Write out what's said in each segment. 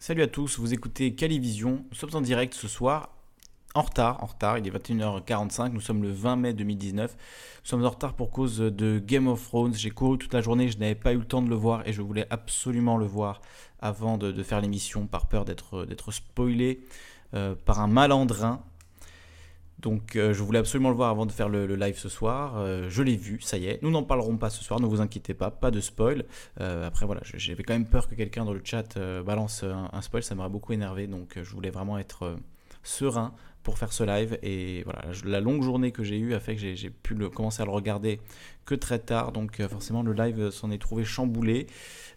Salut à tous, vous écoutez Calivision. Nous sommes en direct ce soir, en retard, en retard, il est 21h45, nous sommes le 20 mai 2019. Nous sommes en retard pour cause de Game of Thrones. J'ai couru toute la journée, je n'avais pas eu le temps de le voir et je voulais absolument le voir avant de, faire l'émission par peur d'être spoilé euh, par un malandrin. Donc euh, je voulais absolument le voir avant de faire le, live ce soir. Euh, je l'ai vu, ça y est. Nous n'en parlerons pas ce soir, ne vous inquiétez pas, pas de spoil. après voilà, j'avais quand même peur que quelqu'un dans le chat balance un, spoil, ça m'aurait beaucoup énervé. Donc je voulais vraiment être serein pour faire ce live. Et voilà, la longue journée que j'ai eue a fait que j'ai pu commencer à le regarder très tard. Donc forcément le live s'en est trouvé chamboulé.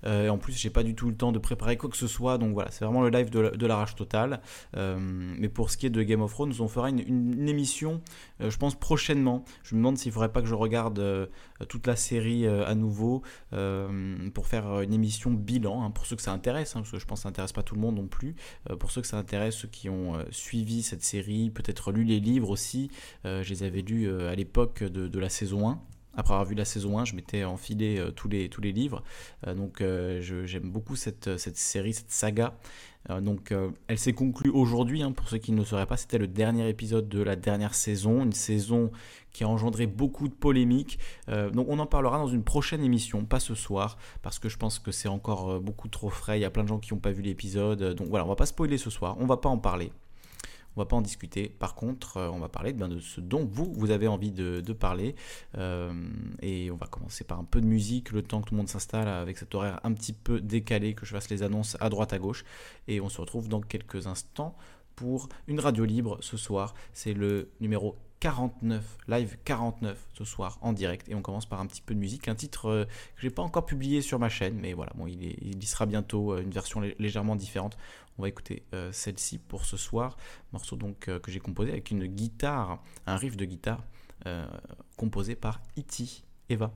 Euh, en plus, j'ai pas du tout le temps de préparer quoi que ce soit. Donc voilà, c'est vraiment le live de, la rage totale. Euh, mais pour ce qui est de Game of Thrones, on fera une, émission, euh, je pense, prochainement. Je me demande s'il faudrait pas que je regarde toute la série à nouveau pour faire une émission bilan. Hein, pour ceux que ça intéresse, hein, parce que je pense que ça intéresse pas tout le monde non plus. pour ceux que ça intéresse, ceux qui ont suivi cette série, peut-être lu les livres aussi. je les avais lus à l'époque de la saison 1 après avoir vu la saison 1, je m'étais enfilé euh, tous, les, tous les livres. Euh, donc euh, j'aime beaucoup cette, cette, série, cette saga. donc elle s'est conclue aujourd'hui, hein, pour ceux qui ne le sauraient pas, c'était le dernier épisode de la dernière saison, une saison qui a engendré beaucoup de polémiques. donc on en parlera dans une prochaine émission, pas ce soir, parce que je pense que c'est encore beaucoup trop frais, il y a plein de gens qui n'ont pas vu l'épisode. donc voilà, on va pas spoiler ce soir, on va pas en parler. On va pas en discuter. Par contre, euh, on va parler de ce dont vous, vous avez envie de, parler. Euh, et on va commencer par un peu de musique, le temps que tout le monde s'installe avec cet horaire un petit peu décalé, que je fasse les annonces à droite à gauche. Et on se retrouve dans quelques instants pour une radio libre ce soir. C'est le numéro 49, live 49 ce soir en direct. Et on commence par un petit peu de musique, un titre euh, que j'ai pas encore publié sur ma chaîne, mais voilà, bon, il y sera bientôt une version légèrement différente. On va écouter euh, celle-ci pour ce soir, morceau donc euh, que j'ai composé avec une guitare, un riff de guitare euh, composé par Iti Eva.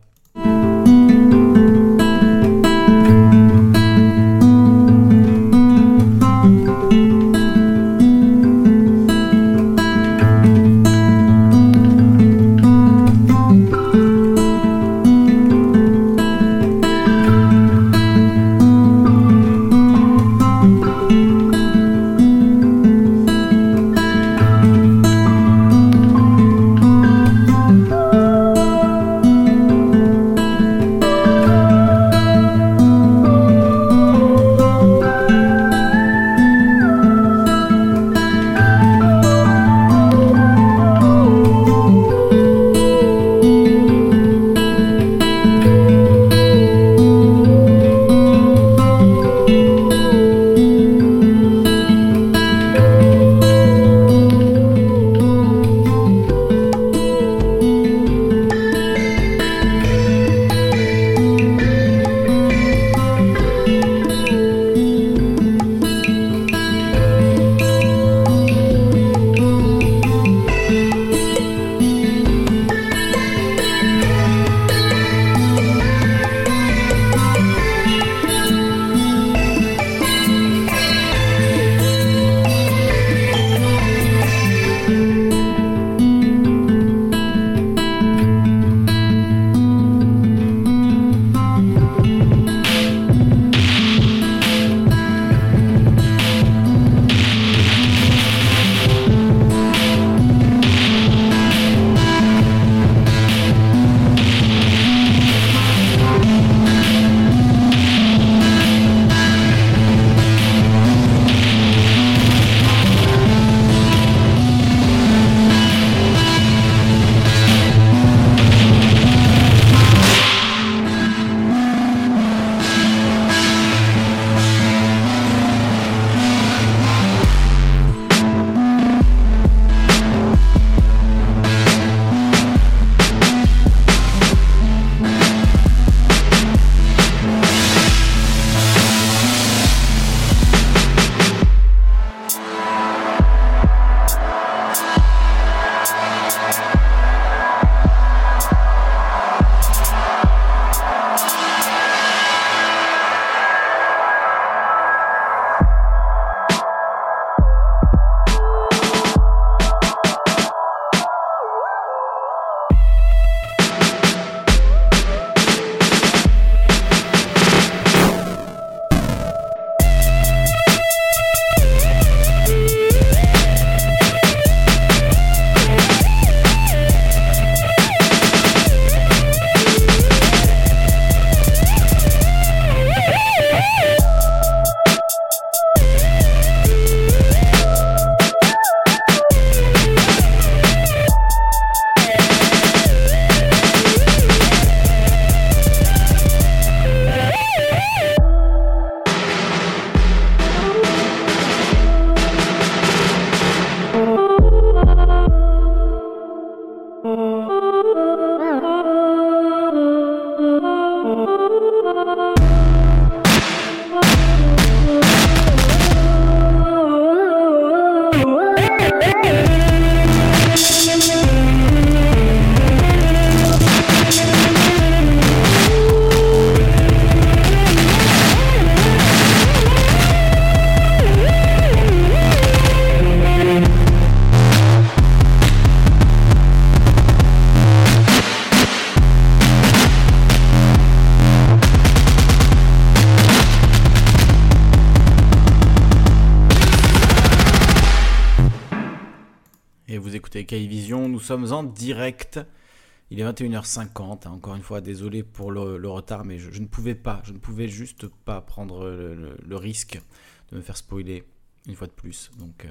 Sommes en direct. Il est 21h50, hein. encore une fois, désolé pour le, retard, mais je, ne pouvais pas, je ne pouvais juste pas prendre le, risque de me faire spoiler une fois de plus. Donc, euh,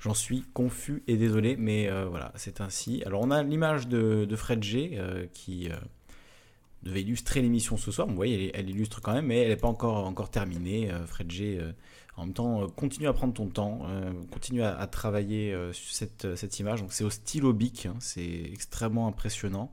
j'en suis confus et désolé, mais euh, voilà, c'est ainsi. Alors, on a l'image de, Fred G euh, qui devait illustrer l'émission ce soir. Vous voyez, elle, illustre quand même, mais elle n'est pas encore, encore terminée. Fred G en même temps, euh, continue à prendre ton temps, euh, continue à, travailler euh, sur cette, cette, image. C'est au stylo bic, hein. c'est extrêmement impressionnant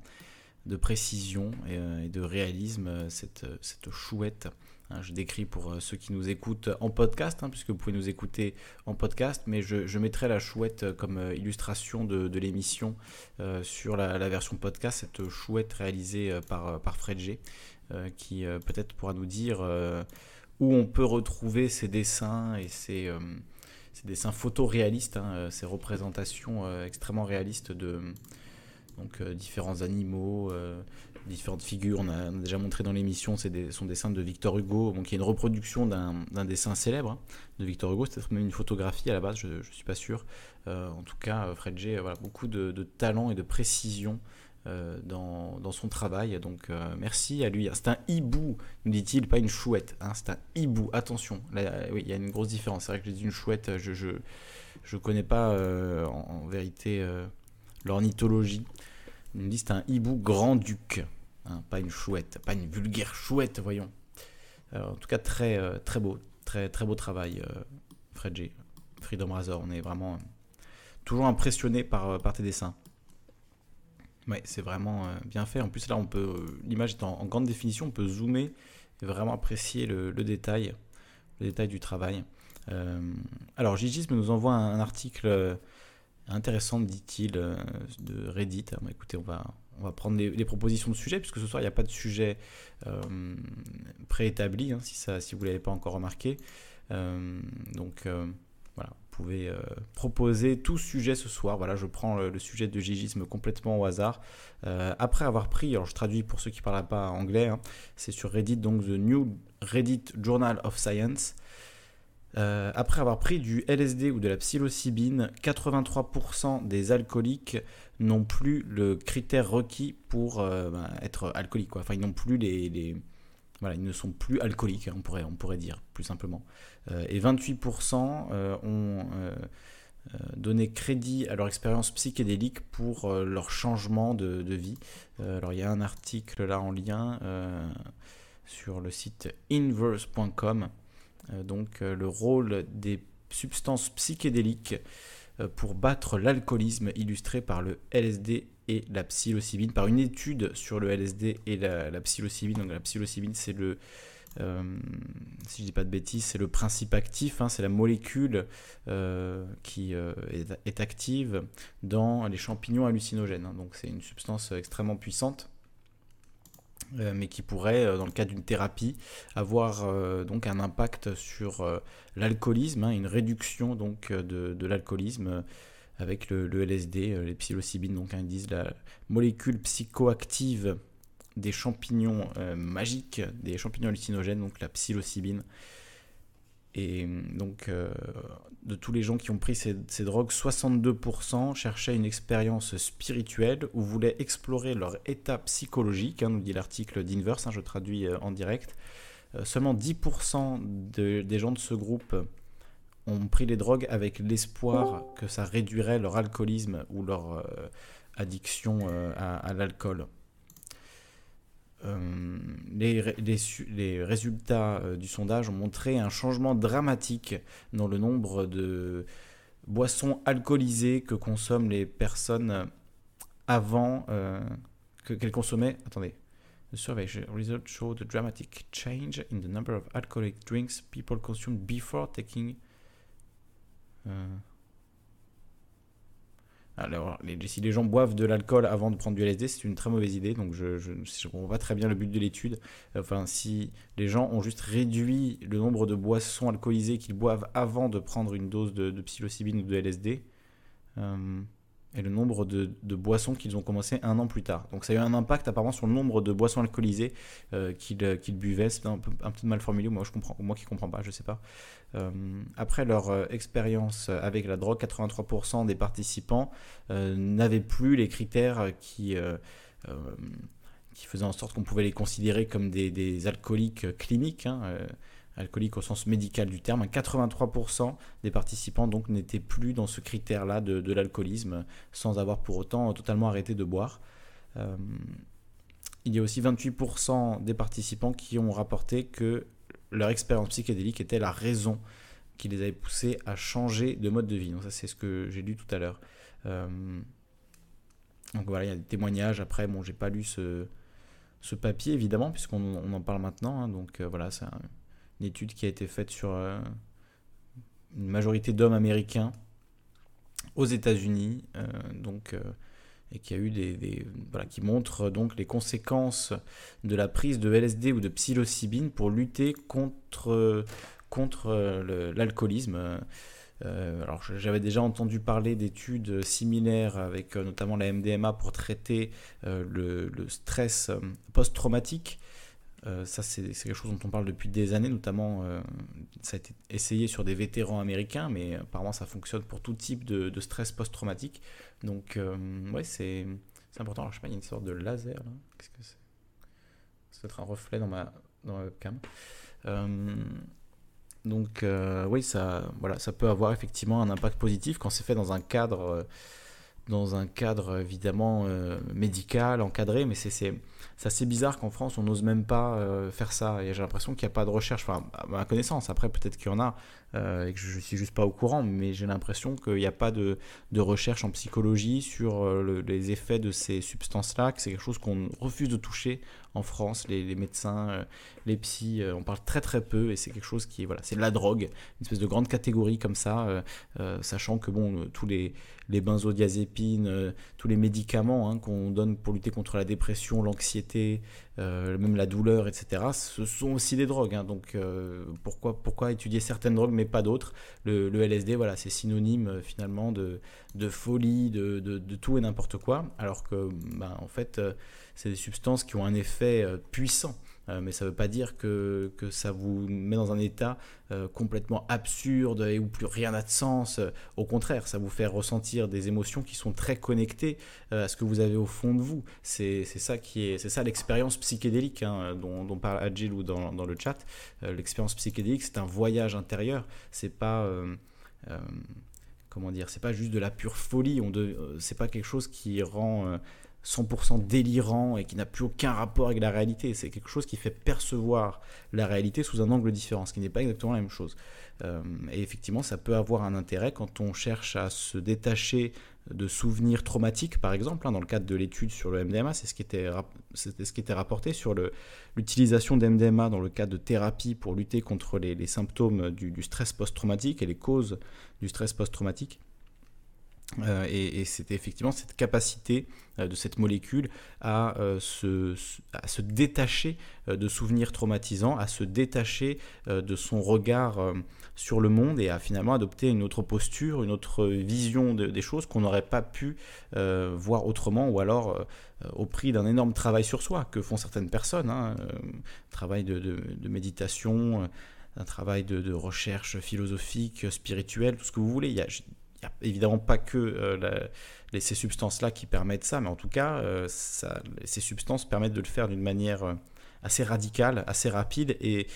de précision et, de réalisme cette, cette chouette. Hein. je décris pour ceux qui nous écoutent en podcast, hein, puisque vous pouvez nous écouter en podcast, mais je, mettrai la chouette comme illustration de, l'émission sur la, la, version podcast, cette chouette réalisée par, par Fred G, qui peut-être pourra nous dire où on peut retrouver ces dessins et ces, euh, dessins photoréalistes, hein, euh, ces représentations euh, extrêmement réalistes de donc, différents animaux, différentes figures. On a, déjà montré dans l'émission son dessin de Victor Hugo, donc, qui est une reproduction d'un dessin célèbre hein, de Victor Hugo. C'est même une photographie à la base, je ne suis pas sûr. en tout cas, Fred G, voilà, beaucoup de, talent et de précision dans, dans, son travail. Donc euh, merci à lui. C'est un hibou, nous dit-il, pas une chouette. Hein, c'est un hibou. Attention, là, oui, il y a une grosse différence. C'est vrai que j'ai dit une chouette, je je, je connais pas euh, en, vérité l'ornithologie. Il nous dit c'est un hibou grand-duc, hein, pas une chouette, pas une vulgaire chouette, voyons. en tout cas, très, très beau, très, très beau travail, Fred J. Freedom Razor, on est vraiment toujours impressionné par, par tes dessins. Ouais, c'est vraiment euh, bien fait. En plus, là, on peut, euh, l'image est en, grande définition, on peut zoomer et vraiment apprécier le, détail, le détail du travail. Euh, alors, Gigisme nous envoie un, article intéressant, dit-il, de Reddit. écoutez, on va, on va prendre les, propositions de sujet, puisque ce soir, il n'y a pas de sujet préétabli, hein, si, ça, si vous ne l'avez pas encore remarqué. donc, pouvez euh, proposer tout sujet ce soir. Voilà, je prends le, sujet de gigisme complètement au hasard. Euh, après avoir pris, alors je traduis pour ceux qui ne parlent pas anglais, hein, c'est sur Reddit, donc The New Reddit Journal of Science. Euh, après avoir pris du LSD ou de la psilocybine, 83% des alcooliques n'ont plus le critère requis pour ben, être alcoolique. Enfin, ils n'ont plus les, Ils ne sont plus alcooliques, on pourrait, on pourrait dire plus simplement. Euh, et 28% euh, ont euh, donné crédit à leur expérience psychédélique pour leur changement de, vie. alors il y a un article là en lien sur le site inverse.com, donc le rôle des substances psychédéliques pour battre l'alcoolisme illustré par le LSD et la psilocybine, par une étude sur le LSD et la, psilocybine. Donc la psilocybine c'est le euh, si je dis pas de bêtises, c'est le principe actif, hein, c'est la molécule euh, qui euh, est, active dans les champignons hallucinogènes. Donc c'est une substance extrêmement puissante. mais qui pourrait, dans le cas d'une thérapie, avoir donc un impact sur l'alcoolisme, hein, une réduction donc de, l'alcoolisme avec le, LSD, les psilocybines, donc ils disent la molécule psychoactive des champignons euh, magiques, des champignons hallucinogènes, donc la psilocybine. Et donc, euh, de tous les gens qui ont pris ces, drogues, 62% cherchaient une expérience spirituelle ou voulaient explorer leur état psychologique, hein, nous dit l'article d'Inverse, hein, je traduis euh, en direct. seulement 10% des gens de ce groupe ont pris les drogues avec l'espoir que ça réduirait leur alcoolisme ou leur addiction à l'alcool. Euh, les, résultats euh, du sondage ont montré un changement dramatique dans le nombre de boissons alcoolisées que consomment les personnes avant euh, qu'elles consommaient. Attendez. The survey showed a dramatic change in the number of alcoholic drinks people consumed before taking. Alors, si les gens boivent de l'alcool avant de prendre du LSD, c'est une très mauvaise idée. Donc, je ne comprends pas très bien le but de l'étude. Enfin, si les gens ont juste réduit le nombre de boissons alcoolisées qu'ils boivent avant de prendre une dose de, psilocybine ou de LSD, euh, et le nombre de, boissons qu'ils ont commencé un an plus tard. Donc ça a eu un impact apparemment sur le nombre de boissons alcoolisées euh, euh, qu'ils buvaient. C'est un peu, mal formulé, moi je comprends, moi qui comprends pas, je sais pas. Euh, après leur expérience avec la drogue, 83% des participants n'avaient plus les critères qui qui faisaient en sorte qu'on pouvait les considérer comme des, alcooliques cliniques. Hein, alcoolique au sens médical du terme. 83% des participants donc n'étaient plus dans ce critère-là de, l'alcoolisme sans avoir pour autant totalement arrêté de boire. Euh, il y a aussi 28% des participants qui ont rapporté que leur expérience psychédélique était la raison qui les avait poussés à changer de mode de vie. Donc ça c'est ce que j'ai lu tout à l'heure. Euh, donc voilà, il y a des témoignages. Après, bon, j'ai pas lu ce, papier évidemment puisqu'on en parle maintenant. Hein. donc euh, voilà, c'est une étude qui a été faite sur euh, une majorité d'hommes américains aux États-Unis, euh, donc euh, et qui a eu des, voilà, qui montre donc les conséquences de la prise de LSD ou de psilocybine pour lutter contre contre l'alcoolisme. alors j'avais déjà entendu parler d'études similaires avec notamment la MDMA pour traiter le, le, stress post-traumatique euh, ça, c'est quelque chose dont on parle depuis des années, notamment euh, ça a été essayé sur des vétérans américains, mais apparemment ça fonctionne pour tout type de, stress post-traumatique. Donc, euh, ouais, c'est important. Alors, je sais pas, il y a une sorte de laser là. Qu'est-ce que c'est? Ça doit être un reflet dans ma, dans ma webcam. donc, oui, ça, voilà, ça peut avoir effectivement un impact positif quand c'est fait dans un cadre dans un cadre évidemment médical, encadré, mais c'est assez bizarre qu'en France, on n'ose même pas euh, faire ça. J'ai l'impression qu'il n'y a pas de recherche, enfin, à ma connaissance. Après, peut-être qu'il y en a euh, et que je ne suis juste pas au courant, mais j'ai l'impression qu'il n'y a pas de, recherche en psychologie sur euh, les effets de ces substances-là, que c'est quelque chose qu'on refuse de toucher en France. Les, médecins, les psys, on parle très très peu et c'est quelque chose qui, voilà, c'est de la drogue, une espèce de grande catégorie comme ça, sachant que, bon, tous les, les benzodiazépines, tous les médicaments hein, qu'on donne pour lutter contre la dépression, l'anxiété, euh, même la douleur, etc., ce sont aussi des drogues. Hein. donc euh, pourquoi, pourquoi étudier certaines drogues mais pas d'autres? Le, LSD, voilà, c'est synonyme euh, finalement de, de folie, de, de, tout et n'importe quoi, alors que ben, en fait, c'est des substances qui ont un effet puissant. Euh, mais ça ne veut pas dire que, que, ça vous met dans un état euh, complètement absurde et où plus rien n'a de sens. au contraire, ça vous fait ressentir des émotions qui sont très connectées euh, à ce que vous avez au fond de vous. C'est ça qui est, ça l'expérience psychédélique hein, dont, parle Agile ou dans, dans le chat. l'expérience psychédélique, c'est un voyage intérieur. C'est pas comment dire, c'est pas juste de la pure folie. On c'est pas quelque chose qui rend 100% délirant et qui n'a plus aucun rapport avec la réalité. C'est quelque chose qui fait percevoir la réalité sous un angle différent, ce qui n'est pas exactement la même chose. Euh, et effectivement, ça peut avoir un intérêt quand on cherche à se détacher de souvenirs traumatiques, par exemple, hein, dans le cadre de l'étude sur le MDMA, c'est ce qui était, ce qui était rapporté sur l'utilisation d'MDMA dans le cadre de thérapie pour lutter contre les, symptômes du, du stress post-traumatique et les causes du stress post-traumatique. Euh, et, c'était effectivement cette capacité euh, de cette molécule à, euh, se, détacher de souvenirs traumatisants, à se détacher de son regard sur le monde et à finalement adopter une autre posture, une autre vision des choses qu'on n'aurait pas pu voir autrement ou alors au prix d'un énorme travail sur soi que font certaines personnes, hein, travail de, méditation, un travail de, recherche philosophique, spirituelle, tout ce que vous voulez. Évidemment pas que euh, ces substances-là qui permettent ça, mais en tout cas, euh, ces substances permettent de le faire d'une manière euh, assez radicale, assez rapide et,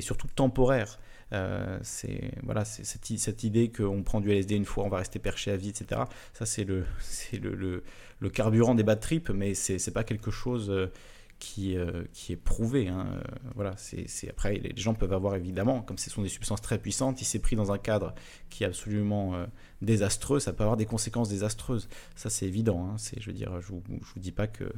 surtout temporaire. voilà, cette, idée qu'on prend du LSD une fois, on va rester perché à vie, etc. Ça, c'est le, carburant des bad trips, mais c'est pas quelque chose qui, euh, qui est prouvé. Hein. Euh, voilà, c'est, après, les gens peuvent avoir évidemment, comme ce sont des substances très puissantes, il s'est pris dans un cadre qui est absolument euh, désastreux, ça peut avoir des conséquences désastreuses. Ça, c'est évident. Hein. C'est, je veux dire, je ne vous, vous, dis pas que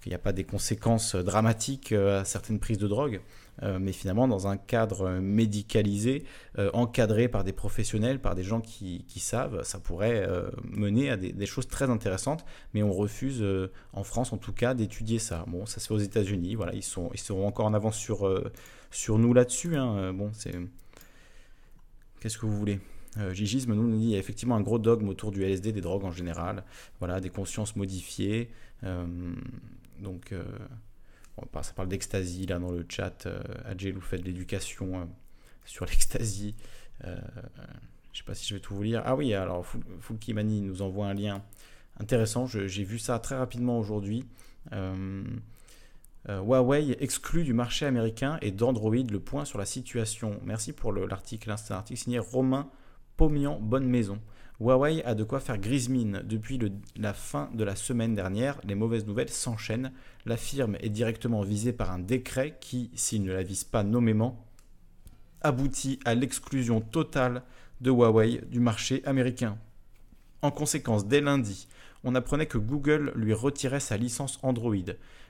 qu'il n'y a pas des conséquences dramatiques à certaines prises de drogue. Euh, mais finalement dans un cadre médicalisé, euh, encadré par des professionnels, par des gens qui, savent, ça pourrait euh, mener à des, choses très intéressantes, mais on refuse, en France en tout cas, d'étudier ça. Bon, ça se fait aux États-Unis, voilà, ils, sont, ils seront encore en avance sur, sur nous là-dessus. Hein. Bon, c'est. Qu'est-ce que vous voulez? Euh, Gigisme nous dit il y a effectivement un gros dogme autour du LSD, des drogues en général, voilà, des consciences modifiées. Euh, donc, euh, ça parle d'ecstasy là dans le chat. Euh, Adjel vous fait de l'éducation sur l'ecstasy. je ne sais pas si je vais tout vous lire. Ah oui, alors Fulkimani nous envoie un lien intéressant. J'ai vu ça très rapidement aujourd'hui. Huawei exclut du marché américain et d'Android le point sur la situation. Merci pour l'article. C'est un article signé Romain Pomian Bonne Maison. Huawei a de quoi faire grise mine. Depuis la fin de la semaine dernière, les mauvaises nouvelles s'enchaînent. La firme est directement visée par un décret qui, s'il ne la vise pas nommément, aboutit à l'exclusion totale de Huawei du marché américain. En conséquence, dès lundi, on apprenait que Google lui retirait sa licence Android.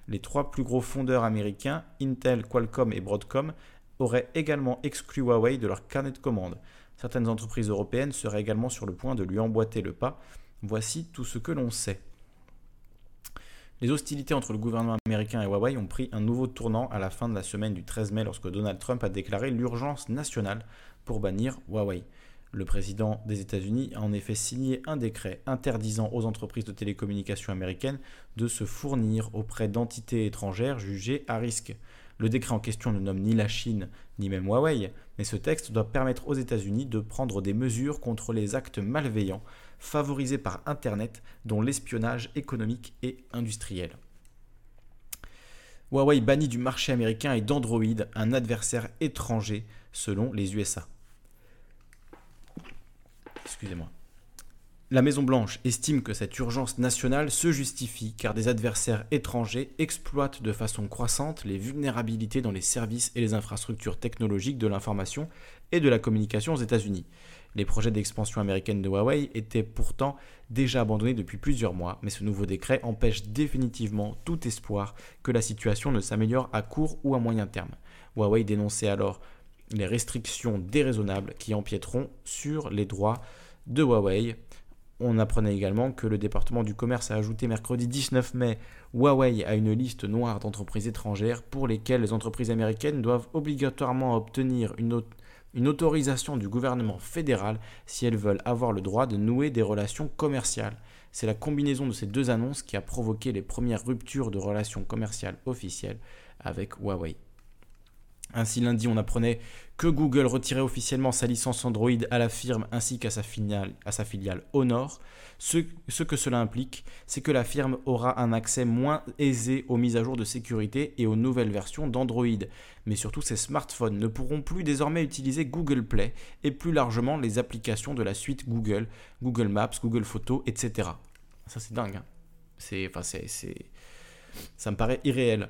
Les trois plus gros fondeurs américains, Intel, Qualcomm et Broadcom, auraient également exclu Huawei de leur carnet de commandes. Certaines entreprises européennes seraient également sur le point de lui emboîter le pas. Voici tout ce que l'on sait. Les hostilités entre le gouvernement américain et Huawei ont pris un nouveau tournant à la fin de la semaine du 13 mai lorsque Donald Trump a déclaré l'urgence nationale pour bannir Huawei. Le président des États-Unis a en effet signé un décret interdisant aux entreprises de télécommunications américaines de se fournir auprès d'entités étrangères jugées à risque. Le décret en question ne nomme ni la Chine ni même Huawei, mais ce texte doit permettre aux États-Unis de prendre des mesures contre les actes malveillants favorisés par Internet, dont l'espionnage économique et industriel. Huawei bannit du marché américain et d'Android un adversaire étranger selon les USA. Excusez-moi. La Maison-Blanche estime que cette urgence nationale se justifie car des adversaires étrangers exploitent de façon croissante les vulnérabilités dans les services et les infrastructures technologiques de l'information et de la communication aux États-Unis. Les projets d'expansion américaine de Huawei étaient pourtant déjà abandonnés depuis plusieurs mois, mais ce nouveau décret empêche définitivement tout espoir que la situation ne s'améliore à court ou à moyen terme. Huawei dénonçait alors les restrictions déraisonnables qui empiéteront sur les droits de Huawei on apprenait également que le département du commerce a ajouté mercredi 19 mai Huawei à une liste noire d'entreprises étrangères pour lesquelles les entreprises américaines doivent obligatoirement obtenir une, autorisation du gouvernement fédéral si elles veulent avoir le droit de nouer des relations commerciales. C'est la combinaison de ces deux annonces qui a provoqué les premières ruptures de relations commerciales officielles avec Huawei. Ainsi, lundi, on apprenait que Google retirait officiellement sa licence Android à la firme ainsi qu'à sa filiale, à sa filiale Honor. Ce, que cela implique, c'est que la firme aura un accès moins aisé aux mises à jour de sécurité et aux nouvelles versions d'Android. Mais surtout, ces smartphones ne pourront plus désormais utiliser Google Play et plus largement les applications de la suite Google, Google Maps, Google Photos, etc. Ça, c'est dingue. Hein. c'est, enfin, c'est, ça me paraît irréel.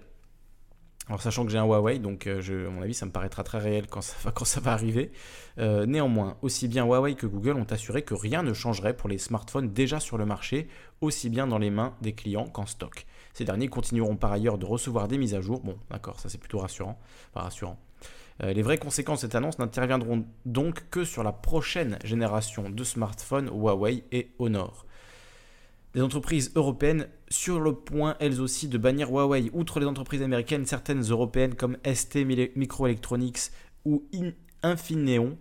Alors sachant que j'ai un Huawei, donc euh, à mon avis ça me paraîtra très réel quand ça va, quand ça va arriver. Euh, néanmoins, aussi bien Huawei que Google ont assuré que rien ne changerait pour les smartphones déjà sur le marché, aussi bien dans les mains des clients qu'en stock. Ces derniers continueront par ailleurs de recevoir des mises à jour. Bon, d'accord, ça c'est plutôt rassurant. rassurant. Euh, les vraies conséquences de cette annonce n'interviendront donc que sur la prochaine génération de smartphones Huawei et Honor des entreprises européennes sur le point elles aussi de bannir Huawei. Outre les entreprises américaines, certaines européennes comme ST Microelectronics ou Infineon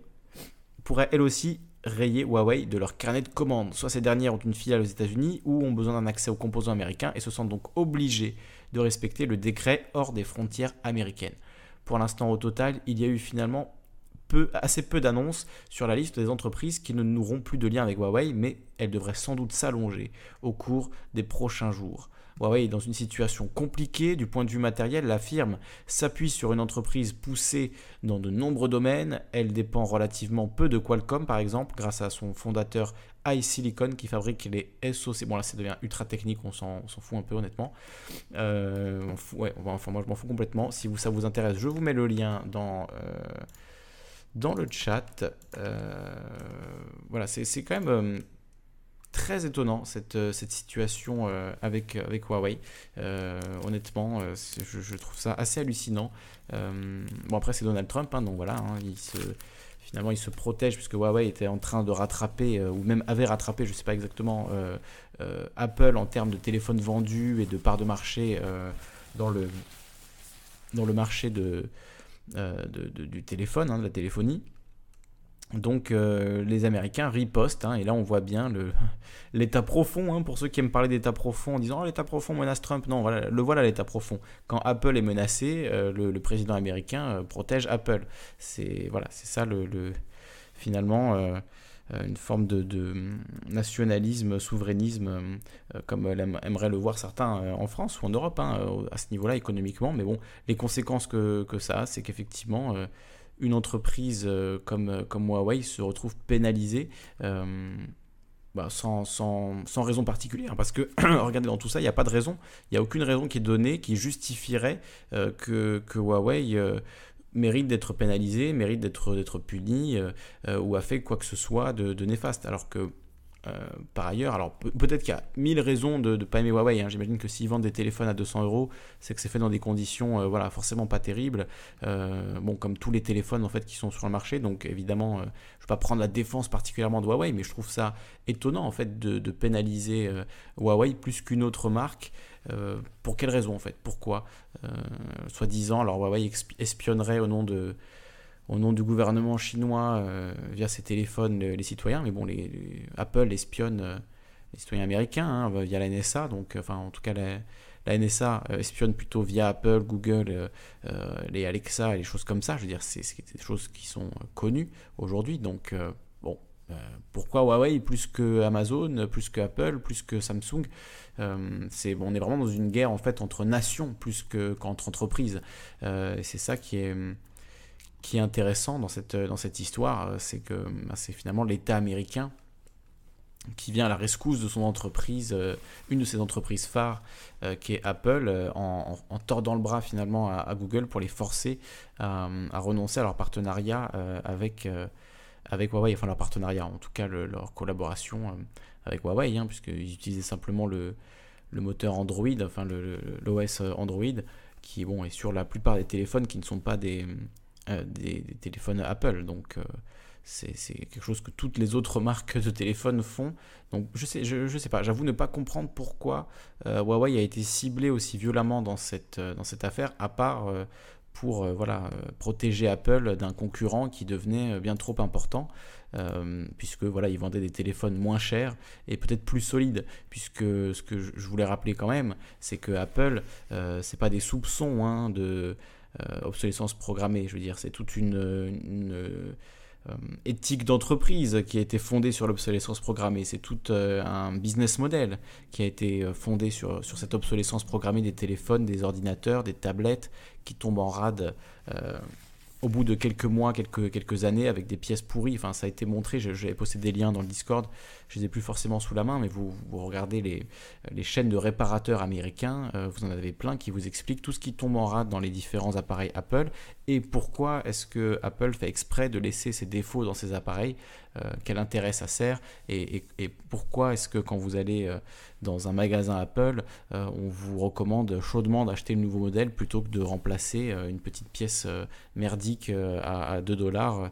pourraient elles aussi rayer Huawei de leur carnet de commandes. Soit ces dernières ont une filiale aux États-Unis ou ont besoin d'un accès aux composants américains et se sentent donc obligées de respecter le décret hors des frontières américaines. Pour l'instant, au total, il y a eu finalement assez peu d'annonces sur la liste des entreprises qui ne n'auront plus de lien avec Huawei, mais elles devraient sans doute s'allonger au cours des prochains jours. Huawei est dans une situation compliquée du point de vue matériel. La firme s'appuie sur une entreprise poussée dans de nombreux domaines. Elle dépend relativement peu de Qualcomm, par exemple, grâce à son fondateur iSilicon qui fabrique les SoC. Bon, là, ça devient ultra technique, on s'en fout un peu, honnêtement. Euh, ouais, enfin, moi, je m'en fous complètement. Si ça vous intéresse, je vous mets le lien dans. Euh, dans le chat. Euh, voilà, c'est quand même euh, très étonnant cette, euh, cette situation avec, avec Huawei. honnêtement, je, trouve ça assez hallucinant. bon, après, c'est Donald Trump, hein, donc voilà, hein, finalement, il se protège puisque Huawei était en train de rattraper, ou même avait rattrapé, je ne sais pas exactement, Apple en termes de téléphones vendus et de parts de marché dans, le, dans le marché de, euh, du téléphone, hein, de la téléphonie. Donc les Américains ripostent, hein, et là on voit bien l'état profond, hein, pour ceux qui aiment parler d'état profond en disant oh, l'état profond menace Trump, non, voilà, le voilà l'état profond. Quand Apple est menacé, le, président américain protège Apple. C'est voilà, ça le, le finalement euh, une forme de, nationalisme, souverainisme, euh, comme aimeraient le voir certains euh, en France ou en Europe, hein, à ce niveau-là économiquement. Mais bon, les conséquences que, ça a, c'est qu'effectivement, une entreprise comme, comme Huawei se retrouve pénalisée. Bah, sans, raison particulière. Parce que, regardez, dans tout ça, il n'y a pas de raison. Il n'y a aucune raison qui est donnée qui justifierait que, que, Huawei mérite d'être pénalisé, mérite d'être puni euh, euh, ou a fait quoi que ce soit de, néfaste. Alors que euh, par ailleurs, alors peut-être qu'il y a mille raisons de ne pas aimer Huawei. Hein. J'imagine que s'ils vendent des téléphones à 200 euros, c'est que c'est fait dans des conditions, voilà, forcément pas terribles. bon, comme tous les téléphones en fait qui sont sur le marché. Donc évidemment, je ne vais pas prendre la défense particulièrement de Huawei, mais je trouve ça étonnant en fait de, pénaliser Huawei plus qu'une autre marque pour quelle raison en fait? Pourquoi? Soi-disant, alors Huawei espionnerait au nom de au nom du gouvernement chinois euh, via ses téléphones les, citoyens, mais bon, Apple espionne les citoyens américains hein, via la NSA, donc enfin en tout cas la, NSA espionne plutôt via Apple, Google, les Alexa et les choses comme ça. Je veux dire, c'est des choses qui sont connues aujourd'hui, donc euh, pourquoi Huawei plus que Amazon, plus que Apple, plus que Samsung euh, c'est, On est vraiment dans une guerre en fait entre nations plus que, qu'entre entreprises. Euh, c'est ça qui est, qui est intéressant dans cette, dans cette histoire, c'est que bah, c'est finalement l'État américain qui vient à la rescousse de son entreprise, une de ses entreprises phares, qui est Apple, en, tordant le bras finalement à, Google pour les forcer à, renoncer à leur partenariat avec, avec Huawei, enfin leur partenariat, en tout cas leur collaboration euh, avec Huawei, hein, puisqu'ils utilisaient simplement le, moteur Android, enfin l'OS Android, qui bon, est sur la plupart des téléphones qui ne sont pas des, euh, téléphones Apple. Donc euh, c'est quelque chose que toutes les autres marques de téléphones font. Donc je sais, je, je sais pas, j'avoue ne pas comprendre pourquoi Huawei a été ciblé aussi violemment dans cette affaire, à part pour euh, voilà, euh, protéger Apple d'un concurrent qui devenait euh, bien trop important, puisque voilà, ils vendaient des téléphones moins chers et peut-être plus solides, puisque ce que je voulais rappeler quand même, c'est que Apple, c'est pas des soupçons hein, de obsolescence programmée, je veux dire, c'est toute une euh, éthique d'entreprise qui a été fondée sur l'obsolescence programmée. C'est tout euh, un business model qui a été euh, fondé sur, cette obsolescence programmée des téléphones, des ordinateurs, des tablettes qui tombent en rade au bout de quelques mois, quelques, quelques années, avec des pièces pourries. Enfin, ça a été montré, j'avais posté des liens dans le Discord, je les ai plus forcément sous la main, mais vous, regardez les, les, chaînes de réparateurs américains, euh, vous en avez plein qui vous expliquent tout ce qui tombe en rade dans les différents appareils Apple et pourquoi est-ce que Apple fait exprès de laisser ses défauts dans ses appareils, euh, quel intérêt ça sert et, et, pourquoi est-ce que quand vous allez euh, dans un magasin Apple, on vous recommande chaudement d'acheter le nouveau modèle plutôt que de remplacer une petite pièce merdique à, à 2 dollars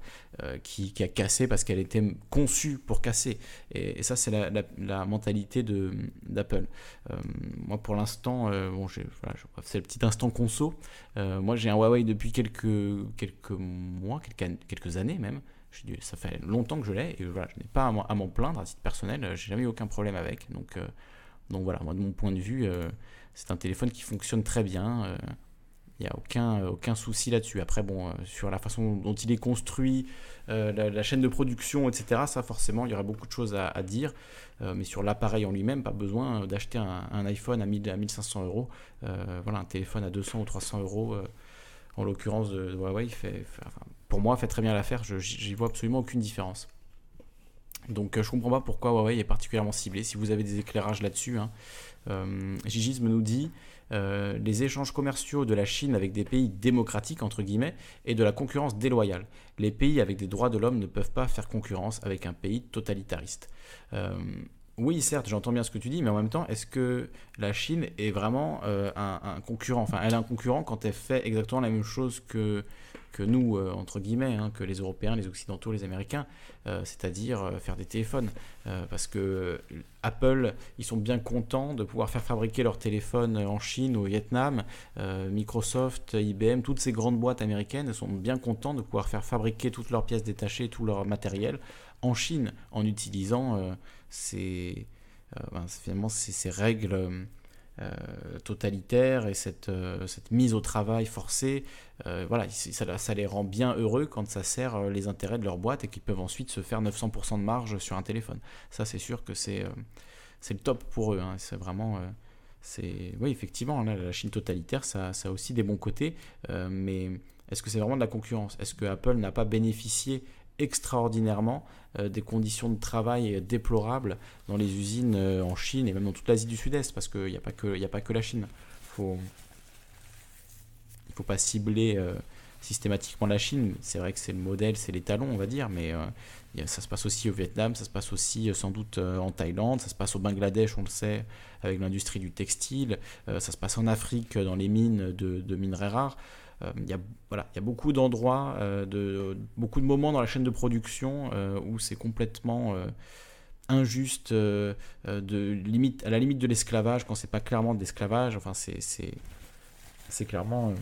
qui, qui, a cassé parce qu'elle était conçue pour casser. Et, ça, c'est la, mentalité d'Apple. Euh, moi, pour l'instant, euh, bon, c'est le petit instant conso. Euh, moi, j'ai un Huawei depuis quelques, quelques mois, quelques, quelques années même. ça fait longtemps que je l'ai et voilà, je n'ai pas à m'en plaindre à titre personnel. J'ai jamais eu aucun problème avec. Donc, donc voilà, moi, de mon point de vue, c'est un téléphone qui fonctionne très bien. Il n'y a aucun, aucun souci là-dessus. Après, bon, sur la façon dont il est construit, euh, la, chaîne de production, etc. Ça, forcément, il y aurait beaucoup de choses à, dire. Euh, mais sur l'appareil en lui-même, pas besoin d'acheter un, iPhone à, 1000, à 1500 euros. Euh, voilà, un téléphone à 200 ou 300 euros, en l'occurrence de, Huawei, fait, pour moi, fait très bien l'affaire. J'y vois absolument aucune différence. Donc je comprends pas pourquoi Huawei est particulièrement ciblé. Si vous avez des éclairages là-dessus, hein. Gigisme nous dit euh, les échanges commerciaux de la Chine avec des pays démocratiques, entre guillemets, et de la concurrence déloyale. Les pays avec des droits de l'homme ne peuvent pas faire concurrence avec un pays totalitariste. Euh, oui, certes, j'entends bien ce que tu dis, mais en même temps, est-ce que la Chine est vraiment euh, un, concurrent? Enfin, elle est un concurrent quand elle fait exactement la même chose que, que nous, entre guillemets, hein, que les Européens, les Occidentaux, les Américains, c'est-à-dire faire des téléphones. parce que Apple, ils sont bien contents de pouvoir faire fabriquer leurs téléphones en Chine, au Vietnam. Microsoft, IBM, toutes ces grandes boîtes américaines sont bien contents de pouvoir faire fabriquer toutes leurs pièces détachées, tout leur matériel en Chine en utilisant ces, ben, finalement ces, règles euh, totalitaire et cette, euh, cette, mise au travail forcée, euh, voilà, ça, les rend bien heureux quand ça sert les intérêts de leur boîte et qu'ils peuvent ensuite se faire 900% de marge sur un téléphone. Ça, c'est sûr que c'est le top pour eux. Hein. C'est vraiment. c'est oui, effectivement, la Chine totalitaire, ça, ça, a aussi des bons côtés, mais est-ce que c'est vraiment de la concurrence? Est-ce que Apple n'a pas bénéficié extraordinairement euh, des conditions de travail déplorables dans les usines euh, en Chine et même dans toute l'Asie du Sud-Est, parce qu'il n'y a, pas que, a pas que la Chine. Il ne faut pas cibler euh, systématiquement la Chine. C'est vrai que c'est le modèle, c'est les talons, on va dire, mais ça se passe aussi au Vietnam, ça se passe aussi sans doute en Thaïlande, ça se passe au Bangladesh, on le sait, avec l'industrie du textile, ça se passe en Afrique dans les mines de minerais rares. Euh, il y, a, voilà, y a beaucoup d'endroits, euh, de, beaucoup de moments dans la chaîne de production euh, où c'est complètement injuste, de limite, à la limite de l'esclavage, quand c'est pas clairement de l'esclavage. Enfin, c'est clairement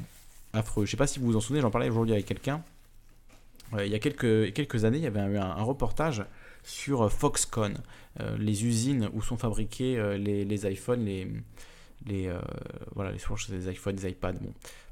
affreux. Je sais pas si vous vous en souvenez, j'en parlais aujourd'hui avec quelqu'un. il y a quelques, quelques années, il y avait eu un, reportage sur Foxconn, les usines où sont fabriqués les, les, iPhones, les, les, voilà, les, des iPhones, des iPads,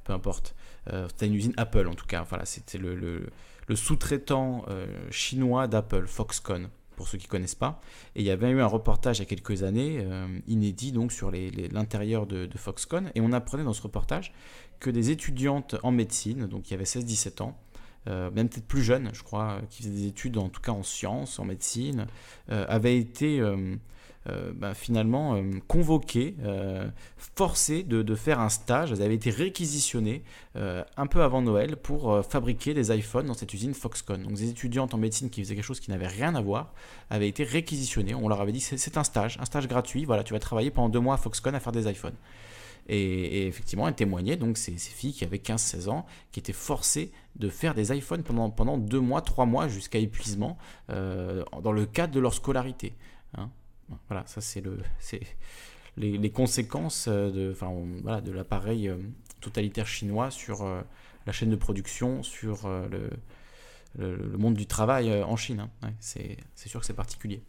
peu importe. Euh, c'était une usine Apple en tout cas. C'était le, sous-traitant euh, chinois d'Apple, Foxconn, pour ceux qui ne connaissent pas. Et il y avait eu un reportage il y a quelques années, euh, inédit donc sur l'intérieur de, de, Foxconn. Et on apprenait dans ce reportage que des étudiantes en médecine, donc il y avait 16-17 ans, même peut-être plus jeunes, je crois, qui faisaient des études en tout cas en sciences, en médecine, avaient été euh, bah, finalement euh, convoqués, euh, forcés de, faire un stage. Elles avaient été réquisitionnées un peu avant Noël pour fabriquer des iPhones dans cette usine Foxconn. Donc des étudiantes en médecine qui faisaient quelque chose qui n'avait rien à voir avaient été réquisitionnées. On leur avait dit c'est un stage, un stage gratuit. Voilà, tu vas travailler pendant deux mois à Foxconn à faire des iPhones. Et, effectivement, elles témoignaient, donc ces, filles qui avaient 15-16 ans, qui étaient forcées de faire des iPhones pendant, pendant deux mois, trois mois, jusqu'à épuisement, dans le cadre de leur scolarité. Hein. Voilà, ça c'est le, c'est les, conséquences euh, de, enfin, voilà, de l'appareil euh, totalitaire chinois sur euh, la chaîne de production, sur le, le, monde du travail en Chine. Hein. c'est, sûr que c'est particulier.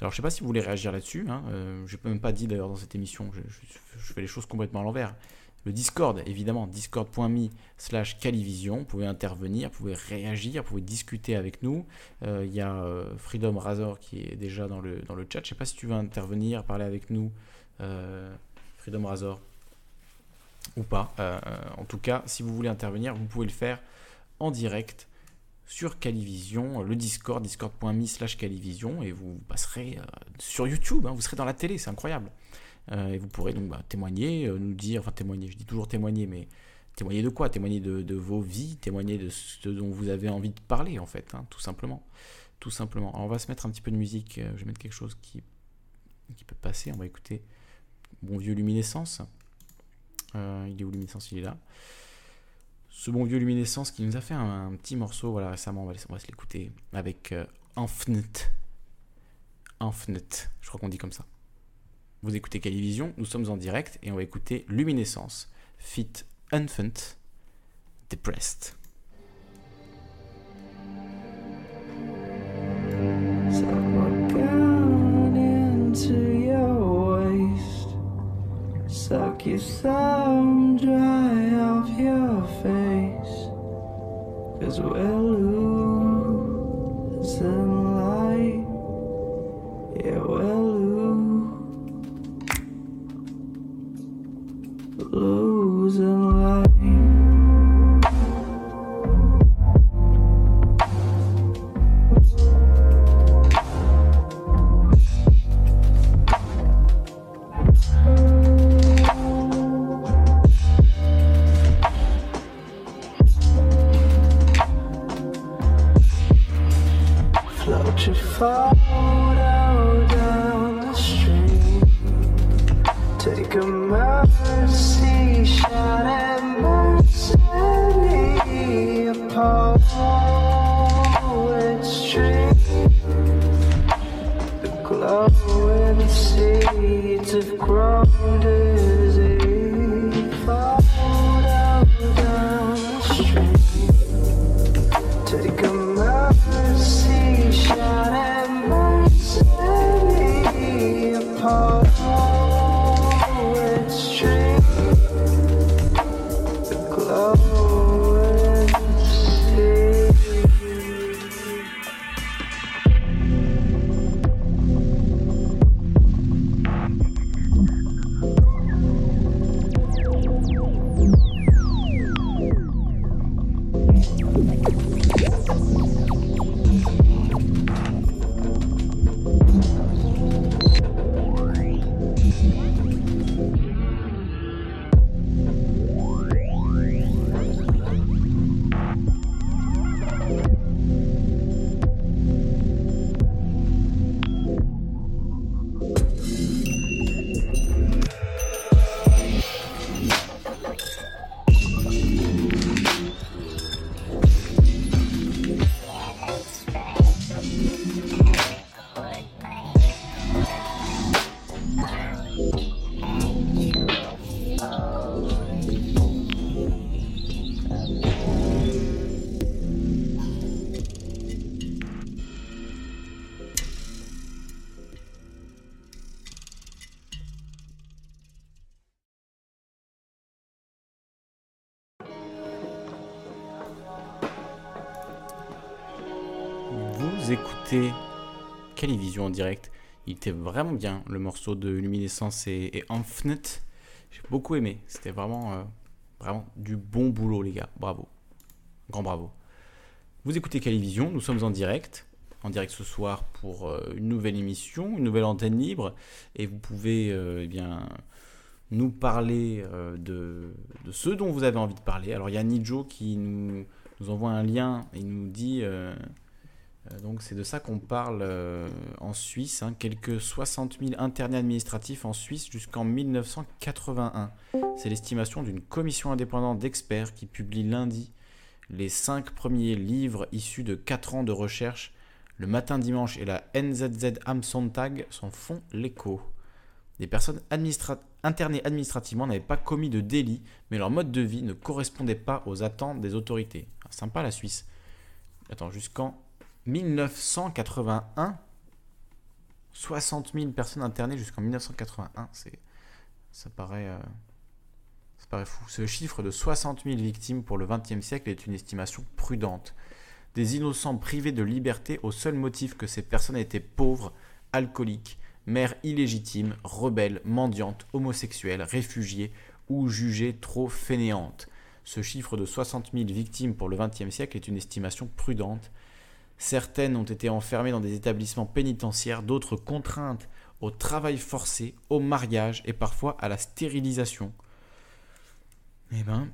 Alors je sais pas si vous voulez réagir là-dessus. Hein. je n'ai même pas dit d'ailleurs dans cette émission. je, fais les choses complètement à l'envers le Discord, évidemment, discord.me slash Calivision. Vous pouvez intervenir, vous pouvez réagir, vous pouvez discuter avec nous. Euh, il y a euh, Freedom Razor qui est déjà dans le, chat. Je ne sais pas si tu veux intervenir, parler avec nous, euh, Freedom Razor, ou pas. en tout cas, si vous voulez intervenir, vous pouvez le faire en direct sur Calivision, le Discord, discord.me slash Calivision, et vous passerez sur YouTube, hein. vous serez dans la télé, c'est incroyable. Euh, et vous pourrez donc bah, témoigner, euh, nous dire, enfin témoigner, je dis toujours témoigner, mais témoigner de quoi? Témoigner de, vos vies, témoigner de ce dont vous avez envie de parler, en fait, hein, tout simplement. Tout simplement. Alors, on va se mettre un petit peu de musique, euh, je vais mettre quelque chose qui, qui peut passer, on va écouter Bon Vieux Luminescence. il est où Luminescence? Il est là. Ce bon vieux Luminescence qui nous a fait un, petit morceau voilà, récemment, on va, se l'écouter avec Infnet. Infnet, je crois qu'on dit comme ça. Vous écoutez Calivision, nous sommes en direct et on va écouter Luminescence, Fit Infant, Depressed. Suck your thumb dry off your face. Cause we're losing light. Yeah, we're losing light. Float vous écoutez Calivision en direct? Il était vraiment bien, le morceau de Luminescence et, et J'ai beaucoup aimé. C'était vraiment, euh, vraiment du bon boulot, les gars. Bravo. Grand bravo. Vous écoutez Calivision, nous sommes en direct. En direct ce soir pour euh, une nouvelle émission, une nouvelle antenne libre. Et vous pouvez euh, eh bien, nous parler de, de, ce dont vous avez envie de parler. Alors il y a Nijo qui nous, nous envoie un lien et nous dit donc c'est de ça qu'on parle euh, en Suisse, hein. quelques 60 000 internés administratifs en Suisse jusqu'en 1981. C'est l'estimation d'une commission indépendante d'experts qui publie lundi les cinq premiers livres issus de 4 ans de recherche. Le matin dimanche et la NZZ Am Sonntag s'en font l'écho. Des personnes internées administrativement n'avaient pas commis de délit, mais leur mode de vie ne correspondait pas aux attentes des autorités. Ah, sympa la Suisse. Attends, jusqu'en 1981, 60 000 personnes internées jusqu'en 1981. C'est, ça, paraît, euh, ça paraît fou. Ce chiffre de 60 000 victimes pour le XXe siècle est une estimation prudente. Des innocents privés de liberté au seul motif que ces personnes étaient pauvres, alcooliques, mères illégitimes, rebelles, mendiantes, homosexuelles, réfugiées ou jugées trop fainéantes. Ce chiffre de 60 000 victimes pour le XXe siècle est une estimation prudente Certaines ont été enfermées dans des établissements pénitentiaires, d'autres contraintes au travail forcé, au mariage et parfois à la stérilisation. Eh ben,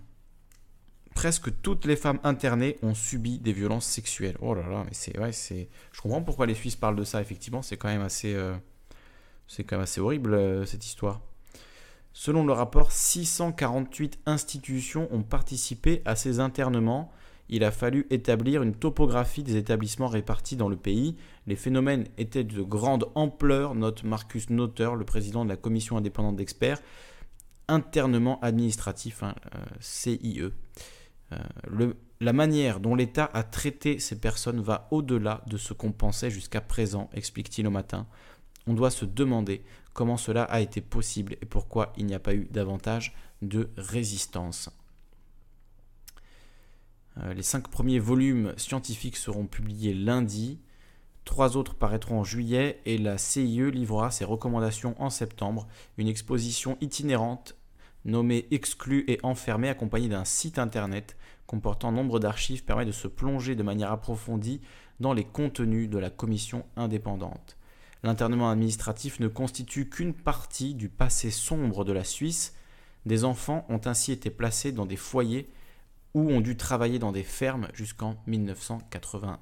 presque toutes les femmes internées ont subi des violences sexuelles. Oh là là, mais c'est. Je comprends pourquoi les Suisses parlent de ça. Effectivement, c'est quand même assez, euh, c'est quand même assez horrible euh, cette histoire. Selon le rapport, 648 institutions ont participé à ces internements il a fallu établir une topographie des établissements répartis dans le pays. Les phénomènes étaient de grande ampleur, note Marcus Notter, le président de la commission indépendante d'experts, internement administratif, hein, euh, CIE. Euh, la manière dont l'État a traité ces personnes va au-delà de ce qu'on pensait jusqu'à présent, explique-t-il au matin. On doit se demander comment cela a été possible et pourquoi il n'y a pas eu davantage de résistance. Euh, les cinq premiers volumes scientifiques seront publiés lundi. Trois autres paraîtront en juillet et la CIE livrera ses recommandations en septembre. Une exposition itinérante nommée Exclus et enfermés accompagnée d'un site internet comportant nombre d'archives permet de se plonger de manière approfondie dans les contenus de la commission indépendante. L'internement administratif ne constitue qu'une partie du passé sombre de la Suisse. Des enfants ont ainsi été placés dans des foyers ou ont dû travailler dans des fermes jusqu'en 1981.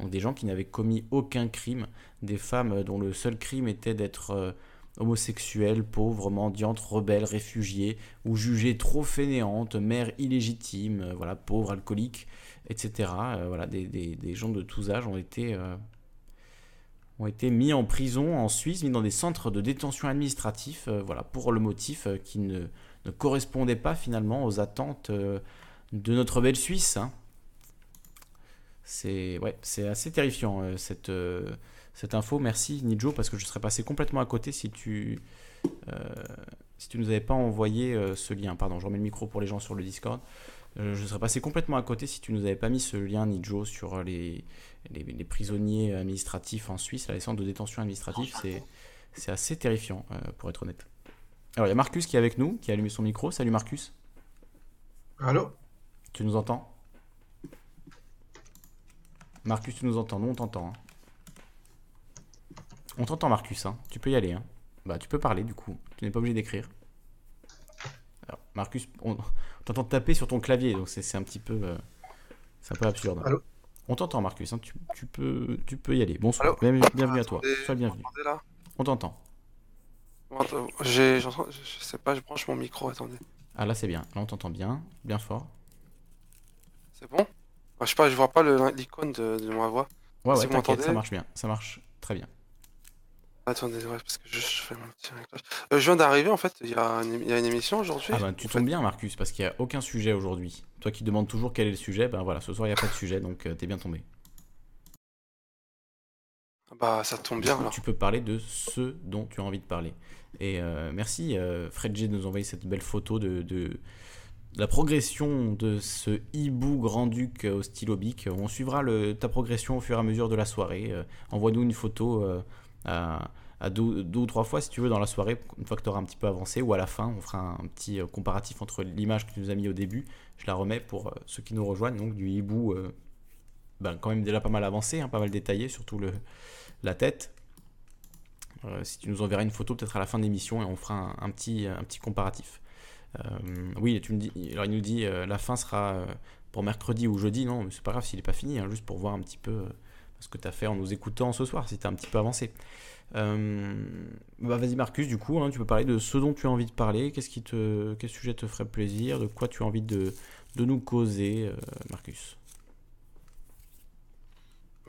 Donc des gens qui n'avaient commis aucun crime, des femmes dont le seul crime était d'être euh, homosexuelles, pauvres, mendiantes, rebelles, réfugiées, ou jugées trop fainéantes, mères illégitimes, euh, voilà, pauvres, alcooliques, etc. Euh, voilà, des, gens de tous âges ont été, mis en prison en Suisse, mis dans des centres de détention administratifs, voilà, pour le motif qui ne, ne, correspondait pas finalement aux attentes de notre belle Suisse. Hein. C'est ouais, assez terrifiant euh, cette, euh, cette info. Merci Nijo parce que je serais passé complètement à côté si tu euh, si tu nous avais pas envoyé ce lien. Pardon, je remets le micro pour les gens sur le Discord. je serais passé complètement à côté si tu nous avais pas mis ce lien Nijo sur les, les, prisonniers administratifs en Suisse, la centre de détention administrative. C'est c'est assez terrifiant pour être honnête. Alors il y a Marcus qui est avec nous, qui a allumé son micro. Salut Marcus. Allô? Tu nous entends? Marcus, tu nous entends Nous, on t'entend. Hein. On t'entend, Marcus. Hein. Tu peux y aller. Hein. Bah, tu peux parler, du coup. Tu n'es pas obligé d'écrire. Marcus, on, t'entend taper sur ton clavier, donc c'est un petit peu... Euh, c'est un peu absurde. Allô? On t'entend, Marcus. Tu, tu, peux, tu peux y aller. Bonsoir. bienvenue, à toi. Sois bienvenu. On t'entend. Je sais pas, je branche mon micro. Attendez. Ah, là, c'est bien. Là, on t'entend bien. Bien fort. C'est bon Je sais pas, je vois pas l'icône de, de, ma voix. Ouais, ouais, t'inquiète, ça marche bien. Ça marche très bien. Attendez, ouais, parce que je, fais mon petit. Euh, je viens d'arriver en fait, il y, a une, y a une émission aujourd'hui. Ah bah tu tombes bien Marcus, parce qu'il n'y a aucun sujet aujourd'hui. Toi qui demandes toujours quel est le sujet, ben voilà, ce soir il n'y a pas de sujet, donc euh, t'es bien tombé. Bah ça tombe bien alors. Tu peux parler de ce dont tu as envie de parler. Et euh, merci Fred G de nous envoyer cette belle photo de, la progression de ce hibou grand-duc au stylo bic. On suivra ta progression au fur et à mesure de la soirée. Envoie-nous une photo à, deux, ou trois fois si tu veux dans la soirée, une fois que tu auras un petit peu avancé, ou à la fin, on fera un, petit comparatif entre l'image que tu nous as mis au début. Je la remets pour ceux qui nous rejoignent, donc du hibou ben, quand même déjà pas mal avancé, hein, pas mal détaillé, surtout le, la tête. Euh, si tu nous enverras une photo peut-être à la fin de l'émission et on fera un petit comparatif. Euh, oui, il nous dit euh, la fin sera pour mercredi ou jeudi, non, mais c'est pas grave s'il n'est pas fini, hein, juste pour voir un petit peu ce que tu as fait en nous écoutant ce soir, si tu un petit peu avancé. bah vas-y Marcus, du coup, hein, tu peux parler de ce dont tu as envie de parler, qu'est-ce qui te, quel sujet te ferait plaisir, de quoi tu as envie de, nous causer, Marcus?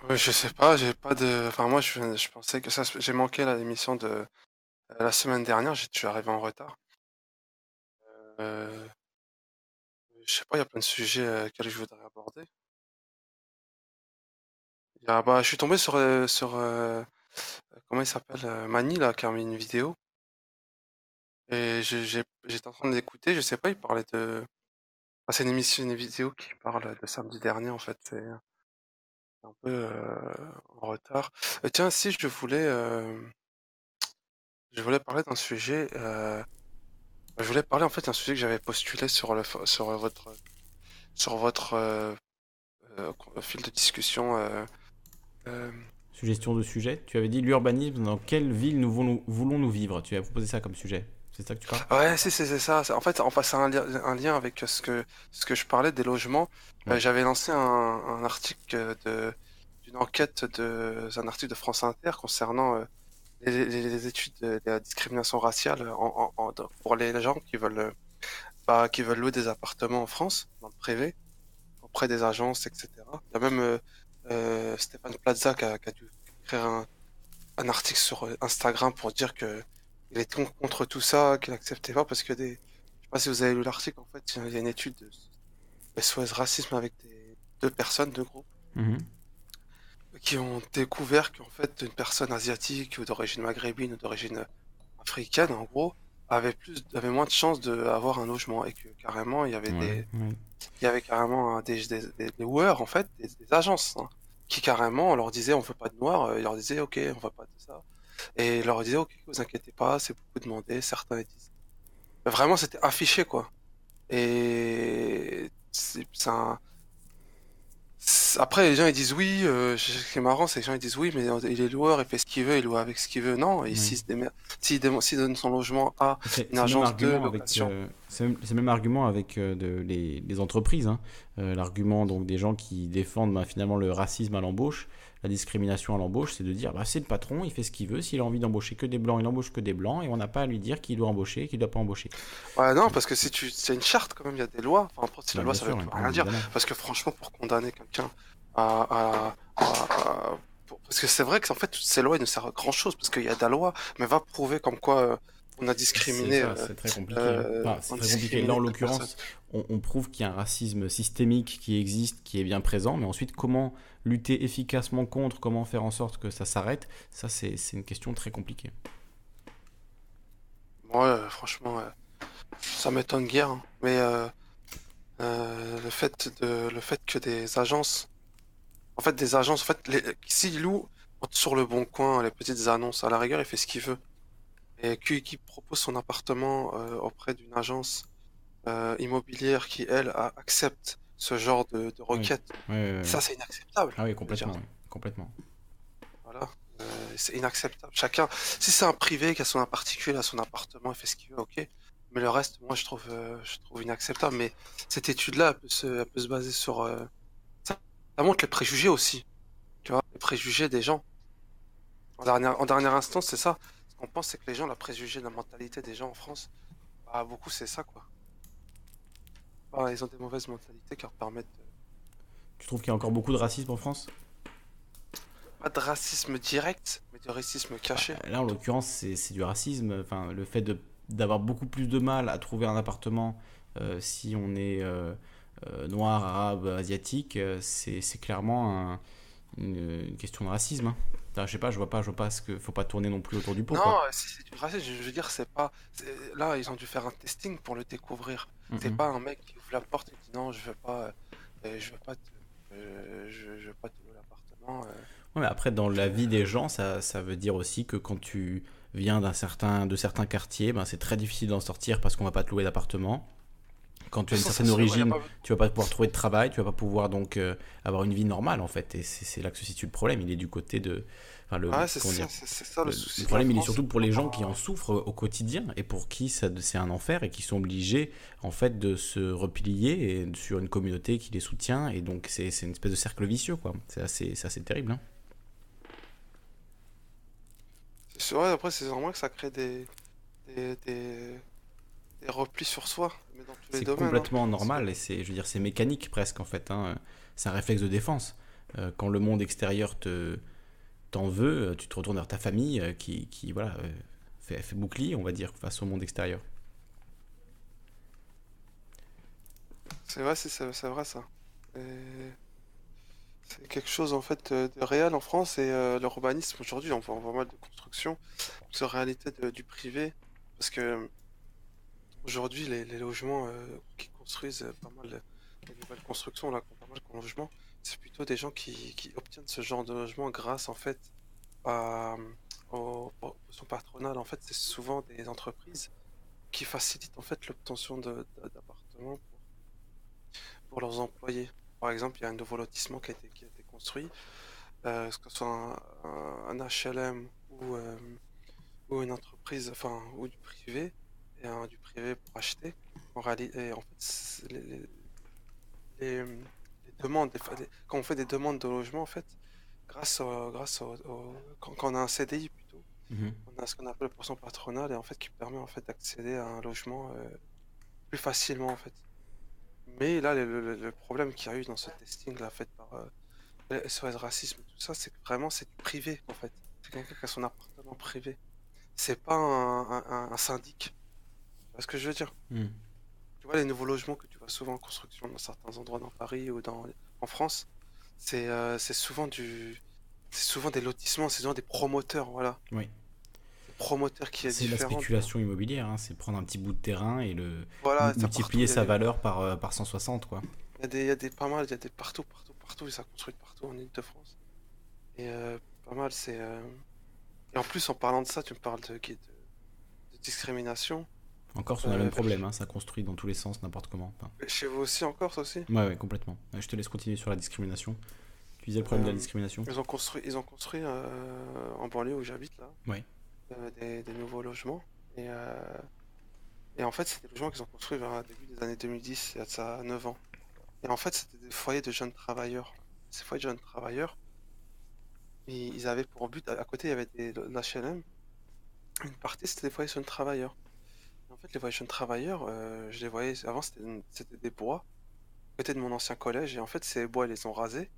Je sais pas, j'ai pas de. Enfin, moi, je, pensais que. J'ai manqué l'émission de euh, la semaine dernière, je suis arrivé en retard. Euh, je sais pas, il y a plein de sujets euh, que je voudrais aborder. bah, je suis tombé sur, sur comment il s'appelle, Mani, là, qui a mis une vidéo. Et j'étais en train d'écouter, je sais pas, il parlait de. c'est une émission, une vidéo qui parle de samedi dernier, en fait. C'est un peu euh, en retard. Euh, tiens, si je voulais, euh, je voulais parler d'un sujet. Je voulais parler en fait d'un sujet que j'avais postulé sur le sur votre sur votre fil de discussion. Suggestion de sujet. Tu avais dit l'urbanisme. Dans quelle ville nous voulons, voulons nous vivre? Tu as proposé ça comme sujet. C'est ça que tu parles Ouais, c'est ça. En fait, en fait, un, un, lien avec ce que, ce que je parlais des logements. Euh, j'avais lancé un, article d'une enquête de un article de France Inter concernant euh, les, études de, la discrimination raciale en, pour les gens qui veulent bah, qui veulent louer des appartements en France dans le privé auprès des agences, etc. Il y a même euh, Stéphane Plaza qui a, dû écrire un, un article sur Instagram pour dire que il est contre tout ça, qu'il n'acceptait pas parce que des. Je sais pas si vous avez lu l'article, en fait, il y a une étude de SOS racisme avec des... deux personnes, deux groupes, mhm. Qui ont découvert qu'en fait, une personne asiatique ou d'origine maghrébine ou d'origine africaine, en gros, avait plus, avait moins de chances d'avoir un logement et que carrément, il y avait des. Il y avait carrément des, des, des, en fait, des, agences, hein, qui carrément, on leur disait on veut pas de noirs, euh, ils leur disaient ok, on veut pas de ça. Et il leur disait, ok, vous inquiétez pas, c'est beaucoup demandé, certains disent. Vraiment, c'était affiché, quoi. Et c'est un... Après, les gens ils disent oui. Euh, ce qui est marrant, c'est que les gens ils disent oui, mais il est loueur, il fait ce qu'il veut, il loue avec ce qu'il veut. Non, et s'il donne son logement à une agence de location. Euh, c'est le même argument avec euh, de, les, entreprises. Hein. L'argument donc des gens qui défendent bah, finalement le racisme à l'embauche la discrimination à l'embauche, c'est de dire bah, c'est le patron, il fait ce qu'il veut. S'il a envie d'embaucher que des blancs, il embauche que des blancs et on n'a pas à lui dire qui doit embaucher et qui ne doit pas embaucher. Ouais, non, parce que tu... c'est une charte quand même, il y a des lois. Enfin, si la bah, loi, ça veut rien dire. Parce que franchement, pour condamner quelqu'un à. Parce que c'est vrai que en fait, toutes ces lois, ne servent à grand chose parce qu'il y a des lois, mais va prouver comme quoi. Euh, on a discriminé. C'est très compliqué. Euh, c'est très compliqué. Là, en l'occurrence, on, on, prouve qu'il y a un racisme systémique qui existe, qui est bien présent, mais ensuite, comment lutter efficacement contre, comment faire en sorte que ça s'arrête, ça c'est une question très compliquée. Ouais, franchement, ça m'étonne guère. Hein. Mais euh, euh, le, fait de, le fait que des agences, en fait des agences, en fait, les, s'il loue sur le bon coin les petites annonces, à la rigueur, il fait ce qu'il veut. Et qui, propose son appartement euh, auprès d'une agence immobilière qui, elle, accepte ce genre de, de requête. Ça, c'est inacceptable. Ah oui, complètement. complètement. Voilà. Euh, c'est inacceptable. Chacun, si c'est un privé qui a son particulier, a son appartement, il fait ce qu'il veut, ok. Mais le reste, moi, je trouve, euh, je trouve inacceptable. Mais cette étude-là, elle peut se, peut se baser sur. Euh, ça, montre les préjugés aussi. Tu vois, les préjugés des gens. En dernière, en dernière instance, c'est ça. Qu'on pense, c'est que les gens, la préjugé, la mentalité des gens en France, bah, beaucoup, c'est ça, quoi. Ah, ils ont des mauvaises mentalités qui leur permettent de... Tu trouves qu'il y a encore beaucoup de racisme en France? Pas de racisme direct, mais de racisme caché. Bah, là, en l'occurrence, c'est du racisme. Enfin, le fait d'avoir beaucoup plus de mal à trouver un appartement euh, si on est euh, euh, noir, arabe, asiatique, c'est clairement une, question de racisme. Hein. je sais pas, je vois pas, je vois pas ce que faut pas tourner non plus autour du pot. Non, si c'est du racisme, je veux dire, c'est pas. Là, ils ont dû faire un testing pour le découvrir. C'est pas un mec qui ouvre la porte et dit non, je veux pas, euh, je veux pas, euh, je, veux pas te louer l'appartement. Euh. Ouais, mais après, dans la vie des gens, ça, ça veut dire aussi que quand tu viens d'un certain, de certains quartiers, ben, c'est très difficile d'en sortir parce qu'on va pas te louer d'appartement quand tu as une certaine origine, tu vas pas pouvoir trouver de travail, tu vas pas pouvoir donc euh, avoir une vie normale en fait. Et c'est là que se situe le problème. Il est du côté de. Enfin, le, c'est ça, le, souci. Le problème, il est surtout pour les gens qui en souffrent au quotidien et pour qui c'est un enfer et qui sont obligés en fait de se replier sur une communauté qui les soutient. Et donc, c'est une espèce de cercle vicieux, quoi. C'est assez, assez terrible. Hein. C'est vrai, après, c'est normal que ça crée des, des, des replis sur soi. C'est complètement hein. normal et c'est, je veux dire, c'est mécanique presque en fait. Hein. C'est un réflexe de défense. Euh, quand le monde extérieur te t'en veut, tu te retournes vers ta famille euh, qui, qui voilà, euh, fait, fait, bouclier, on va dire, face au monde extérieur. C'est vrai, c'est, vrai ça. C'est quelque chose en fait de réel en France et l'urbanisme aujourd'hui, on voit pas mal de construction, c'est réalité du privé parce que Aujourd'hui, les, logements euh, qui construisent pas mal, les nouvelles constructions, là, pas mal de logements, c'est plutôt des gens qui, obtiennent ce genre de logement grâce, en fait, à, aux, aux patronales. En fait, c'est souvent des entreprises qui facilitent, en fait, l'obtention d'appartements pour, leurs employés. Par exemple, il y a un nouveau lotissement qui a été, qui a été construit, euh, que ce soit un, HLM ou, euh, ou une entreprise, enfin, ou du privé et du privé pour acheter. En réalité, en fait, les, les, demandes, quand on fait des demandes de logement, en fait, grâce au, grâce au, quand, on a un CDI plutôt, mhm. on a ce qu'on appelle le pourcent patronal et en fait qui permet en fait d'accéder à un logement euh, plus facilement en fait. Mais là, le, problème qu'il y a eu dans ce testing là fait par euh, SOS racisme, tout ça, c'est que vraiment c'est du privé en fait. C'est quelqu'un qui a son appartement privé. C'est pas un, un syndic ce que je veux dire hmm. Tu vois, les nouveaux logements que tu vois souvent en construction dans certains endroits dans Paris ou dans, en France, c'est euh, souvent du. C'est souvent des lotissements, c'est souvent des promoteurs, voilà. Oui. promoteurs qui C'est la spéculation immobilière, hein, c'est prendre un petit bout de terrain et le voilà, multiplier sa valeur par, euh, par 160, quoi. Il y, a des, il y a des pas mal, il y a des partout, partout, partout, et ça construit partout en Ile-de-France. Et euh, pas mal, c'est. Et en plus, en parlant de ça, tu me parles de, de, de discrimination. En Corse, on a le même problème, hein, ça construit dans tous les sens, n'importe comment. Chez vous aussi en Corse aussi? Ouais, ouais, complètement. Je te laisse continuer sur la discrimination. Tu disais le problème de la euh, discrimination Ils ont construit, ils ont construit euh, en banlieue où j'habite là, ouais. Euh, des, nouveaux logements. Et, et en fait, c'est des logements qu'ils ont construits vers le début des années 2010, il y a ça 9 ans. Et en fait, c'était des foyers de jeunes travailleurs. Ces foyers de jeunes travailleurs, ils avaient pour but, à côté, il y avait des l'HLM. Une partie, c'était des foyers de jeunes travailleurs. En fait, les voyages de travailleurs, euh, je les voyais. Avant, c'était des bois, côté de mon ancien collège. Et en fait, ces bois, ils les ont rasés.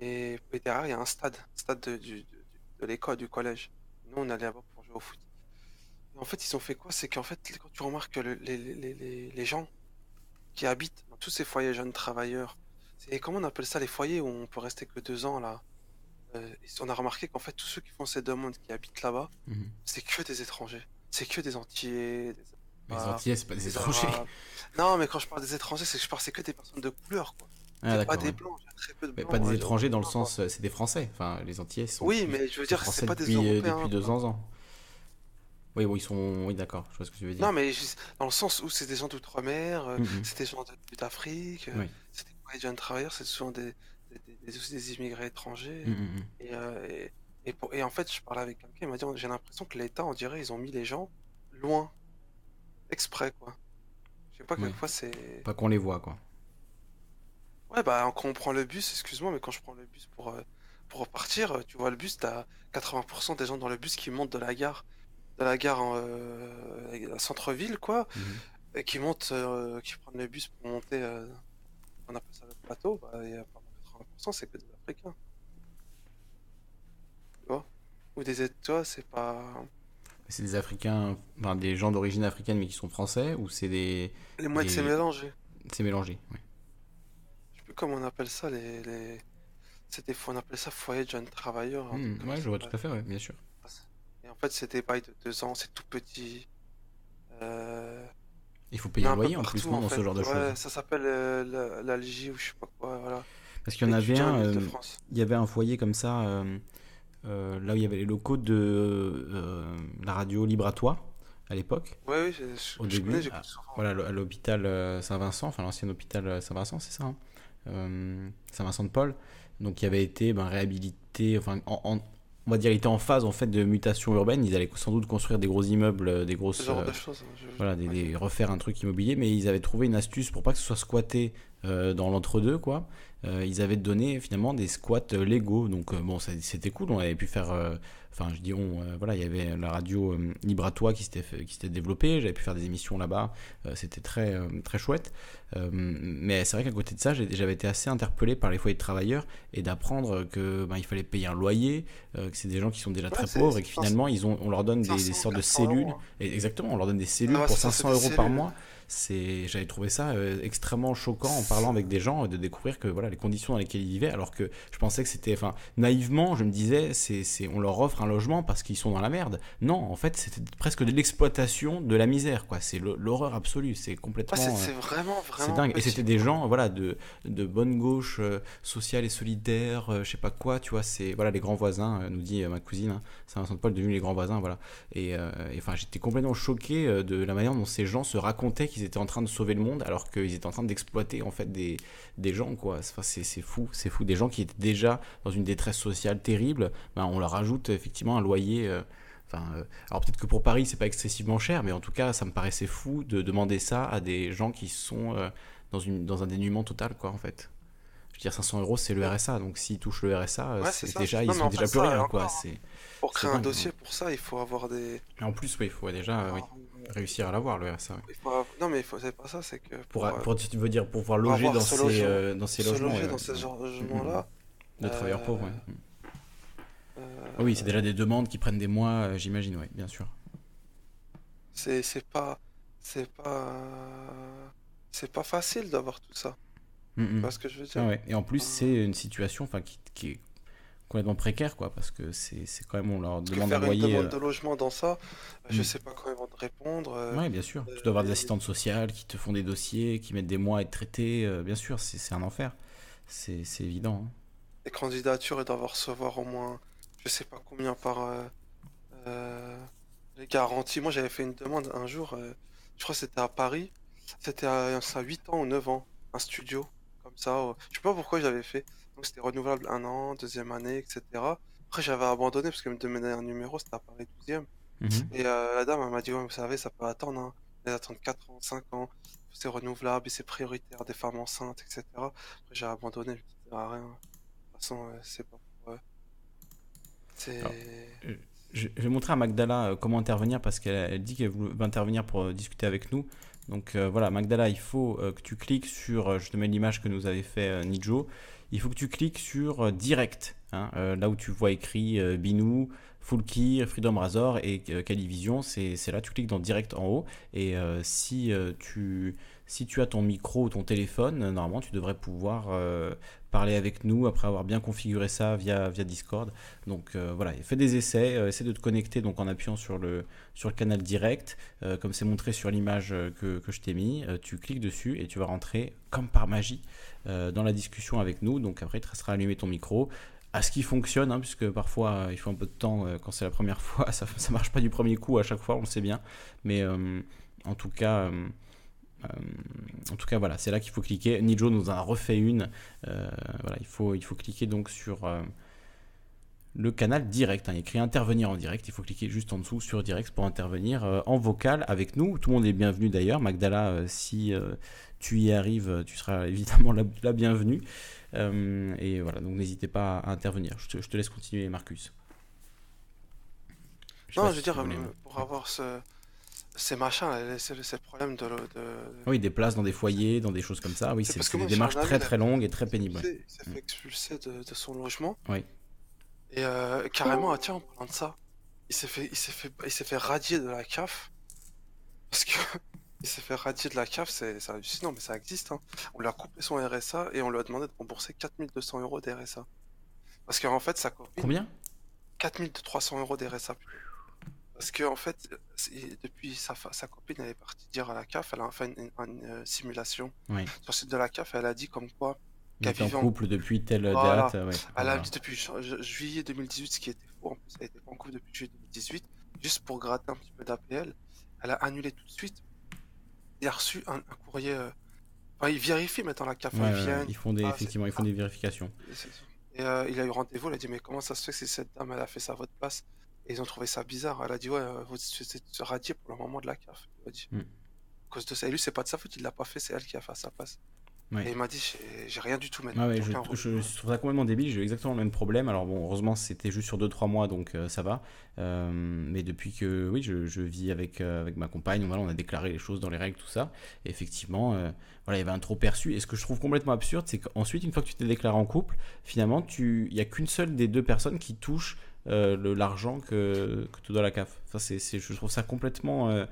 Et, derrière, il y a un stade, stade de, de, l'école, du collège. Nous, on allait là-bas pour jouer au foot. Et en fait, ils ont fait quoi? C'est qu'en fait, quand tu remarques que les, les, les, les, gens qui habitent dans tous ces foyers jeunes travailleurs, c'est comment on appelle ça les foyers où on peut rester que deux ans là? Euh, On a remarqué qu'en fait, tous ceux qui font ces demandes, qui habitent là-bas, mhm. c'est que des étrangers c'est que des entiers. Les entiers, c'est pas des, étrangers. Non, mais quand je parle des étrangers, c'est que je parle c'est que des personnes de couleur, quoi. Ah, pas des blancs, très peu de blancs. Mais pas des étrangers dans le sens, c'est des Français. Enfin, les entiers sont. Oui, mais je veux dire, c'est pas des Européens. Depuis 200 ans. Oui, bon, ils sont. Oui, d'accord, je vois ce que tu veux dire. Non, mais dans le sens où c'est des gens d'outre-mer, euh, mm-hmm. c'est des gens d'Afrique, euh, c'est des jeunes travailleurs, c'est souvent des, des, des, immigrés étrangers. Mm-hmm. Euh, et, et, et, en fait, je parlais avec quelqu'un, il m'a dit j'ai l'impression que l'État, on dirait, ils ont mis les gens loin. Exprès, quoi. Je sais pas, quelquefois c'est. Pas qu'on les voit, quoi. Ouais, bah, quand on prend le bus, excuse-moi, mais quand je prends le bus pour, euh, pour repartir, euh, tu vois le bus, t'as 80% des gens dans le bus qui montent de la gare, de la gare en euh, centre-ville, quoi, mhm. et qui montent, qui prennent le bus pour monter, on appelle ça le plateau, bah, a 80%, c'est que des Africains. Ou des toi, c'est pas. C'est des Africains, enfin, des gens d'origine africaine mais qui sont français ou c'est des. Les moitiés c'est mélangé. C'est mélangé, oui. Je sais plus comment on appelle ça, les. les... c'était, on appelait ça foyer de jeunes travailleurs. Hmm, ouais, je vois tout à fait, ouais, bien sûr. Et en fait, c'est des bails de deux ans, c'est tout petit. Euh, Il faut payer un loyer en plus, non, en dans fait. ce genre de Ouais, choses. ça s'appelle euh, la- l'Algie ou je sais pas quoi, voilà. Parce qu'il y en avait un, euh, il y avait un foyer comme ça, euh, là où il y avait les locaux de euh, la radio Libre à toi, à l'époque, Ouais, oui, je, au je connais, début. à- souvent. voilà, à l'hôpital euh, Saint-Vincent, enfin l'ancien hôpital euh, Saint-Vincent, c'est ça, hein Euh, Saint-Vincent de Paul. Donc il avait été ben, réhabilité, enfin en, en- on va dire il était en phase en fait de mutation urbaine. Ils allaient sans doute construire des gros immeubles, euh, des grosses, euh, de choses. hein, voilà, des, refaire un truc immobilier, mais ils avaient trouvé une astuce pour pas que ce soit squatté euh, dans l'entre-deux, quoi. Euh, ils avaient donné finalement des squats légaux, donc euh, bon, c'était cool. On avait pu faire, euh, enfin, je dis on, voilà, il y avait la radio Libre à toi qui s'était développée. J'avais pu faire des émissions là-bas, c'était très très chouette. Mais c'est vrai qu'à côté de ça, j'avais été assez interpellé par les foyers de travailleurs et d'apprendre que ben, il fallait payer un loyer, que c'est des gens qui sont déjà Ouais, très pauvres et que 500, finalement ils ont, on leur donne des, des 500, sortes de 400 cellules. hein. Et exactement, on leur donne des cellules Ah, pour c'est ça, c'est 500 des euros par mois. C'est, j'avais trouvé ça euh, extrêmement choquant en parlant avec des gens, de découvrir que voilà les conditions dans lesquelles ils vivaient, alors que je pensais que c'était, enfin, naïvement, je me disais, c'est, c'est, on leur offre un logement parce qu'ils sont dans la merde. Non, en fait, c'était presque de l'exploitation de la misère, quoi. C'est l'horreur absolue. C'est Ouais, complètement. c'est euh, c'est vraiment, c'est vraiment dingue. Et c'était des gens, voilà, de, de bonne gauche, euh, sociale et solidaire, euh, je sais pas quoi, tu vois. C'est voilà les grands voisins, euh, nous dit euh, ma cousine. Hein, Saint-Vincent de Paul devenu les grands voisins, voilà. Et euh, enfin, j'étais complètement choqué euh, de la manière dont ces gens se racontaient qu'ils étaient en train de sauver le monde, alors qu'ils étaient en train d'exploiter en fait des, des gens, quoi. Enfin, c'est c'est fou, c'est fou. Des gens qui étaient déjà dans une détresse sociale terrible, ben, on leur ajoute effectivement un loyer. euh, Enfin, euh, alors peut-être que pour Paris c'est pas excessivement cher, mais en tout cas ça me paraissait fou de demander ça à des gens qui sont euh, dans, une, dans un dénuement total, quoi, en fait. Je veux dire, 500 euros c'est le RSA, donc s'ils touchent le RSA, Ouais, c'est déjà, Non, ils sont déjà plus rien, quoi. C'est Pour créer un dingue. dossier pour ça, il faut avoir des. Et en plus, oui, il faut déjà euh, oui, avoir- réussir à l'avoir, le RSA. faut Non, mais faut... c'est pas ça, c'est que Pour, pour, euh, pour, tu veux dire, pour pouvoir loger avoir dans ce ces, euh, dans ces se logements loger dans ouais, ce ouais. genre de travailleurs euh, pauvres, ouais. Mm. euh, Ah oui, c'est déjà des demandes qui prennent des mois, euh, j'imagine, oui, bien sûr. C'est pas. C'est pas. C'est pas facile d'avoir tout ça. Mm, Tu mm. vois ce que je veux Ah dire? ouais. Et en plus, c'est une situation qui, qui est complètement précaire, quoi, parce que c'est quand même, on leur demande faire une demande euh, de logement dans ça, je Mm. sais pas quand ils vont te répondre. euh, Ouais, bien sûr. euh, Tu dois avoir des et- assistantes sociales qui te font des dossiers, qui mettent des mois à être traités. euh, bien sûr, c'est un enfer. C'est évident. hein. les candidatures, ils doivent recevoir au moins, je sais pas combien par euh, euh, les garanties. Moi, j'avais fait une demande un jour, euh, je crois que c'était à Paris, c'était à, à 8 ans ou 9 ans, un studio, comme ça. euh, je sais pas pourquoi j'avais fait. Donc, c'était renouvelable un an, deuxième année, etc. Après, j'avais abandonné parce qu'elle me demandait un numéro, c'était à Paris 12e. Mhm. Et euh, la dame, elle m'a dit, ouais, vous savez, ça peut attendre, hein. Elles attendent 4 ans, 5 ans, c'est renouvelable et c'est prioritaire des femmes enceintes, etc. Après, j'ai abandonné, je me sert à rien. De toute façon, euh, c'est pas pour. euh, C'est. Je, vais montrer à Magdala comment intervenir parce qu'elle elle dit qu'elle veut intervenir pour discuter avec nous. Donc euh, voilà, Magdala, il faut que tu cliques sur, je te mets l'image que nous avait fait Nijo, il faut que tu cliques sur euh, direct, hein, euh, là où tu vois écrit euh, Binou, Fullkey, Freedom Razor et Calivision, c'est là, tu cliques dans direct en haut et si, tu, si tu as ton micro ou ton téléphone, normalement tu devrais pouvoir euh, parler avec nous après avoir bien configuré ça via, via Discord. Donc euh, voilà, fais des essais, euh, essaie de te connecter donc en appuyant sur le, sur le canal direct, comme c'est montré sur l'image que, que je t'ai mis, tu cliques dessus et tu vas rentrer comme par magie dans la discussion avec nous. Donc après, il te restera à allumer ton micro. À ce qui fonctionne, hein, puisque parfois il faut un peu de temps quand c'est la première fois, ça, ça marche pas du premier coup à chaque fois, on le sait bien. Mais en tout cas, en tout cas voilà, c'est là qu'il faut cliquer. Nijo nous en a refait une. Euh, voilà, il faut, il faut cliquer donc sur euh, le canal direct. hein. Il écrit intervenir en direct. Il faut cliquer juste en dessous sur direct pour intervenir euh, en vocal avec nous. Tout le monde est bienvenu d'ailleurs. Magdala, euh, si euh, tu y arrives, euh, tu seras évidemment la, la bienvenue. Euh, et voilà, donc n'hésitez pas à intervenir. Je te, je te laisse continuer, Marcus. Non, je veux si dire, voulais- euh, pour avoir ce... ces machins, c'est le problème de. de... Oui, des places dans des foyers, dans des choses comme ça. Oui, C'est c'est parce que c'est des démarches ami, très très longues et très pénibles. expulsé- Il s'est fait expulser de, de son logement. Oui. Et euh, carrément, ah, tiens, en parlant de ça, il s'est fait, il s'est fait, il s'est fait radier de la CAF. Parce que il s'est fait radier de la CAF, c'est hallucinant, mais ça existe. Hein. On lui a coupé son RSA et on lui a demandé de rembourser 4200 euros d'RSA. Parce qu'en fait, sa copine. Combien? 4300 euros des RSA. Parce que en fait, depuis sa, sa copine, elle est partie dire à la CAF, elle a fait une, euh, simulation sur le site de la CAF, elle a dit comme quoi qu'elle vivait en couple depuis telle date. Elle a dit depuis juillet 2018, ce qui était faux. En plus, elle était en couple depuis juillet 2018, juste pour gratter un petit peu d'APL. Elle a annulé tout de suite. Il a reçu un, courrier. Euh, enfin, ils vérifient maintenant la CAF. ils, font des, effectivement, ils font des vérifications. Et euh, il a eu rendez-vous, il a dit Mais comment ça se fait que cette dame elle a fait ça à votre place Et ils ont trouvé ça bizarre. Elle a dit Ouais, euh, vous êtes radié pour le moment de la CAF. Il a dit. Mm. À cause de ça. Et lui, c'est pas de sa faute, il l'a pas fait, c'est elle qui a fait à sa place. Et il m'a dit, j'ai rien du tout maintenant. je, trouve ça complètement débile, j'ai exactement le même problème. Alors bon, heureusement c'était juste sur 2-3 mois, donc euh, ça va. Euh, mais depuis que oui, je, vis avec, euh, avec ma compagne, voilà, on a déclaré les choses dans les règles, tout ça. Et effectivement, voilà, il y avait un trop perçu. Et ce que je trouve complètement absurde, c'est qu'ensuite, une fois que tu t'es déclaré en couple, finalement, il n'y a qu'une seule des deux personnes qui touche l'argent que, que tu dois à la CAF. Enfin, c'est, je trouve ça complètement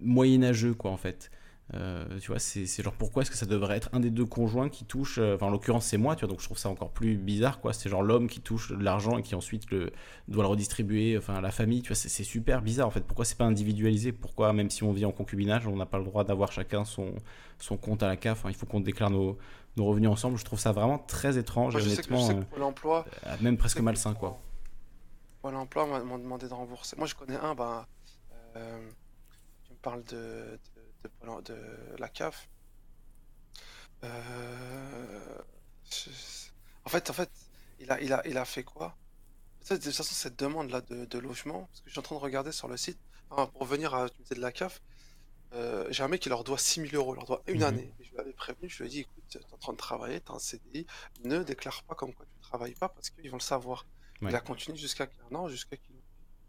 moyenâgeux, quoi, en fait. Euh, tu vois, c'est genre pourquoi est-ce que ça devrait être un des deux conjoints qui touche, euh, enfin en l'occurrence c'est moi, tu vois, donc je trouve ça encore plus bizarre, quoi. C'est genre l'homme qui touche l'argent et qui ensuite le, doit le redistribuer, enfin à la famille, tu vois, c'est super bizarre en fait. Pourquoi c'est pas individualisé? Pourquoi même si on vit en concubinage, on n'a pas le droit d'avoir chacun son, son compte à la CAF Il faut qu'on déclare nos, nos, revenus ensemble. Je trouve ça vraiment très étrange, honnêtement, l'emploi, euh, même presque malsain, quoi. Pôle emploi m'a demandé de rembourser. Moi je connais un, bah, tu me parles de de, la CAF. Euh, en fait, en fait, il a, il a, il a fait quoi? De toute façon, cette demande-là de, logement, parce que je suis en train de regarder sur le site, pour venir à l'unité de la CAF, euh, j'ai un mec qui leur doit 6000 euros, leur doit une mhm. année. je lui avais prévenu, je lui ai dit, écoute, tu es en train de travailler, tu as un CDI, ne déclare pas comme quoi tu ne travailles pas parce qu'ils vont le savoir. Il a continué jusqu'à un an, jusqu'à qu'il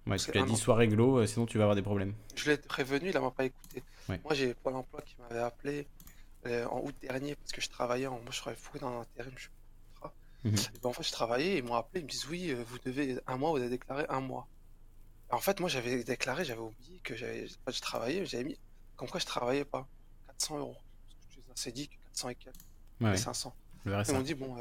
Ouais, tu l'as dit, sois réglo, euh, sinon tu vas avoir des problèmes. Je l'ai prévenu, il m'a pas écouté. Moi, j'ai Pôle emploi qui m'avait appelé euh, en août dernier parce que je travaillais, en... moi je travaillais fou dans l'intérim, je suis contrat. Mhm. Ben, en fait, je travaillais, ils m'ont appelé, ils me disent oui, euh, vous devez un mois, vous avez déclaré un mois. en fait, moi j'avais déclaré, j'avais oublié que j'avais je travaillais, j'avais mis comme quoi je travaillais pas 400 euros. Parce que je dit que 400 et 4, ouais, 500. Ils m'ont dit bon,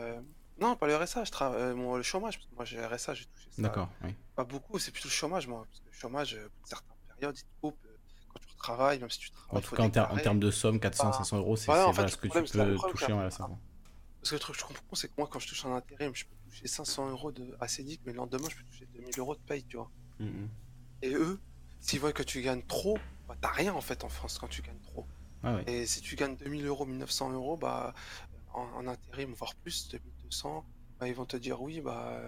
non, pas le RSA, je travaille, euh, le chômage, parce que moi j'ai le RSA, j'ai touché ça. D'accord, oui. Pas beaucoup, c'est plutôt le chômage, moi. Parce que le chômage, euh, pour certaines périodes, il te coupe euh, quand tu travailles, même si tu travailles. En tout cas, en, termes de somme, 400, 500 euros, c'est voilà, ce que tu peux toucher en RSA. Parce que le truc que je comprends, c'est que moi, quand je touche un intérim, je peux toucher 500 euros de ACDIC, mais le lendemain, je peux toucher 2000 euros de paye, tu vois. Mm-hmm. Et eux, s'ils voient que tu gagnes trop, bah, t'as rien en fait en France quand tu gagnes trop. Ah Et si tu gagnes 2000 euros, 1900 euros, bah, en, en intérim, voire plus, 2200, bah, ils vont te dire oui, bah,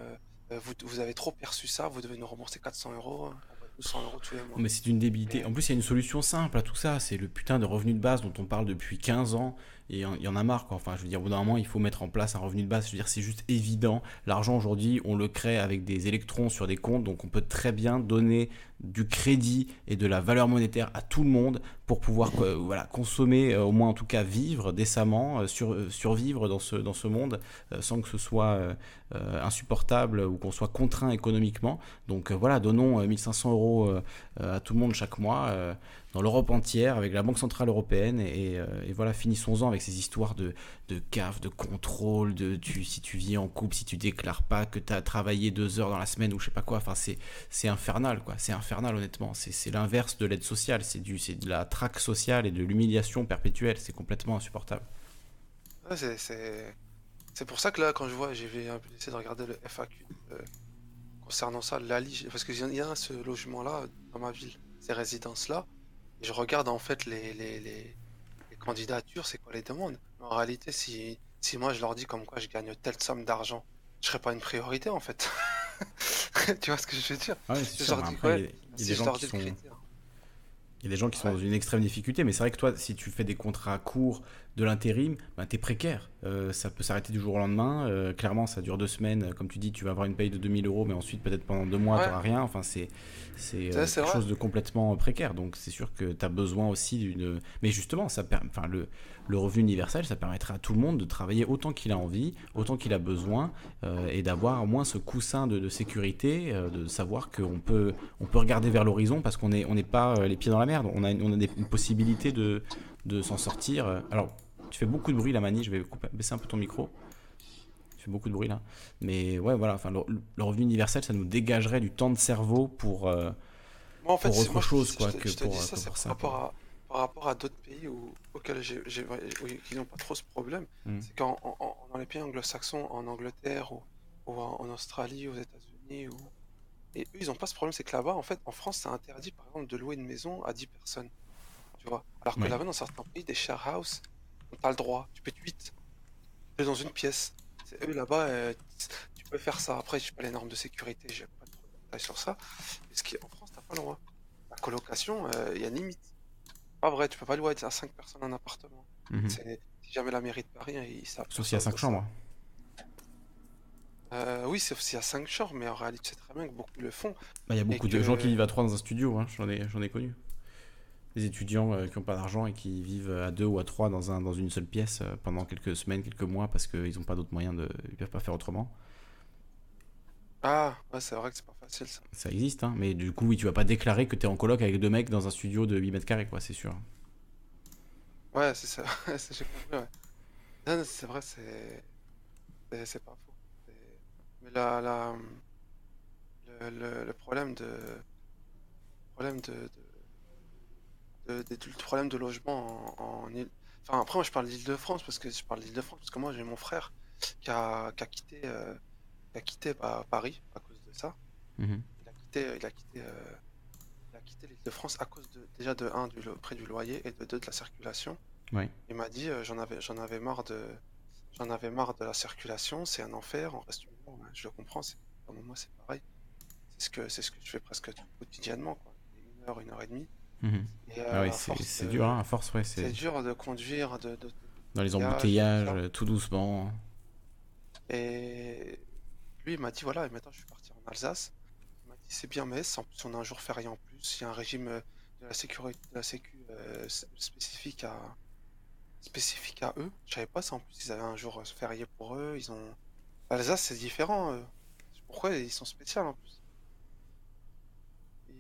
euh, vous, avez trop perçu ça, vous devez nous rembourser 400 euros. 200 euros tous les mois. Mais c'est une débilité. En plus, il y a une solution simple à tout ça. C'est le putain de revenu de base dont on parle depuis 15 ans. Il y en a marre, quoi. Enfin, je veux dire, au bout d'un moment, il faut mettre en place un revenu de base. Je veux dire, c'est juste évident. L'argent, aujourd'hui, on le crée avec des électrons sur des comptes. Donc, on peut très bien donner du crédit et de la valeur monétaire à tout le monde pour pouvoir voilà, consommer, euh, au moins en tout cas vivre décemment, euh, sur, euh, survivre dans ce, dans ce monde sans que ce soit insupportable ou qu'on soit contraint économiquement. Donc voilà, donnons 1500 euros à tout le monde chaque mois dans l'Europe entière avec la Banque Centrale Européenne et, voilà, finissons-en avec ces histoires de, de CAF, de contrôle, de si tu vis en couple, si tu déclares pas que tu as travaillé deux heures dans la semaine ou je sais pas quoi, enfin c'est infernal quoi, c'est infernal honnêtement, c'est l'inverse de l'aide sociale, c'est de la traque sociale et de l'humiliation perpétuelle, c'est complètement insupportable. c'est pour ça que là quand je vois, j'ai essayé de regarder le FAQ euh, concernant ça, la parce qu'il y a ce logement là dans ma ville, ces résidences là, et je regarde en fait les, les, les, les candidatures, c'est quoi les demandes? En réalité, si, si moi je leur dis comme quoi je gagne telle somme d'argent, je serais pas une priorité en fait. tu vois ce que je veux dire? Ouais, Si je leur dis quoi Il y a des gens qui sont dans une extrême difficulté, mais c'est vrai que toi, si tu fais des contrats courts de l'intérim, ben, tu es précaire. Euh, ça peut s'arrêter du jour au lendemain. Euh, clairement, ça dure deux semaines. Comme tu dis, tu vas avoir une paye de 2000 euros, mais ensuite, peut-être pendant deux mois, tu n'auras rien. Enfin, c'est c'est euh, quelque chose de complètement précaire. Donc, c'est sûr que tu as besoin aussi d'une. Mais justement, ça enfin, le, le revenu universel, ça permettrait à tout le monde de travailler autant qu'il a envie, autant qu'il a besoin, euh, et d'avoir au moins ce coussin de, sécurité, euh, de savoir qu'on peut, on peut regarder vers l'horizon parce qu'on n'est on n'est pas les pieds dans la merde, on a, on a des, une possibilité de, de s'en sortir. Alors, tu fais beaucoup de bruit la manie, je vais baisser un peu ton micro. Tu fait beaucoup de bruit là. Mais ouais, voilà, enfin, le, revenu universel, ça nous dégagerait du temps de cerveau pour, euh, en fait, pour autre chose je, quoi, je, que je te pour, dis ça, pour c'est ça. par rapport à, par rapport à d'autres pays où, auxquels j'ai, qui n'ont pas trop ce problème. Mm. C'est qu'en en- en- dans les pays anglo-saxons, en Angleterre ou, ou en, en Australie, aux États-Unis, ou... et eux, ils n'ont pas ce problème. C'est que là-bas, en fait, en France, c'est interdit, par exemple, de louer une maison à 10 personnes. Tu vois? Alors que Oui. là-bas, dans certains pays, des share house, t'as le droit. Tu peux être 8 dans une pièce. C'est eux là-bas, euh, tu peux faire ça. Après, je sais pas les normes de sécurité, j'ai pas trop de détails sur ça. Mais ce qui en France, t'as pas le droit. La colocation, il y a une limite. Pas vrai, tu peux pas louer à 5 personnes un appartement. Mhm. C'est si jamais la mairie de Paris, hein, ils savent. Sauf s'il y a ça, 5 ça. chambres. Euh, oui, sauf s'il y a 5 chambres, mais en réalité, c'est très bien que beaucoup le font. Bah, Il y a beaucoup de que- gens qui vivent à 3 dans un studio, hein, j'en ai, j'en ai connu. Des étudiants euh, qui n'ont pas d'argent et qui vivent à 2 ou à 3 dans, un, dans une seule pièce euh, pendant quelques semaines, quelques mois parce qu'ils n'ont pas d'autres moyens de. Ils peuvent pas faire autrement. Ah, ouais, c'est vrai que c'est pas facile ça. Ça existe, hein, mais du coup, oui, tu vas pas déclarer que tu es en coloc avec deux mecs dans un studio de 8 mètres carrés, quoi, c'est sûr. Ouais, c'est ça. C'est- J'ai compris, ouais. Non, non, c'est vrai, c'est. C'est pas faux. Mais la, la... Le, le- le problème de. le problème de. de... de- problème de logement en, en île- Enfin, après, moi, je parle d'Île-de-France parce que je parle d'Île-de-France parce que moi, j'ai mon frère qui a, qui a quitté, euh, qui a quitté bah, Paris à cause de ça. Mhm. Il a quitté, il a quitté, euh, il a quitté l'Île-de-France à cause de, déjà de un du prix du loyer et de deux de la circulation. Ouais. Il m'a dit, euh, j'en avais, j'en avais marre de, j'en avais marre de la circulation, c'est un enfer, on reste ouais, je le comprends, c'est, moi c'est pareil. C'est ce que, c'est ce que je fais presque quotidiennement, quoi. Une heure, une heure et demie. Mhm. Et, euh, Ah oui, c'est dur, hein, à force, ouais, C'est dur de conduire, de, de- dans les embouteillages, tout doucement. Et lui, il m'a dit, voilà, et maintenant je suis parti en Alsace. Il m'a dit, c'est bien, mais en plus, on a un jour férié en plus. Il y a un régime euh, de la sécurité, de la sécu euh, spécifique à, spécifique à eux. Je savais pas ça en plus, ils avaient un jour férié pour eux. Ils ont. L'Alsace, c'est différent. Pourquoi ils sont spéciaux en plus?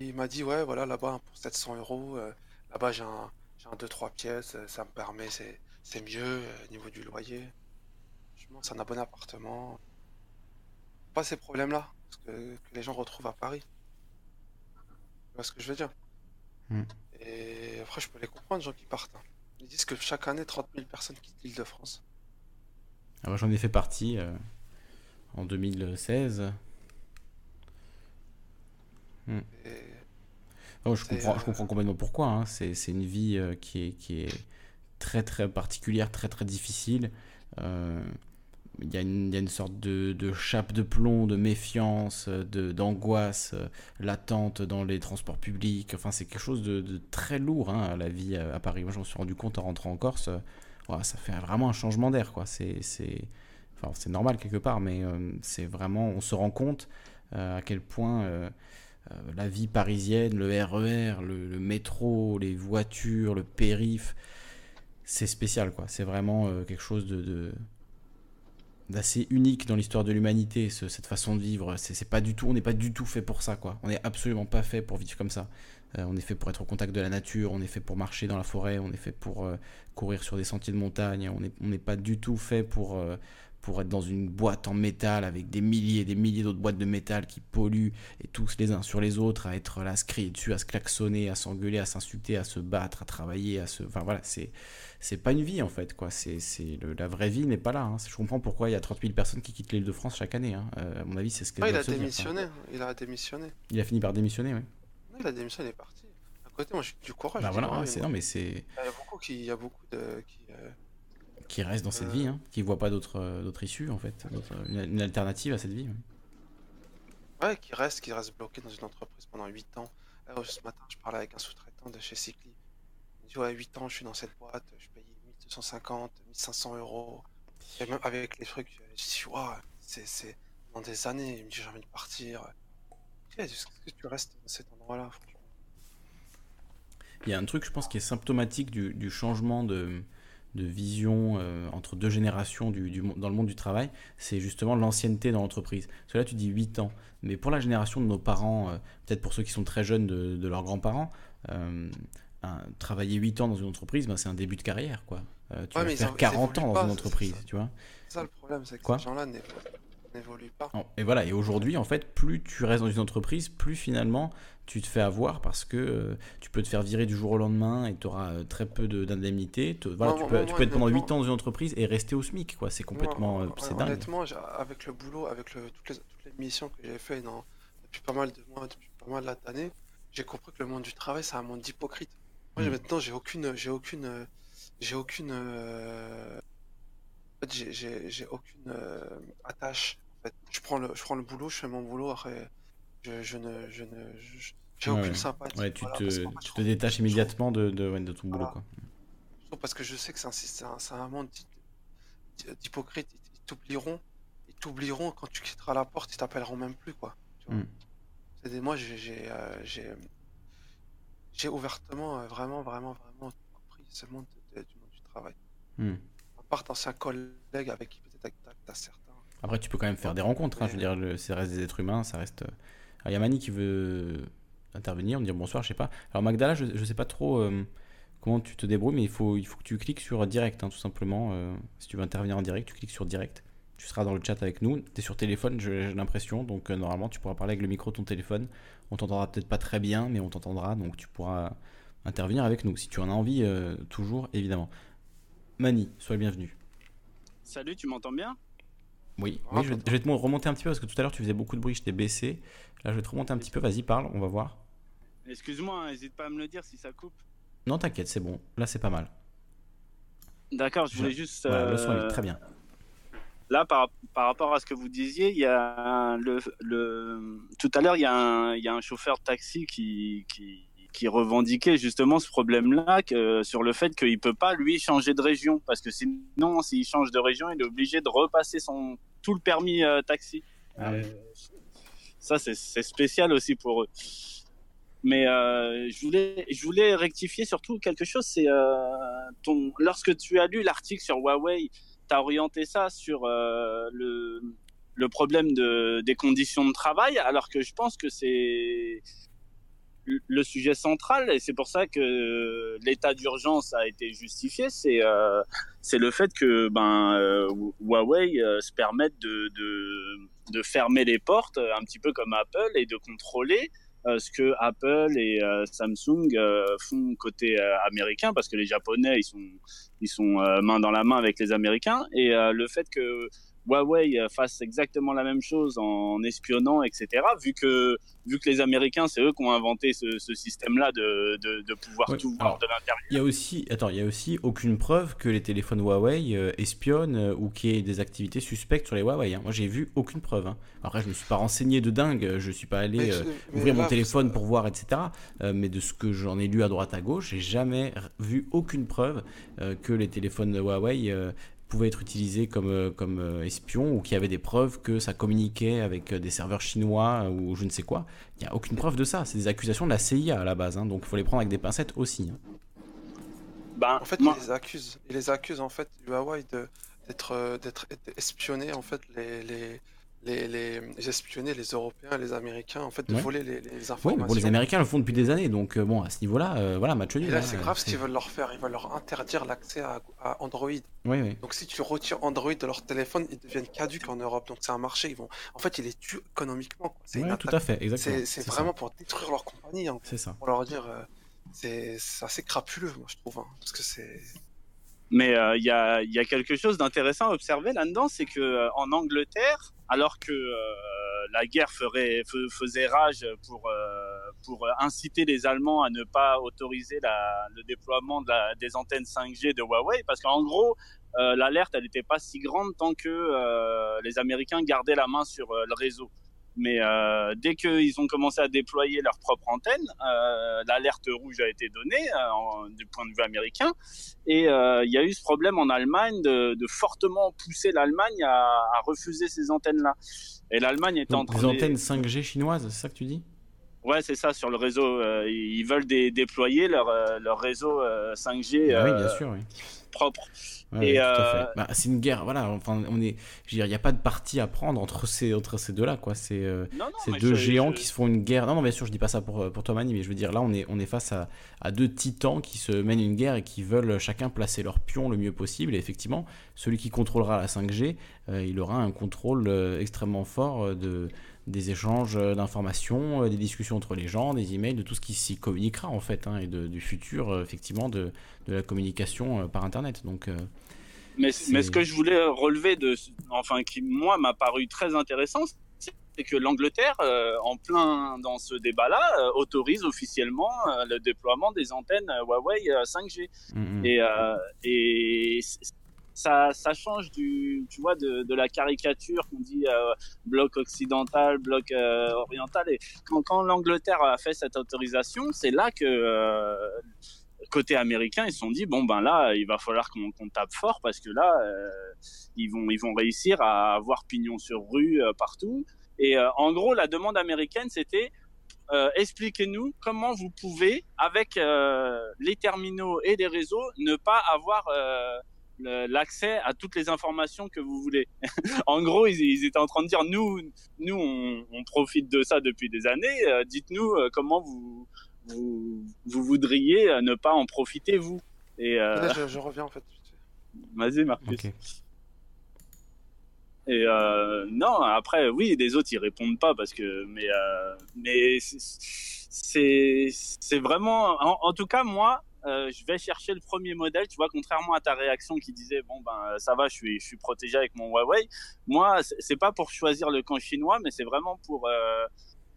Il m'a dit, ouais, voilà, là-bas, pour 700 euros, euh, là-bas, j'ai un, j'ai un 2-3 pièces, euh, ça me permet, c'est, c'est mieux euh, au niveau du loyer. Franchement, c'est un bon appartement. Pas ces problèmes-là, que, que les gens retrouvent à Paris. Tu vois ce que je veux dire? Mm. Et après, je peux les comprendre, les gens qui partent. hein. Ils disent que chaque année, 30 000 personnes quittent l'Île-de-France. Ah, moi, j'en ai fait partie euh, en 2016. Oh, je, comprends, je euh, comprends complètement pourquoi. hein. C'est, c'est une vie euh, qui, est, qui est très très particulière, très très difficile. Euh, Il y, a une- il y a une sorte de, de chape de plomb, de méfiance, euh, de, d'angoisse euh, latente dans les transports publics. Enfin, c'est quelque chose de, de très lourd, hein, la vie à, à Paris. Moi, je m'en suis rendu compte en rentrant en Corse. euh, ça fait vraiment un changement d'air, quoi. C'est, c'est, enfin, c'est normal quelque part, mais euh, c'est vraiment, on se rend compte euh, à quel point euh, euh, la vie parisienne, le RER, le, le métro, les voitures, le périph, c'est spécial, quoi. C'est vraiment euh, quelque chose de, d'assez unique dans l'histoire de l'humanité, ce- cette façon de vivre. C'est, pas du tout, on n'est pas du tout fait pour ça, quoi. On n'est absolument pas fait pour vivre comme ça. Euh, on est fait pour être au contact de la nature, on est fait pour marcher dans la forêt, on est fait pour euh, courir sur des sentiers de montagne. On n'est pas du tout fait pour euh, pour être dans une boîte en métal avec des milliers et des milliers d'autres boîtes de métal qui polluent et tous les uns sur les autres à être là, à se crier dessus, à se klaxonner, à s'engueuler, à s'insulter, à se battre, à travailler, à se. Enfin voilà, c'est c'est pas une vie en fait quoi. C'est c'est le- la vraie vie n'est pas là. hein. Je comprends pourquoi il y a 30 000 personnes qui quittent l'île de France chaque année. hein. Euh, à mon avis, c'est ce qu'elles Ah, il a dire, quoi. démissionné. Il a démissionné. Il a fini par démissionner, oui. Non, il a démissionné, il est parti. À côté, moi, j'ai du courage. Bah voilà, c'est non mais c'est Il y a beaucoup qui, il y a beaucoup de, qui, euh, qui reste dans cette Euh. vie, hein, qui voit pas d'autre euh, issue en fait, d'autre- une, une alternative à cette vie. ouais. ouais, qui restent, qui restent bloqués dans une entreprise pendant 8 ans. Là, ce matin, je parlais avec un sous-traitant de chez Cycli. Il me dit, ouais, 8 ans, je suis dans cette boîte, je paye 1250, 1500 euros. Et même avec les trucs, je dis, waouh, c'est, c'est dans des années. Il me dit, j'ai envie de partir. Est-ce que tu restes dans cet endroit-là, Il y a un truc, je pense, qui est symptomatique du, du changement de, de vision euh, entre deux générations du, dans le monde du travail, c'est justement l'ancienneté dans l'entreprise. Là, tu dis 8 ans, mais pour la génération de nos parents, euh, peut-être pour ceux qui sont très jeunes de, de leurs grands-parents, euh, un- travailler 8 ans dans une entreprise, ben, c'est un début de carrière. quoi. Tu Ouais, vas faire en- ils 40 ans dans pas, une entreprise, c'est ça. tu vois. ça le problème, c'est que ces gens-là n'évoluent pas. Et voilà, et aujourd'hui, en fait, plus tu restes dans une entreprise, plus finalement tu te fais avoir parce que euh, tu peux te faire virer du jour au lendemain et tu auras euh, très peu d'indemnités. Voilà, tu, peux, tu peux être pendant 8 ans dans une entreprise et rester au SMIC, quoi. C'est complètement. Euh, c'est dingue. Honnêtement, avec le boulot, avec le, toutes, les, toutes, les, missions que j'ai fait depuis pas mal de mois, depuis pas mal d'années, j'ai compris que le monde du travail, c'est un monde d'hypocrite. Moi, mm. maintenant, j'ai aucune. J'ai aucune. J'ai aucune. Fait, j'ai aucune attache. Je prends, le, je prends le boulot, je fais mon boulot, après je, je ne, je ne, j'ai aucune sympathie. Ouais, tu, te, tu te détaches immédiatement de, de, de ton boulot, quoi. Parce que je sais que c'est un, un, un, monde d'hypocrites. Ils t'oublieront, ils t'oublieront quand tu quitteras la porte, ils t'appelleront même plus, quoi. Tu mm. Moi, j'ai, euh, j'ai, j'ai ouvertement, euh, vraiment, vraiment, vraiment compris ce monde du monde du travail. Mm. À part d'anciens collègues avec qui peut-être t'as certains. Après, tu peux quand même faire des rencontres. Hein, je veux dire, ça reste des êtres humains, ça reste. Euh, il y a Mani qui veut intervenir, me dire bonsoir, je sais pas. Alors, Magdala, je, ne sais pas trop euh, comment tu te débrouilles, mais il faut, il faut que tu cliques sur direct, hein, tout simplement. Euh, si tu veux intervenir en direct, tu cliques sur direct. Tu seras dans le chat avec nous. Tu es sur téléphone, j'ai l'impression, donc normalement, tu pourras parler avec le micro de ton téléphone. On t'entendra peut-être pas très bien, mais on t'entendra, donc tu pourras intervenir avec nous si tu en as envie, toujours, évidemment. Mani, sois le bienvenu. Salut, tu m'entends bien? Oui, oui je, vais, te remonter un petit peu parce que tout à l'heure tu faisais beaucoup de bruit, je t'ai baissé. Là, je vais te remonter un petit peu. Vas-y, parle, on va voir. Excuse-moi, n'hésite pas à me le dire si ça coupe. Non, t'inquiète, c'est bon. Là, c'est pas mal. D'accord, je voulais juste. le son est très bien. Là, par, par, rapport à ce que vous disiez, il y a le, le... tout à l'heure, il, il, y a un chauffeur de taxi qui, qui, qui revendiquait justement ce problème-là sur le fait qu'il peut pas lui changer de région parce que sinon, s'il change de région, il est obligé de repasser son tout le permis euh, taxi. Ah euh, ça, c'est spécial aussi pour eux. Mais euh, je voulais, je voulais rectifier surtout quelque chose. C'est ton, lorsque tu as lu l'article sur Huawei, tu as orienté ça sur le, le problème de, des conditions de travail, alors que je pense que c'est le sujet central et c'est pour ça que l'état d'urgence a été justifié c'est euh, le fait que ben euh, Huawei euh, se permette de, de, de fermer les portes un petit peu comme Apple et de contrôler ce que Apple et Samsung font côté américain parce que les japonais ils sont ils sont main dans la main avec les américains et le fait que Huawei fasse exactement la même chose en espionnant, etc. Vu que, vu que les Américains, c'est eux qui ont inventé ce, système-là de, de, pouvoir tout voir de l'intérieur. Il y a aussi, attends, il y a aussi aucune preuve que les téléphones Huawei euh, espionnent euh, ou qu'il y ait des activités suspectes sur les Huawei. Hein. Moi, j'ai vu aucune preuve. Hein. Après, je me suis pas renseigné de dingue, je suis pas allé euh, ouvrir mon téléphone pour voir, etc. mais de ce que j'en ai lu à droite à gauche, j'ai jamais vu aucune preuve que les téléphones Huawei pouvait être utilisé comme, euh, comme euh, espion ou qu'il y avait des preuves que ça communiquait avec euh, des serveurs chinois ou je ne sais quoi. Il n'y a aucune preuve de ça. C'est des accusations de la CIA à la base, hein, donc il faut les prendre avec des pincettes aussi. Hein. Ben, en fait, ils les accusent. Ils les accusent en fait Huawei d'être d'être espionné en fait les, les les, les, espionner les Européens, les Américains, en fait, de voler les, les informations. Oui, les Américains le font depuis des années, donc euh, bon, à ce niveau-là, euh, voilà, match nul. Et là, hein, c'est grave ce qu'ils veulent leur faire. Ils veulent leur interdire l'accès à, Android. Oui, oui. Donc, si tu retires Android de leur téléphone, ils deviennent caduques en Europe. Donc, c'est un marché. Ils vont, en fait, ils les tuent économiquement. C'est tout à fait, exactement. C'est vraiment pour détruire leur compagnie. Hein. c'est ça. Pour leur dire, euh, c'est assez crapuleux, moi, je trouve, hein, parce que c'est. Mais il y, a, y, a, quelque chose d'intéressant à observer là-dedans, c'est que en Angleterre, alors que euh, la guerre faisait rage pour, euh, pour inciter les Allemands à ne pas autoriser le déploiement des antennes 5G de Huawei, parce qu'en gros, euh, l'alerte, n'était pas si grande tant que les Américains gardaient la main sur le réseau. Mais euh, dès qu'ils ont commencé à déployer leur propre antenne, euh, l'alerte rouge a été donnée euh, du point de vue américain. Et euh, il y a eu ce problème en Allemagne de, de fortement pousser l'Allemagne à, à, refuser ces antennes-là. Et l'Allemagne est en train Des antennes 5G chinoises, c'est ça que tu dis? Ouais, c'est ça, sur le réseau. ils veulent déployer leur, leur réseau 5G ah oui, bien sûr, oui. Propre euh, bah, c'est une guerre, voilà. Enfin, on est, je il n'y a pas de parti à prendre entre ces, entre ces deux-là, quoi. C'est euh, ces deux géants qui se font une guerre. Non, non, bien sûr, je dis pas ça pour, pour toi, Mani, mais je veux dire, là, on est, on est face à, à, deux titans qui se mènent une guerre et qui veulent chacun placer leur pion le mieux possible. Et effectivement, celui qui contrôlera la 5G, euh, il aura un contrôle extrêmement fort de des échanges d'informations, des discussions entre les gens, des emails, de tout ce qui s'y communiquera en fait, hein, et de, du futur effectivement de, de, la communication par Internet. Donc mais, mais ce que je voulais relever, de, enfin, qui moi m'a paru très intéressant, c'est que l'Angleterre, euh, en plein dans ce débat-là, euh, autorise officiellement euh, le déploiement des antennes Huawei 5G. Mm-hmm. Et, et ça, ça, change du, tu vois, de, la caricature qu'on dit bloc occidental, bloc oriental. Et quand, quand l'Angleterre a fait cette autorisation, c'est là que côté américain, ils se sont dit bon ben là, il va falloir qu'on tape fort parce que là, euh, ils vont ils vont réussir à avoir pignon sur rue euh, partout. Et euh, en gros, la demande américaine, c'était expliquez-nous comment vous pouvez, avec les terminaux et les réseaux, ne pas avoir l'accès à toutes les informations que vous voulez. en gros, ils, étaient en train de dire nous, nous, on, on profite de ça depuis des années. Dites-nous comment vous vous, voudriez euh, ne pas en profiter, vous. Et, euh, je, reviens en fait. Vas-y, Marcus. Et euh, non, après, oui, les autres ils répondent pas parce que, mais, mais c'est, c'est vraiment, en, tout cas, moi, je vais chercher le premier modèle. Tu vois, contrairement à ta réaction qui disait, bon ben, ça va, je suis, protégé avec mon Huawei. Moi, c'est pas pour choisir le camp chinois, mais c'est vraiment pour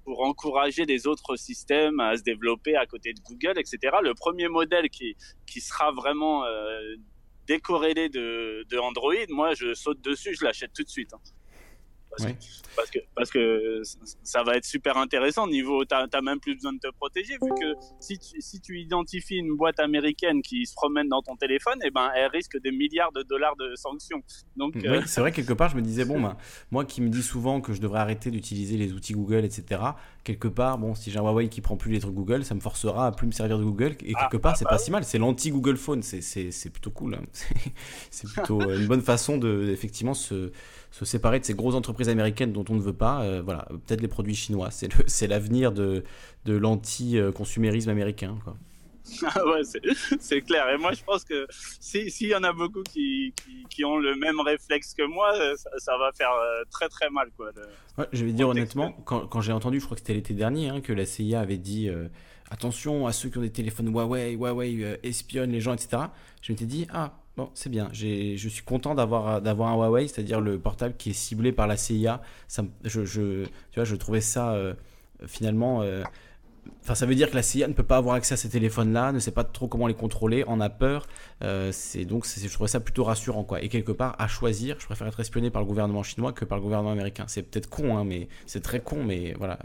pour encourager les autres systèmes à se développer à côté de Google, etc. Le premier modèle qui, qui sera vraiment euh, décorrélé de, de, Android, moi je saute dessus, je l'achète tout de suite. Hein. Parce, que, parce, que, ça va être super intéressant. Niveau, tu n'as même plus besoin de te protéger, vu que si tu, si tu identifies une boîte américaine qui se promène dans ton téléphone, et eh ben, elle risque des milliards de dollars de sanctions. Donc, oui, euh, c'est vrai, quelque part, je me disais, bon, ben, moi qui me dis souvent que je devrais arrêter d'utiliser les outils Google, etc., quelque part, bon, si j'ai un Huawei qui prend plus les trucs Google, ça me forcera à plus me servir de Google. Et quelque ah, part, c'est ah, pas bah si mal. C'est l'anti-Google Phone. C'est plutôt cool. Hein. C'est plutôt une bonne façon de, effectivement, se se séparer de ces grosses entreprises américaines dont on ne veut pas. Euh, voilà, peut-être les produits chinois. C'est l'avenir de, de l'anti-consumérisme américain. Quoi. Ah ouais, c'est clair. Et moi, je pense que s'il y en a beaucoup qui, qui, ont le même réflexe que moi, ça, va faire euh, très très mal. Quoi, je vais dire honnêtement, quand, quand j'ai entendu, je crois que c'était l'été dernier, hein, que la CIA avait dit euh, attention à ceux qui ont des téléphones Huawei, Huawei espionne les gens, etc. Je m'étais dit, ah, Bon, c'est bien. Je suis content d'avoir d'avoir un Huawei, c'est-à-dire le portable qui est ciblé par la CIA. Ça, je, je, tu vois, je trouvais ça euh, finalement. Euh, enfin, ça veut dire que la CIA ne peut pas avoir accès à ces téléphones-là, ne sait pas trop comment les contrôler, en a peur. Euh, c'est donc, je trouvais ça plutôt rassurant, quoi. Et quelque part, à choisir, je préfère être espionné par le gouvernement chinois que par le gouvernement américain. C'est peut-être con, hein, mais c'est très con, mais voilà.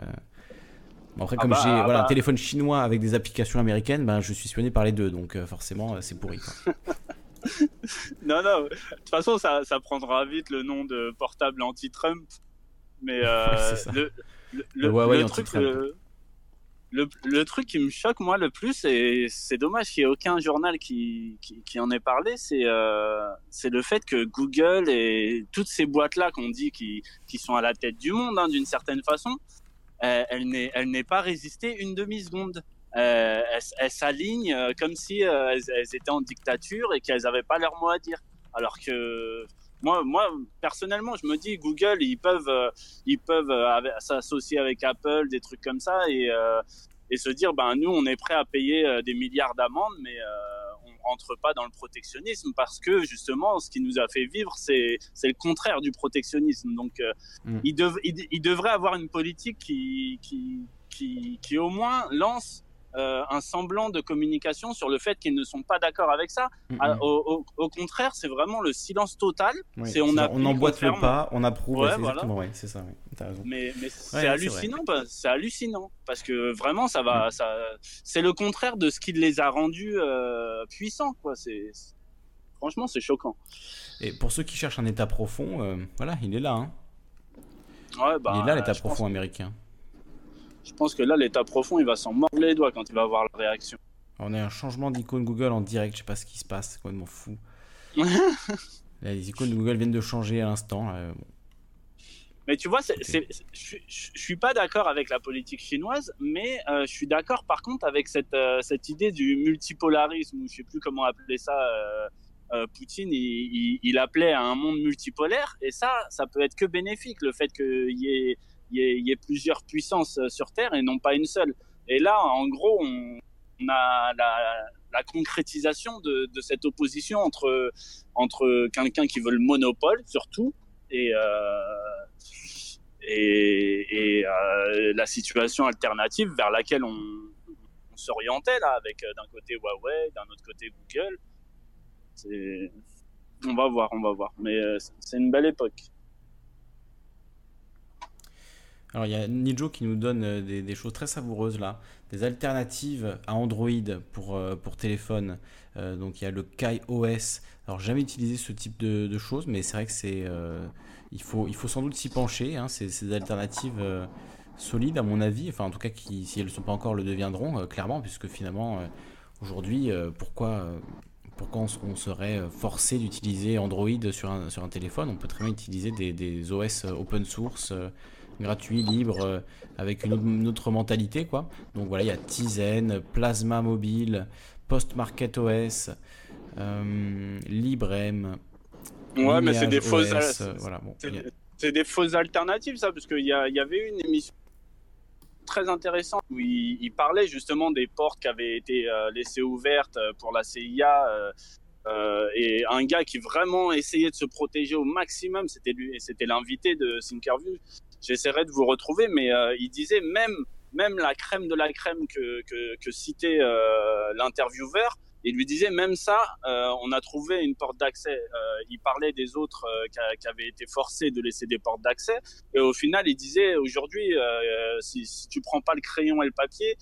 après, ah comme bah, j'ai ah voilà, un bah. téléphone chinois avec des applications américaines, ben, je suis espionné par les deux, donc forcément, c'est pourri. Quoi. non, non. De toute façon, ça, ça, prendra vite le nom de portable anti-Trump. Mais euh, le, le, truc, le, truc qui me choque, moi, le plus, et c'est dommage qu'il n'y ait aucun journal qui, qui, en ait parlé, c'est euh, c'est le fait que Google et toutes ces boîtes-là qu'on dit qui, qui sont à la tête du monde, hein, d'une certaine façon, euh, elle n'est pas résistée une demi-seconde elles, s'alignent euh, comme si euh, elles, étaient en dictature et qu'elles n'avaient pas leur mot à dire. Alors que moi, moi personnellement, je me dis Google, ils peuvent, euh, ils peuvent s'associer avec Apple, des trucs comme ça et et se dire ben nous on est prêt à payer des milliards d'amendes, mais on rentre pas dans le protectionnisme parce que justement ce qui nous a fait vivre c'est c'est le contraire du protectionnisme. Donc mm. il, il, devraient avoir une politique qui qui qui, qui au moins lance euh, un semblant de communication sur le fait qu'ils ne sont pas d'accord avec ça. Ah, au, contraire, c'est vraiment le silence total. c'est on, on emboîte le pas, on approuve. exactement, c'est ça. Mais, mais c'est hallucinant, c'est hallucinant parce que vraiment, ça va, mm. ça, c'est le contraire de ce qui les a rendus euh, puissants, quoi. C'est franchement, c'est choquant. Et pour ceux qui cherchent un état profond, euh, voilà, il est là. Hein. bah, il est là l'état profond américain. Je pense que là, l'état profond, il va s'en mordre les doigts quand il va voir la réaction. On a un changement d'icône Google en direct, je sais pas ce qui se passe, c'est complètement fou. les icônes de Google viennent de changer à l'instant. Mais tu vois, je suis pas d'accord avec la politique chinoise, mais euh, je suis d'accord par contre avec cette, euh, cette idée du multipolarisme, ou je sais plus comment appeler ça. Euh, Poutine, il, il, appelait à un monde multipolaire, et ça, ça peut être que bénéfique, le fait qu'il y ait, y, y ait plusieurs puissances sur Terre et non pas une seule. Et là, en gros, on, on a la, concrétisation de, cette opposition entre, entre quelqu'un qui veut le monopole, surtout, et, euh, et, euh, la situation alternative vers laquelle on, s'orientait là, avec euh, d'un côté Huawei, d'un autre côté Google. On va voir, on va voir. Mais c'est une belle époque. Alors il y a Nijo qui nous donne des, choses très savoureuses là, des alternatives à Android pour, pour téléphone. donc il y a le Kai OS. Alors jamais utilisé ce type de, choses, mais c'est vrai que c'est il faut, il faut sans doute s'y pencher. Hein, des alternatives euh, solides, à mon avis. Enfin, en tout cas, qui, si elles ne sont pas encore, le deviendront, euh, clairement, puisque finalement, euh, aujourd'hui, pourquoi, pourquoi on, serait forcé d'utiliser Android sur un, sur un téléphone? On peut très bien utiliser des OS open source. Gratuits, libres, avec une autre, mentalité quoi. Donc voilà, il y a Tizen, Plasma Mobile, Postmarket OS, Librem, Ouais, mais c'est des fausses. Euh, voilà, c'est des fausses alternatives, ça, parce qu'il y, y, avait une émission très intéressante où il, parlait justement des portes qui avaient été euh, laissées ouvertes euh, pour la CIA. et un gars qui vraiment essayait de se protéger au maximum, c'était lui, c'était l'invité de Thinkerview. J'essaierai de vous retrouver, mais il disait même même la crème de la crème que, que, que citait l'intervieweur, il lui disait même ça, euh, on a trouvé une porte d'accès. Euh, il parlait des autres euh, qui, avaient été forcés de laisser des portes d'accès. Et au final, il disait aujourd'hui, si, si, tu prends pas le crayon et le papier,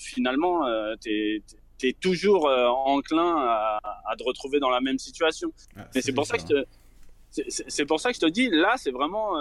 finalement, tu es, toujours enclin à, à, te retrouver dans la même situation. Ah, Mais c'est pour ça que c'est pour ça que je te dis, là, c'est vraiment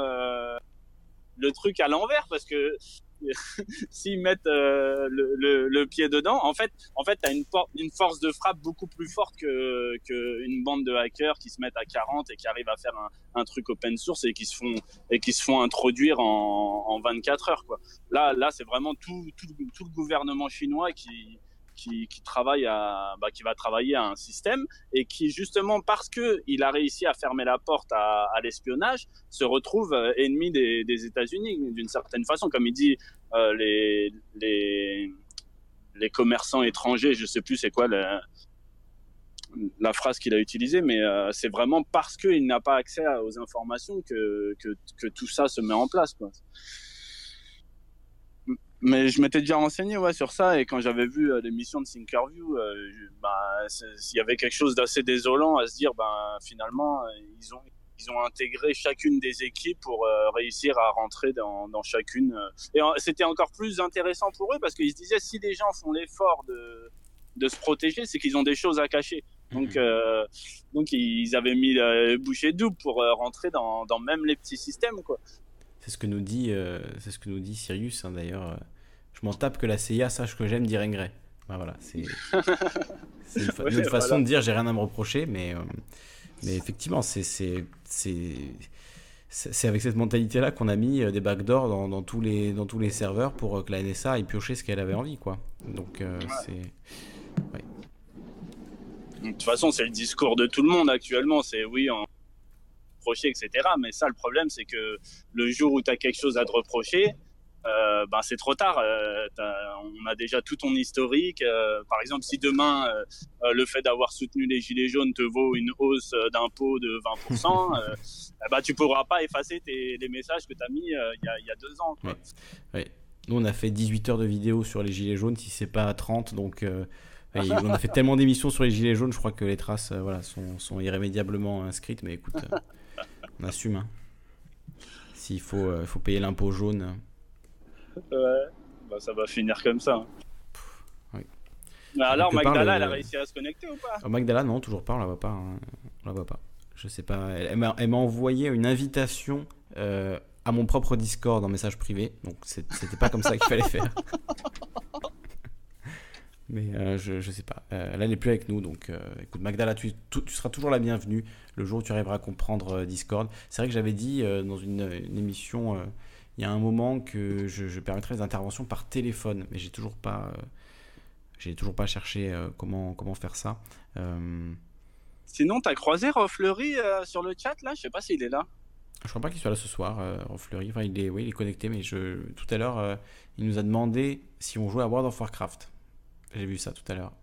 le truc à l'envers parce que s'ils mettent euh, le, pied dedans, en fait, en fait, t'as une, une force de frappe beaucoup plus forte que qu'une bande de hackers qui se mettent à 40 et qui arrivent à faire un, truc open source et qui se font et qui se font introduire en, en 24 heures, quoi. Là, là, c'est vraiment tout le gouvernement chinois qui qui, travaille bah, qui va travailler à un système et qui justement parce que il a réussi à fermer la porte à, l'espionnage se retrouve euh, ennemi des, États-Unis d'une certaine façon, comme il dit euh, les, les les commerçants étrangers, je sais plus c'est quoi la, la phrase qu'il a utilisée, mais euh, c'est vraiment parce qu'il n'a pas accès aux informations que, que, que, tout ça se met en place. Quoi mais je m'étais déjà renseigné ouais, sur ça et quand j'avais vu euh, l'émission de Thinkerview, euh, bah, il y avait quelque chose d'assez désolant à se dire, ben finalement, euh, ils ont ils ont intégré chacune des équipes pour euh, réussir à rentrer dans, dans chacune. Et c'était encore plus intéressant pour eux parce qu'ils se disaient si les gens font l'effort de, de se protéger, c'est qu'ils ont des choses à cacher. Donc, mhm. euh, donc ils avaient mis la bouchée double pour rentrer dans, dans, même les petits systèmes, quoi. C'est ce que nous dit, euh, c'est ce que nous dit Sirius hein, d'ailleurs. Euh, je m'en tape que la CIA sache que j'aime dire Engray. Ben voilà, c'est une, façon de dire j'ai rien à me reprocher, mais, euh, mais effectivement, c'est c'est avec cette mentalité-là qu'on a mis des backdoors dans, dans, tous les, dans tous les serveurs pour que la NSA aille piocher ce qu'elle avait envie. Quoi. Donc, c'est. De toute façon, c'est le discours de tout le monde actuellement. C'est oui, reprocher, etc. Mais ça, le problème, c'est que le jour où tu as quelque chose à te reprocher, euh, ben c'est trop tard. Euh, on a déjà tout ton historique. Euh, par exemple, si demain le fait d'avoir soutenu les gilets jaunes te vaut une hausse d'impôt de 20%, eh ben, tu pourras pas effacer les messages que tu as mis il y, a, deux ans. Nous, on a fait 18 heures de vidéo sur les gilets jaunes, si c'est pas 30, donc. on a fait tellement d'émissions sur les gilets jaunes, je crois que les traces voilà, sont, sont irrémédiablement inscrites. Mais écoute, on assume. Hein. S'il faut, euh, faut payer l'impôt jaune. Ouais, bah, ça va finir comme ça. Hein. alors, Magdala, elle a réussi à se connecter ou pas? Oh, Magdala, non, toujours pas, on la voit pas. Hein. On la voit pas. Je sais pas. Elle, m'a envoyé une invitation euh, à mon propre Discord en message privé. Donc c'était pas comme ça qu'il fallait faire. Mais euh, je, je sais pas. Euh, là, elle n'est plus avec nous. Donc euh, écoute, Magdala, tu, tu, seras toujours la bienvenue le jour où tu arriveras à comprendre Discord. C'est vrai que j'avais dit dans une, émission il y a un moment que je, je permettrais les interventions par téléphone. Mais j'ai toujours pas. j'ai toujours pas cherché comment, comment faire ça. Sinon, tu as croisé Fleury sur le chat là? Je sais pas s'il est là. Je crois pas qu'il soit là ce soir, euh, Fleury. Enfin, il est, oui, il est connecté, mais je, tout à l'heure, euh, il nous a demandé si on jouait à World of Warcraft. J'ai vu ça tout à l'heure.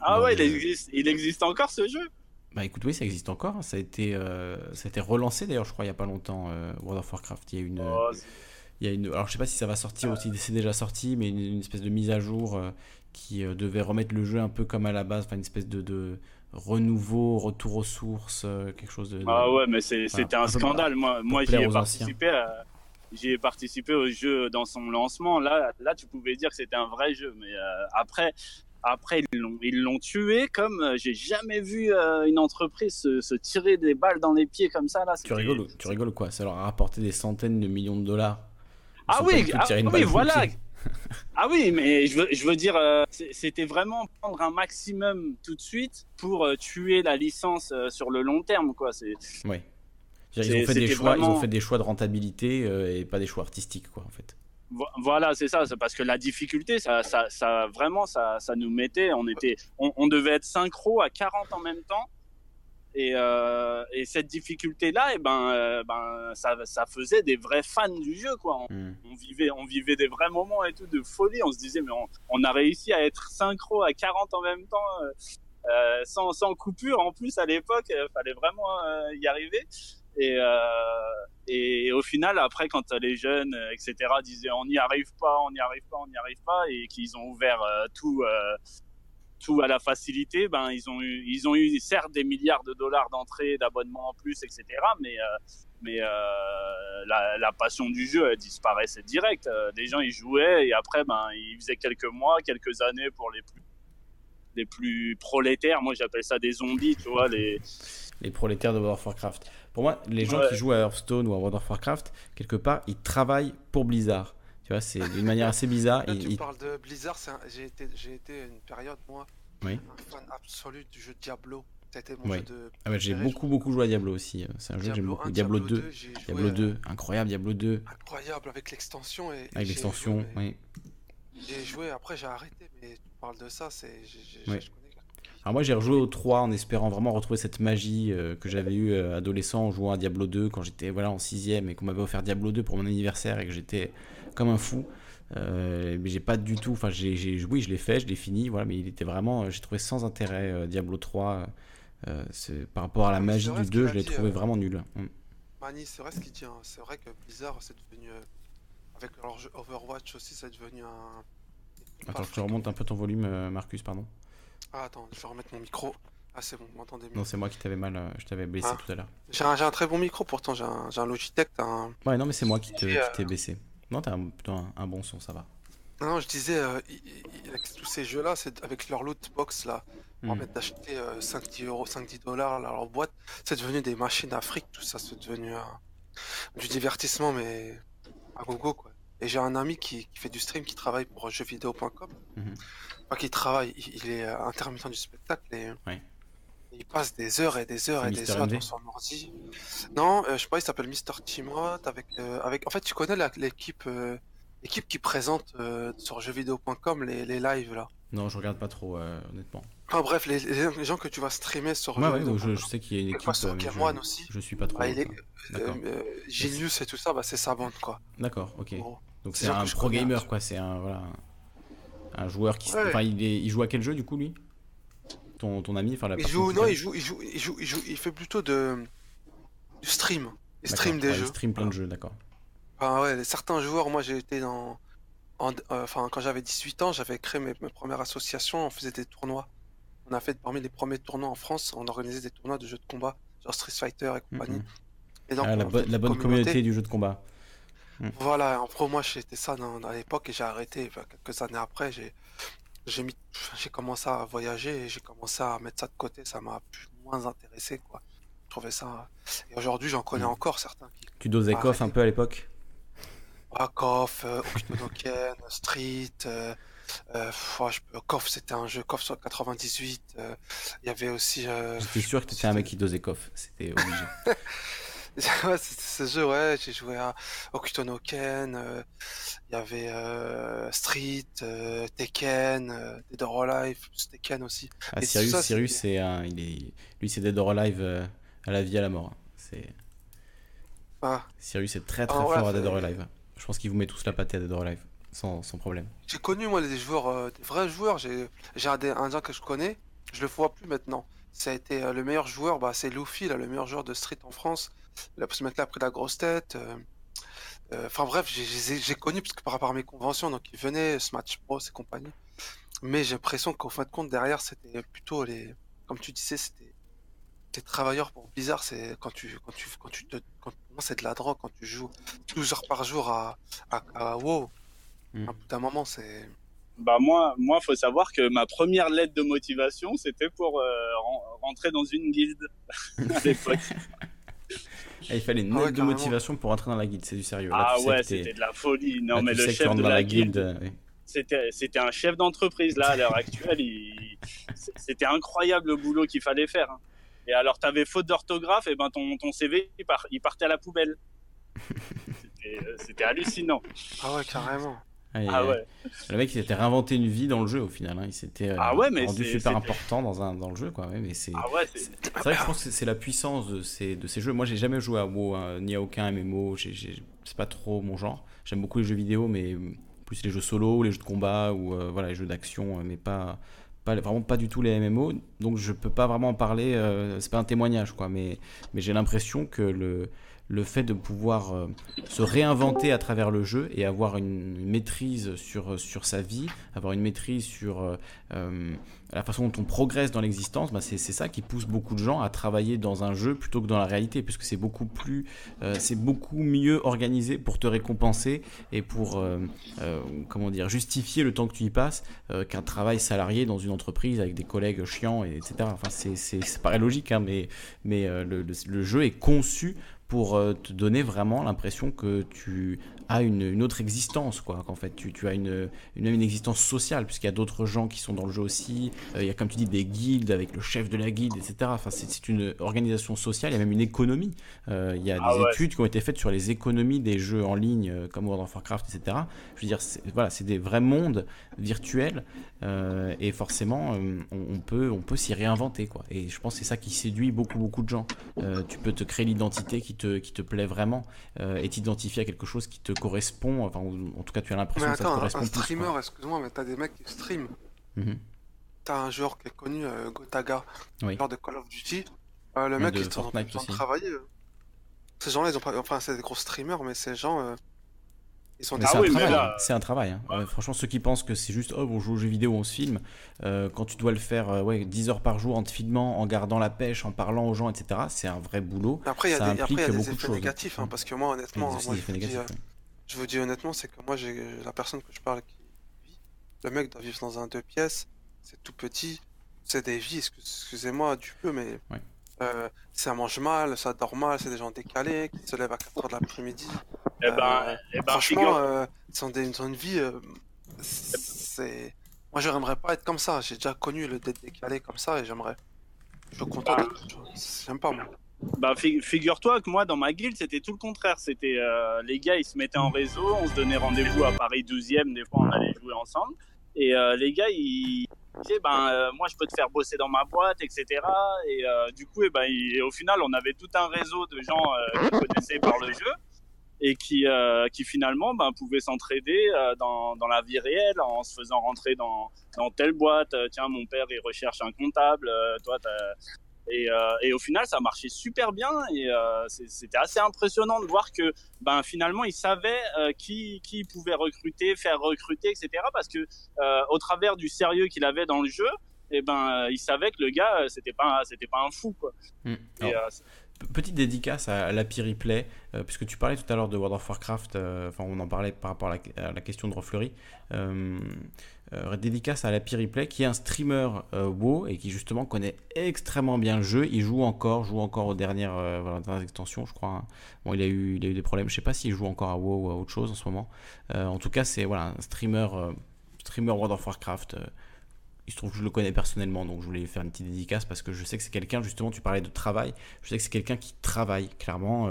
Ah ouais, il, existe, il existe encore ce jeu? Bah écoute, oui, ça existe encore. Ça a été, euh, ça a été relancé d'ailleurs, je crois, il y a pas longtemps, euh, World of Warcraft. Il y a une. Oh, il y a une, alors je sais pas si ça va sortir aussi, c'est déjà sorti, mais une, espèce de mise à jour qui devait remettre le jeu un peu comme à la base, enfin une espèce de, de renouveau, retour aux sources, euh, quelque chose de. Ah ouais, mais c'était un scandale. Moi, moi j'y ai participé. J'y ai participé au jeu dans son lancement. Là, là, tu pouvais dire que c'était un vrai jeu, mais euh, après, après ils l'ont tué comme euh, j'ai jamais vu une entreprise se, tirer des balles dans les pieds comme ça là. Tu rigoles, tu rigoles quoi? Ça leur a rapporté des centaines de millions de dollars. ah oui, ah, oui, voilà ah oui, mais je veux, je veux dire, euh, c'était vraiment prendre un maximum tout de suite pour euh, tuer la licence euh, sur le long terme, quoi. C'est. Oui. Ils ont, fait des choix, ils ont fait des choix de rentabilité et pas des choix artistiques, quoi, en fait. Voilà, c'est ça. Parce que la difficulté, ça, ça, ça vraiment, ça, ça, nous mettait. On était, on, on devait être synchro à 40 en même temps et, euh, et, cette difficulté-là, et eh ben, euh, ben ça, ça, faisait des vrais fans du jeu, quoi. Hmm. On, vivait, on vivait des vrais moments et tout de folie. On se disait, mais on, on a réussi à être synchro à 40 en même temps, euh, euh, sans, sans, coupure. En plus, à l'époque, il fallait vraiment y arriver. Et, et, au final, après, quand les jeunes, etc., disaient, on n'y arrive pas, on n'y arrive pas, on n'y arrive pas, et qu'ils ont ouvert tout tout à la facilité, ben ils ont eu, ils ont eu certes des milliards de dollars d'entrée, d'abonnements en plus, etc. Mais euh, euh, la, passion du jeu elle disparaissait direct. Euh, des gens ils jouaient et après ben ils faisaient quelques mois, quelques années pour les plus les plus prolétaires. Moi j'appelle ça des zombies, tu vois les les prolétaires de World of Warcraft. Pour moi, les gens qui jouent à Hearthstone ou à World of Warcraft, quelque part, ils travaillent pour Blizzard c'est d'une manière assez bizarre. Là, tu parles de Blizzard, j'ai été, été une période, moi, un fan absolu du jeu Diablo. C'était mon jeu de. Ah j'ai beaucoup, beaucoup joué à Diablo aussi. C'est un jeu que j'aime beaucoup. Diablo, 2. Diablo 2, incroyable, Diablo 2. Incroyable avec l'extension. Et, avec l'extension, oui. J'ai joué, après j'ai arrêté, mais tu parles de ça, c'est. Alors moi j'ai rejoué au 3 en espérant vraiment retrouver cette magie euh, que j'avais eu euh, adolescent en jouant à Diablo 2 quand j'étais voilà en 6ème et qu'on m'avait offert Diablo 2 pour mon anniversaire et que j'étais comme un fou. Euh, mais j'ai pas du tout, enfin j'ai, oui je l'ai fait, je l'ai fini, voilà, mais il était vraiment, j'ai trouvé sans intérêt Diablo 3. Euh, c'est, par rapport à la magie du 2, je l'ai trouvé vraiment nul. Mm. Mani, c'est vrai ce qu'il dit, hein. c'est vrai que Blizzard c'est devenu, avec leur jeu Overwatch aussi, c'est devenu un. Attends, je te remonte un peu ton volume, Marcus, pardon. Ah, attends, je vais remettre mon micro. Ah, c'est bon, vous m'entendez mieux. Non, c'est moi qui t'avais mal, je t'avais baissé ah. tout à l'heure. J'ai un, j'ai un, très bon micro pourtant, j'ai un, j'ai un Logitech. Un... Ouais, non, mais c'est moi qui, te, qui t'ai baissé. Non, t'as plutôt un, bon son, ça va. Non, je disais, euh, tous ces jeux-là, c'est avec leur loot box là, en hmm. d'acheter 5-10 euh, euros, 5-10 dollars leur boîte, c'est devenu des machines d'Afrique, tout ça, c'est devenu du divertissement, mais à gogo quoi. Et j'ai un ami qui, fait du stream, qui travaille pour jeuxvideo.com. Mhm. Enfin, qui travaille, il, est intermittent du spectacle et il passe des heures et des heures et des heures dans son ordi. Non, euh, je sais pas, il s'appelle Mister Timot avec, euh, avec. En fait, tu connais l'équipe, euh, l'équipe qui présente sur jeuxvideo.com les, les lives là? Non, je regarde pas trop, honnêtement. Enfin bref, les, les, gens que tu vas streamer sur. Ouais, ouais je, je, sais qu'il y a une équipe. Sur je, aussi. Je suis pas trop. Bah, Genius et tout ça, bah, c'est sa bande quoi. D'accord, ok. Donc c'est un pro gamer quoi, c'est un voilà, un joueur qui. Enfin, il, est... il joue à quel jeu du coup lui? Ton, ami enfin, la il joue, Non, il joue, il, joue, il, joue, il, joue, il fait plutôt de, du stream. Il stream des jeux. Il stream plein de jeux, d'accord. Enfin, ouais, certains joueurs, moi j'ai été dans. Euh, enfin, quand j'avais 18 ans, j'avais créé mes, premières associations, on faisait des tournois. On a fait parmi les premiers tournois en France, on organisait des tournois de jeux de combat, genre Street Fighter et compagnie. Mm-hmm. et donc, ah, la, la bonne communauté. du jeu de combat. Mm. Voilà, en pro, moi j'étais ça à l'époque et j'ai arrêté. quelques années après, j'ai j'ai mis, j'ai commencé à voyager et j'ai commencé à mettre ça de côté. Ça m'a plus moins intéressé, quoi. Je trouvais ça. Et aujourd'hui, j'en connais mm. encore certains qui. Tu dosais KOF un peu à l'époque? KOF, euh, Street. Euh, euh, KOF, c'était un jeu KOF 98. Il y avait aussi. J'étais sûr que tu étais un mec qui dosait KOF. C'était obligé. ouais, ce jeu, ouais, j'ai joué à Okuto Ken, il y avait Street, Tekken, Dead or Alive, Tekken aussi. Ah, Sirius, Sirius c'est un, il est, lui c'est Dead or Alive à la vie à la mort. C'est. Ah. Sirius est très très ah, fort à Dead or Alive. Je pense qu'il vous met tous la pâté à Dead or Alive, sans, sans problème. J'ai connu moi des joueurs, des vrais joueurs. J'ai un indien que je connais, je le vois plus maintenant. Ça a été le meilleur joueur, bah, c'est Luffy, là, le meilleur joueur de Street en France. Il a pu se mettre là après la grosse tête. Euh, euh, enfin bref, j'ai connu parce que par rapport à mes conventions, donc ils venaient, Smash Bros et compagnie. Mais j'ai l'impression qu'au fin de compte, derrière, c'était plutôt les. Comme tu disais, c'était. T'es travailleurs pour Blizzard, c'est quand tu quand tu quand tu te quand c'est de la drogue quand tu joues 12 heures par jour à à, WoW. Mm. À bout d'un moment, c'est bah moi, moi, faut savoir que ma première lettre de motivation, c'était pour euh, rentrer dans une guilde à l'époque. Ah, il fallait une ah lettre de motivation pour entrer dans la guilde, c'est du sérieux. ah ouais, c'était de la folie. Non, mais le chef de la, guilde, c'était un chef d'entreprise là à l'heure actuelle. C'était incroyable le boulot qu'il fallait faire. Hein. Et alors, tu avais faute d'orthographe, et ben ton, ton CV il, il partait à la poubelle. C'était hallucinant. Ah ouais, carrément. Ah ouais. Le mec, il s'était réinventé une vie dans le jeu au final. Hein. Il s'était euh, ah ouais, rendu super important dans, un, dans le jeu. Quoi. mais c'est ah vrai que je pense que c'est la puissance de ces, de ces jeux. Moi, j'ai jamais joué à WoW, hein, ni à aucun MMO. C'est pas trop mon genre. J'aime beaucoup les jeux vidéo, mais plus les jeux solo, les jeux de combat ou euh, voilà, les jeux d'action, euh, mais pas, pas, vraiment pas du tout les MMO. Donc je peux pas vraiment en parler. c'est pas un témoignage, quoi. Mais, mais j'ai l'impression que le le fait de pouvoir euh, se réinventer à travers le jeu et avoir une, maîtrise sur, sur sa vie, avoir une maîtrise sur euh, euh, la façon dont on progresse dans l'existence, bah c'est ça qui pousse beaucoup de gens à travailler dans un jeu plutôt que dans la réalité, puisque c'est beaucoup beaucoup mieux organisé pour te récompenser et pour, comment dire, justifier le temps que tu y passes qu'un travail salarié dans une entreprise avec des collègues chiants, et etc. C'est, ça paraît logique, hein, mais, le jeu est conçu pour euh, te donner vraiment l'impression que tu as une, autre existence, quoi. Qu'en fait, tu, as une, une, une existence sociale, puisqu'il y a d'autres gens qui sont dans le jeu aussi. Euh, il y a, comme tu dis, des guildes avec le chef de la guilde, etc. Enfin, c'est une organisation sociale, il y a même une économie. Euh, il y a ah des études qui ont été faites sur les économies des jeux en ligne, comme World of Warcraft, etc. Je veux dire, voilà, c'est des vrais mondes virtuels, et forcément, on, peut, on peut s'y réinventer, quoi. Et je pense que c'est ça qui séduit beaucoup, beaucoup de gens. tu peux te créer l'identité qui te, qui te plaît vraiment, et t'identifier à quelque chose qui te correspond, enfin, en tout cas tu as l'impression que ça te correspond un streamer, excuse-moi, mais t'as des mecs qui stream. Mm T'as un joueur qui est connu, euh, Gotaga, joueur de Call of Duty. Euh, le mec, il est en train de travailler. Euh. Ces gens-là, ils ont pas... Enfin, c'est des gros streamers, mais ces gens... Euh, ils sont ah c'est, un travail, c'est un travail. Hein. franchement, ceux qui pensent que c'est juste oh, on joue aux jeux vidéo, on se filme, quand tu dois le faire ouais, 10 heures par jour en te filmant, en gardant la pêche, en parlant aux gens, etc., c'est un vrai boulot. Après, il y a des, après, y a des effets négatifs, hein, parce que moi, honnêtement, moi, je vous dis honnêtement, c'est que moi, j'ai la personne que je parle qui vit, le mec doit vivre dans un deux pièces, c'est tout petit, c'est des vies, excusez-moi du peu, mais euh, ça mange mal, ça dort mal, c'est des gens décalés qui se lèvent à 4h de l'après-midi. Eh ben, euh, eh ben, franchement, euh, ils, ont des, une vie. c'est. Moi, j'aimerais pas être comme ça. J'ai déjà connu le d'être décalé comme ça et j'aimerais. Je suis content bah. J'aime pas, moi. Bah, figure-toi que moi, dans ma guilde, c'était tout le contraire. C'était euh, les gars, ils se mettaient en réseau, on se donnait rendez-vous à Paris 12e, des fois on allait jouer ensemble. Et euh, les gars, ils disaient, ben, euh, moi je peux te faire bosser dans ma boîte, etc. Et du coup, et eh ben, au final, on avait tout un réseau de gens qui connaissaient par le jeu et qui, qui finalement ben, pouvaient s'entraider dans, dans la vie réelle en se faisant rentrer dans, dans telle boîte. Tiens, mon père, il recherche un comptable. toi, t'as euh, et, au final, ça marchait super bien et euh, c'était assez impressionnant de voir que ben, finalement, il savait euh, qui, qui pouvait recruter, faire recruter, etc. Parce que au travers du sérieux qu'il avait dans le jeu, et eh ben, il savait que le gars, c'était pas, c'était pas un fou. Quoi. Mmh. petite dédicace à, l'API Replay, euh, puisque tu parlais tout à l'heure de World of Warcraft, euh, enfin on en parlait par rapport à la, question de Rofleury. Euh, dédicace à l'API Replay, qui est un streamer WoW et qui justement connaît extrêmement bien le jeu. Il joue encore, joue encore aux dernières, extensions, je crois. Hein. Bon, il a, eu, il a eu des problèmes, je sais pas s'il joue encore à WoW ou à autre chose en ce moment. en tout cas, c'est voilà, un streamer, streamer World of Warcraft il se trouve que je le connais personnellement, donc je voulais faire une petite dédicace parce que je sais que c'est quelqu'un, justement, tu parlais de travail, je sais que c'est quelqu'un qui travaille, clairement.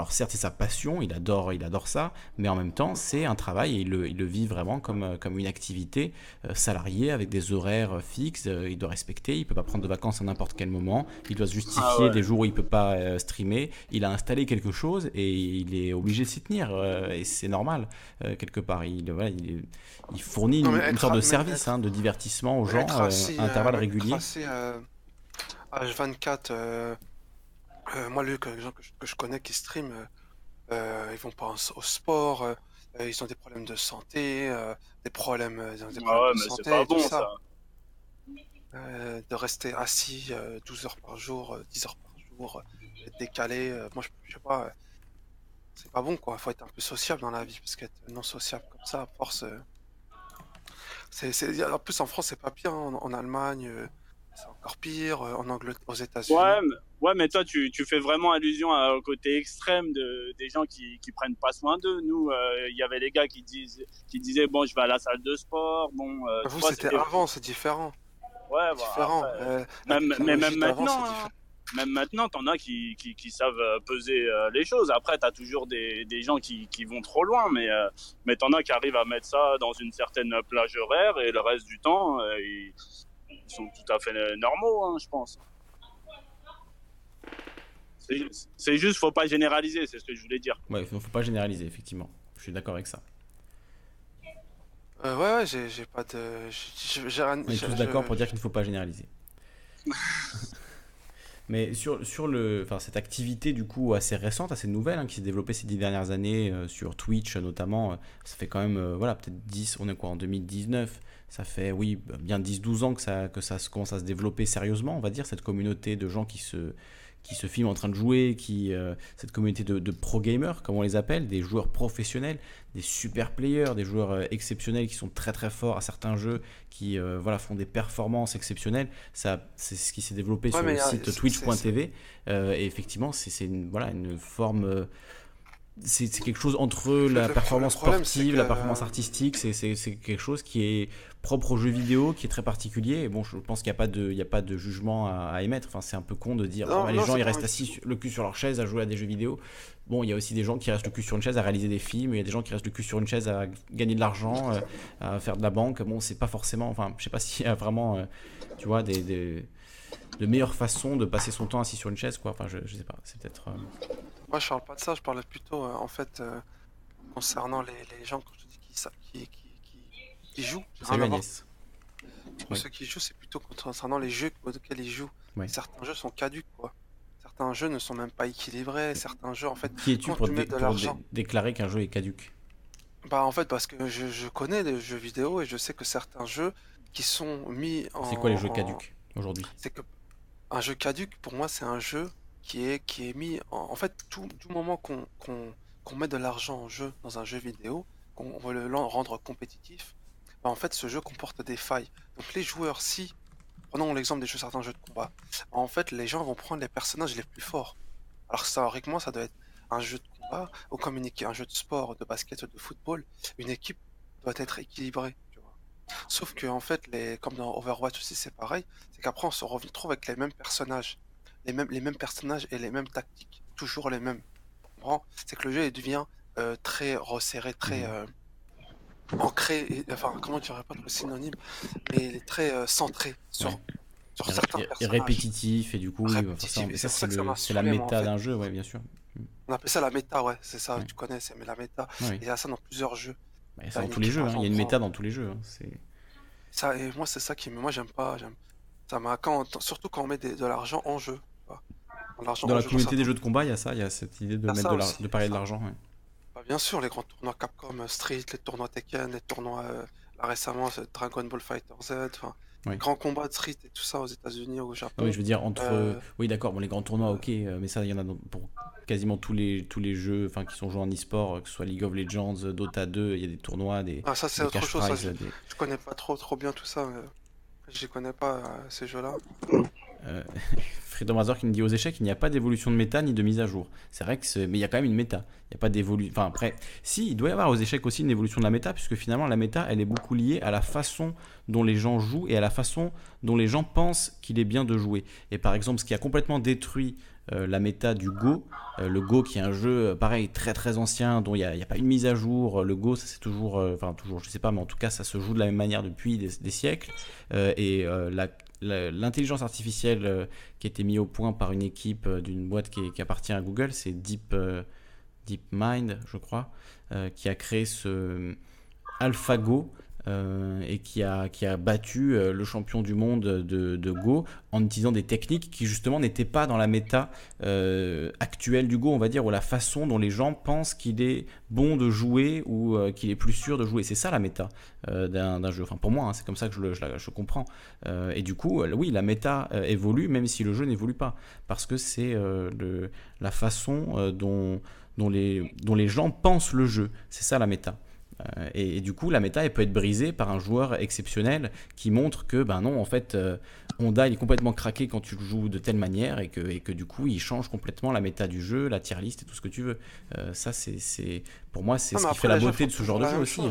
Euh, alors certes, c'est sa passion, il adore, il adore ça, mais en même temps, c'est un travail et il le, vit vraiment comme, euh, comme une activité euh, salariée avec des horaires fixes, il doit respecter, il peut pas prendre de vacances à n'importe quel moment, il doit se justifier ah des jours où il peut pas streamer, il a installé quelque chose et il est obligé de s'y tenir, et c'est normal, quelque part. Il, voilà, il, il fournit une, sorte de service hein, de divertissement aux gens à intervalles réguliers. H24 euh, moi, les gens que je, que je, connais qui stream, euh, euh, ils vont pas au sport, ils ont des problèmes de santé, des problèmes, des problèmes de santé, pas bon, ça. de rester assis 12 heures par jour, 10 heures par jour, décalé. moi, je, sais pas, c'est pas bon quoi. Faut être un peu sociable dans la vie parce qu'être non sociable comme ça, à force. c'est, en plus, en France, c'est pas bien. En, Allemagne, c'est encore pire. En Angleterre, aux États-Unis. Ouais, Ouais, mais toi, tu, tu fais vraiment allusion au côté extrême de, des gens qui, qui prennent pas soin d'eux. Nous, euh, il y avait des gars qui, disent, qui disaient, bon, je vais à la salle de sport. Bon, euh, Vous, c'était avant, c'est différent. Ouais, voilà. Différent. Euh, même, mais même maintenant, hein. même maintenant, t'en as qui, qui, qui, savent peser les choses. Après, t'as toujours des, des gens qui, qui vont trop loin, mais, mais t'en as qui arrivent à mettre ça dans une certaine plage horaire et le reste du temps, ils, sont tout à fait normaux, hein, je pense. C'est juste, faut pas généraliser, c'est ce que je voulais dire. Ouais, faut pas généraliser, effectivement. Je suis d'accord avec ça. Euh, ouais, ouais, j'ai pas de. On est tous d'accord pour dire qu'il ne faut pas généraliser. Mais sur, sur le, enfin, cette activité du coup assez récente, assez nouvelle, hein, qui s'est développée ces dix dernières années euh, sur Twitch notamment, euh, ça fait quand même voilà, peut-être 10, on est quoi en 2019 ça fait oui bien 10-12 ans que ça, que ça commence à se développer sérieusement, on va dire, cette communauté de gens qui se, qui se filment en train de jouer, qui, euh, cette communauté de, pro gamers, comme on les appelle, des joueurs professionnels, des super players, des joueurs euh, exceptionnels qui sont très très forts à certains jeux, qui euh, voilà, font des performances exceptionnelles. Ça, c'est ce qui s'est développé sur le site twitch.tv. et effectivement, c'est une, voilà, une forme c'est quelque chose entre la performance sportive, la performance artistique, c'est quelque chose qui est propre aux jeux vidéo, qui est très particulier. Et bon, je pense qu'il n'y a, pas de, a pas de jugement à, émettre. Enfin, c'est un peu con de dire les gens ils restent assis le cul sur leur chaise à jouer à des jeux vidéo. Bon, il y a aussi des gens qui restent le cul sur une chaise à réaliser des films, il y a des gens qui restent le cul sur une chaise à gagner de l'argent, euh, à faire de la banque. Bon, c'est pas forcément. Enfin, je sais pas s'il y a vraiment, euh, tu vois, des, des, de meilleures façons de passer son temps assis sur une chaise, quoi. Enfin, je, je sais pas, c'est peut-être. Euh, moi, je parle pas de ça, je parlais plutôt en fait concernant les, les, gens, je dis, qui, qui, qui jouent. Ceux qui jouent, c'est plutôt concernant les jeux auxquels ils jouent. Certains jeux sont caduques, quoi. Certains jeux ne sont même pas équilibrés. Certains jeux, en fait. Qui es-tu pour, déclarer qu'un jeu est caduque Bah, en fait, parce que je, connais des jeux vidéo et je sais que certains jeux qui sont mis en. C'est quoi les jeux caduques aujourd'hui? C'est que un jeu caduque, pour moi, c'est un jeu qui est, qui est mis en, fait tout, tout moment qu'on qu'on met de l'argent en jeu dans un jeu vidéo, qu'on veut le rendre compétitif, bah, en fait, ce jeu comporte des failles. Donc les joueurs, si, prenons l'exemple des jeux, certains jeux de combat, en fait, les gens vont prendre les personnages les plus forts. Alors théoriquement, ça doit être un jeu de combat, ou comme une un jeu de sport, de basket, de football, une équipe doit être équilibrée. Sauf que en fait, les, comme dans Overwatch aussi, c'est pareil, c'est qu'après on se retrouve avec les mêmes personnages, les mêmes, les mêmes personnages et les mêmes tactiques, toujours les mêmes. C'est que le jeu il devient euh, très resserré, très mmh. euh, ancré, enfin comment dirais pas le synonyme, mais il est très euh, centré sur, sur certains personnages. Et répétitif et du coup, c'est la méta d'un jeu, ouais, bien sûr. On appelle ça la méta, ouais, c'est ça, tu connais, c'est la méta. Il y a ça dans plusieurs jeux. Bah, dans tous les jeux, hein. il y a une méta dans tous les jeux. Hein. Ça, et moi, c'est ça qui, moi, j'aime pas, ça m'a quand, surtout quand on met de l'argent en jeu. Dans la communauté des jeux de combat, il y a ça, il y a cette idée de, mettre de, de parler de l'argent. Bah, bien sûr, les grands tournois Capcom Street, les tournois Tekken, les tournois euh, là, récemment Dragon Ball Fighter Z, grands combats de street et tout ça aux États-Unis ou au Japon. Oui, je veux dire, entre. Euh, oui, d'accord, bon, les grands tournois, ok, mais ça, il y en a pour quasiment tous les, tous les jeux enfin, qui sont joués en e-sport, que ce soit League of Legends, Dota 2, il y a des tournois, des. Ah, ça, c'est autre chose. je, connais pas trop, trop bien tout ça. Je connais pas, ces jeux-là. Euh, Freedom Razor qui me dit aux échecs, il n'y a pas d'évolution de méta ni de mise à jour. C'est vrai que mais il y a quand même une méta. Il n'y a pas d'évolution. Enfin après, si il doit y avoir aux échecs aussi une évolution de la méta, puisque finalement la méta, elle est beaucoup liée à la façon dont les gens jouent et à la façon dont les gens pensent qu'il est bien de jouer. Et par exemple, ce qui a complètement détruit euh, la méta du Go. Euh, le Go qui est un jeu pareil très très ancien dont il n'y a, pas une mise à jour. Le Go ça c'est toujours, enfin toujours je sais pas mais en tout cas ça se joue de la même manière depuis des, des siècles. et la l'intelligence artificielle euh, qui a été mise au point par une équipe euh, d'une boîte qui, appartient à Google, c'est Deep, euh, DeepMind, je crois, qui a créé ce AlphaGo, euh, et qui a, qui a battu euh, le champion du monde de, Go en utilisant des techniques qui justement n'étaient pas dans la méta euh, actuelle du Go, on va dire, ou la façon dont les gens pensent qu'il est bon de jouer ou qu'il est plus sûr de jouer. C'est ça la méta d'un jeu. Enfin, pour moi, hein, c'est comme ça que je, je comprends. et du coup, oui, la méta évolue même si le jeu n'évolue pas, parce que c'est la façon dont, dont, les, dont les gens pensent le jeu. C'est ça la méta. Euh, et, du coup, la méta, elle peut être brisée par un joueur exceptionnel qui montre que, ben non, en fait, euh, Honda, il est complètement craqué quand tu le joues de telle manière et que, et que du coup, il change complètement la méta du jeu, la tier list et tout ce que tu veux. Euh, ça, c'est, pour moi, c'est ce qui fait la beauté de ce genre de jeu aussi. Hein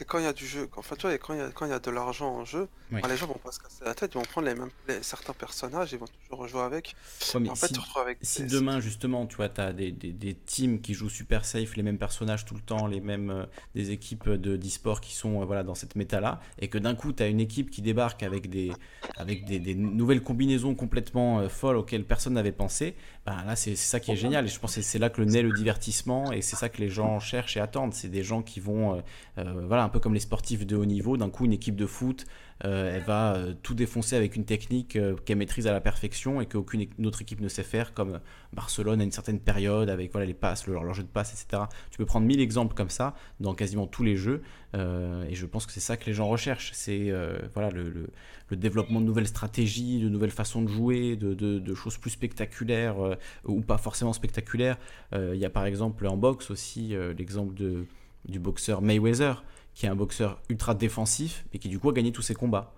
c'est quand il y a du jeu. En fait, vois, quand il y a, quand il y a de l'argent en jeu, les gens vont pas se casser la tête, ils vont prendre les mêmes certains personnages, ils vont toujours jouer avec. en fait, si, avec si demain, justement, tu vois, tu as des, des, des, teams qui jouent super safe, les mêmes personnages tout le temps, les mêmes euh, des équipes de d'e-sport qui sont euh, voilà, dans cette méta-là, et que d'un coup, tu as une équipe qui débarque avec des, avec des, nouvelles combinaisons complètement euh, folles auxquelles personne n'avait pensé, bah, là, c'est ça qui est génial. Et je pense que c'est là que le naît le divertissement, et c'est ça que les gens cherchent et attendent. C'est des gens qui vont, voilà, peu comme les sportifs de haut niveau. D'un coup, une équipe de foot, euh, elle va euh, tout défoncer avec une technique euh, qu'elle maîtrise à la perfection et qu'aucune autre équipe ne sait faire, comme Barcelone à une certaine période, avec voilà, les passes, leur, jeu de passes, etc. Tu peux prendre mille exemples comme ça dans quasiment tous les jeux. et je pense que c'est ça que les gens recherchent. C'est voilà, le, le, développement de nouvelles stratégies, de nouvelles façons de jouer, de, de, choses plus spectaculaires ou pas forcément spectaculaires. Il y a par exemple en boxe aussi l'exemple de du boxeur Mayweather qui est un boxeur ultra défensif et qui du coup a gagné tous ses combats.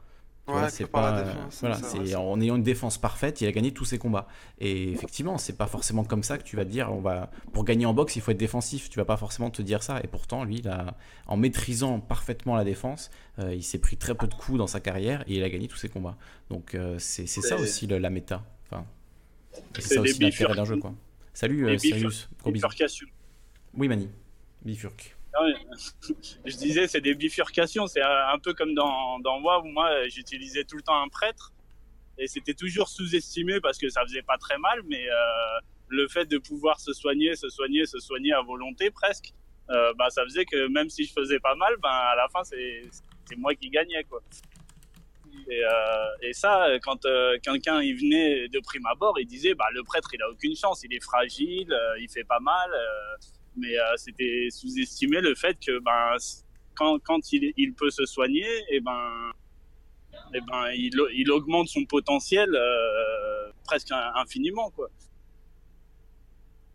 c'est pas voilà, c'est en ayant une défense parfaite, il a gagné tous ses combats. Et effectivement, c'est pas forcément comme ça que tu vas te dire on va pour gagner en boxe, il faut être défensif, tu vas pas forcément te dire ça et pourtant lui en maîtrisant parfaitement la défense, euh, il s'est pris très peu de coups dans sa carrière et il a gagné tous ses combats. Donc euh, c'est ça aussi la méta. Enfin, c'est ça aussi l'intérêt d'un jeu quoi. Salut euh, Sirius, Oui Mani, bifurque. je disais, c'est des bifurcations. C'est un peu comme dans, dans WoW où moi, j'utilisais tout le temps un prêtre. Et c'était toujours sous-estimé parce que ça faisait pas très mal, mais euh, le fait de pouvoir se soigner, se soigner, se soigner à volonté presque, euh, bah, ça faisait que même si je faisais pas mal, ben, à la fin, c'est moi qui gagnais. Quoi. Et, euh, et ça, quand euh, quelqu'un il venait de prime abord, il disait bah, le prêtre, il a aucune chance, il est fragile, euh, il fait pas mal mais euh, c'était sous-estimé le fait que ben quand, quand il, il peut se soigner et eh ben et eh ben il, il augmente son potentiel euh, presque infiniment quoi.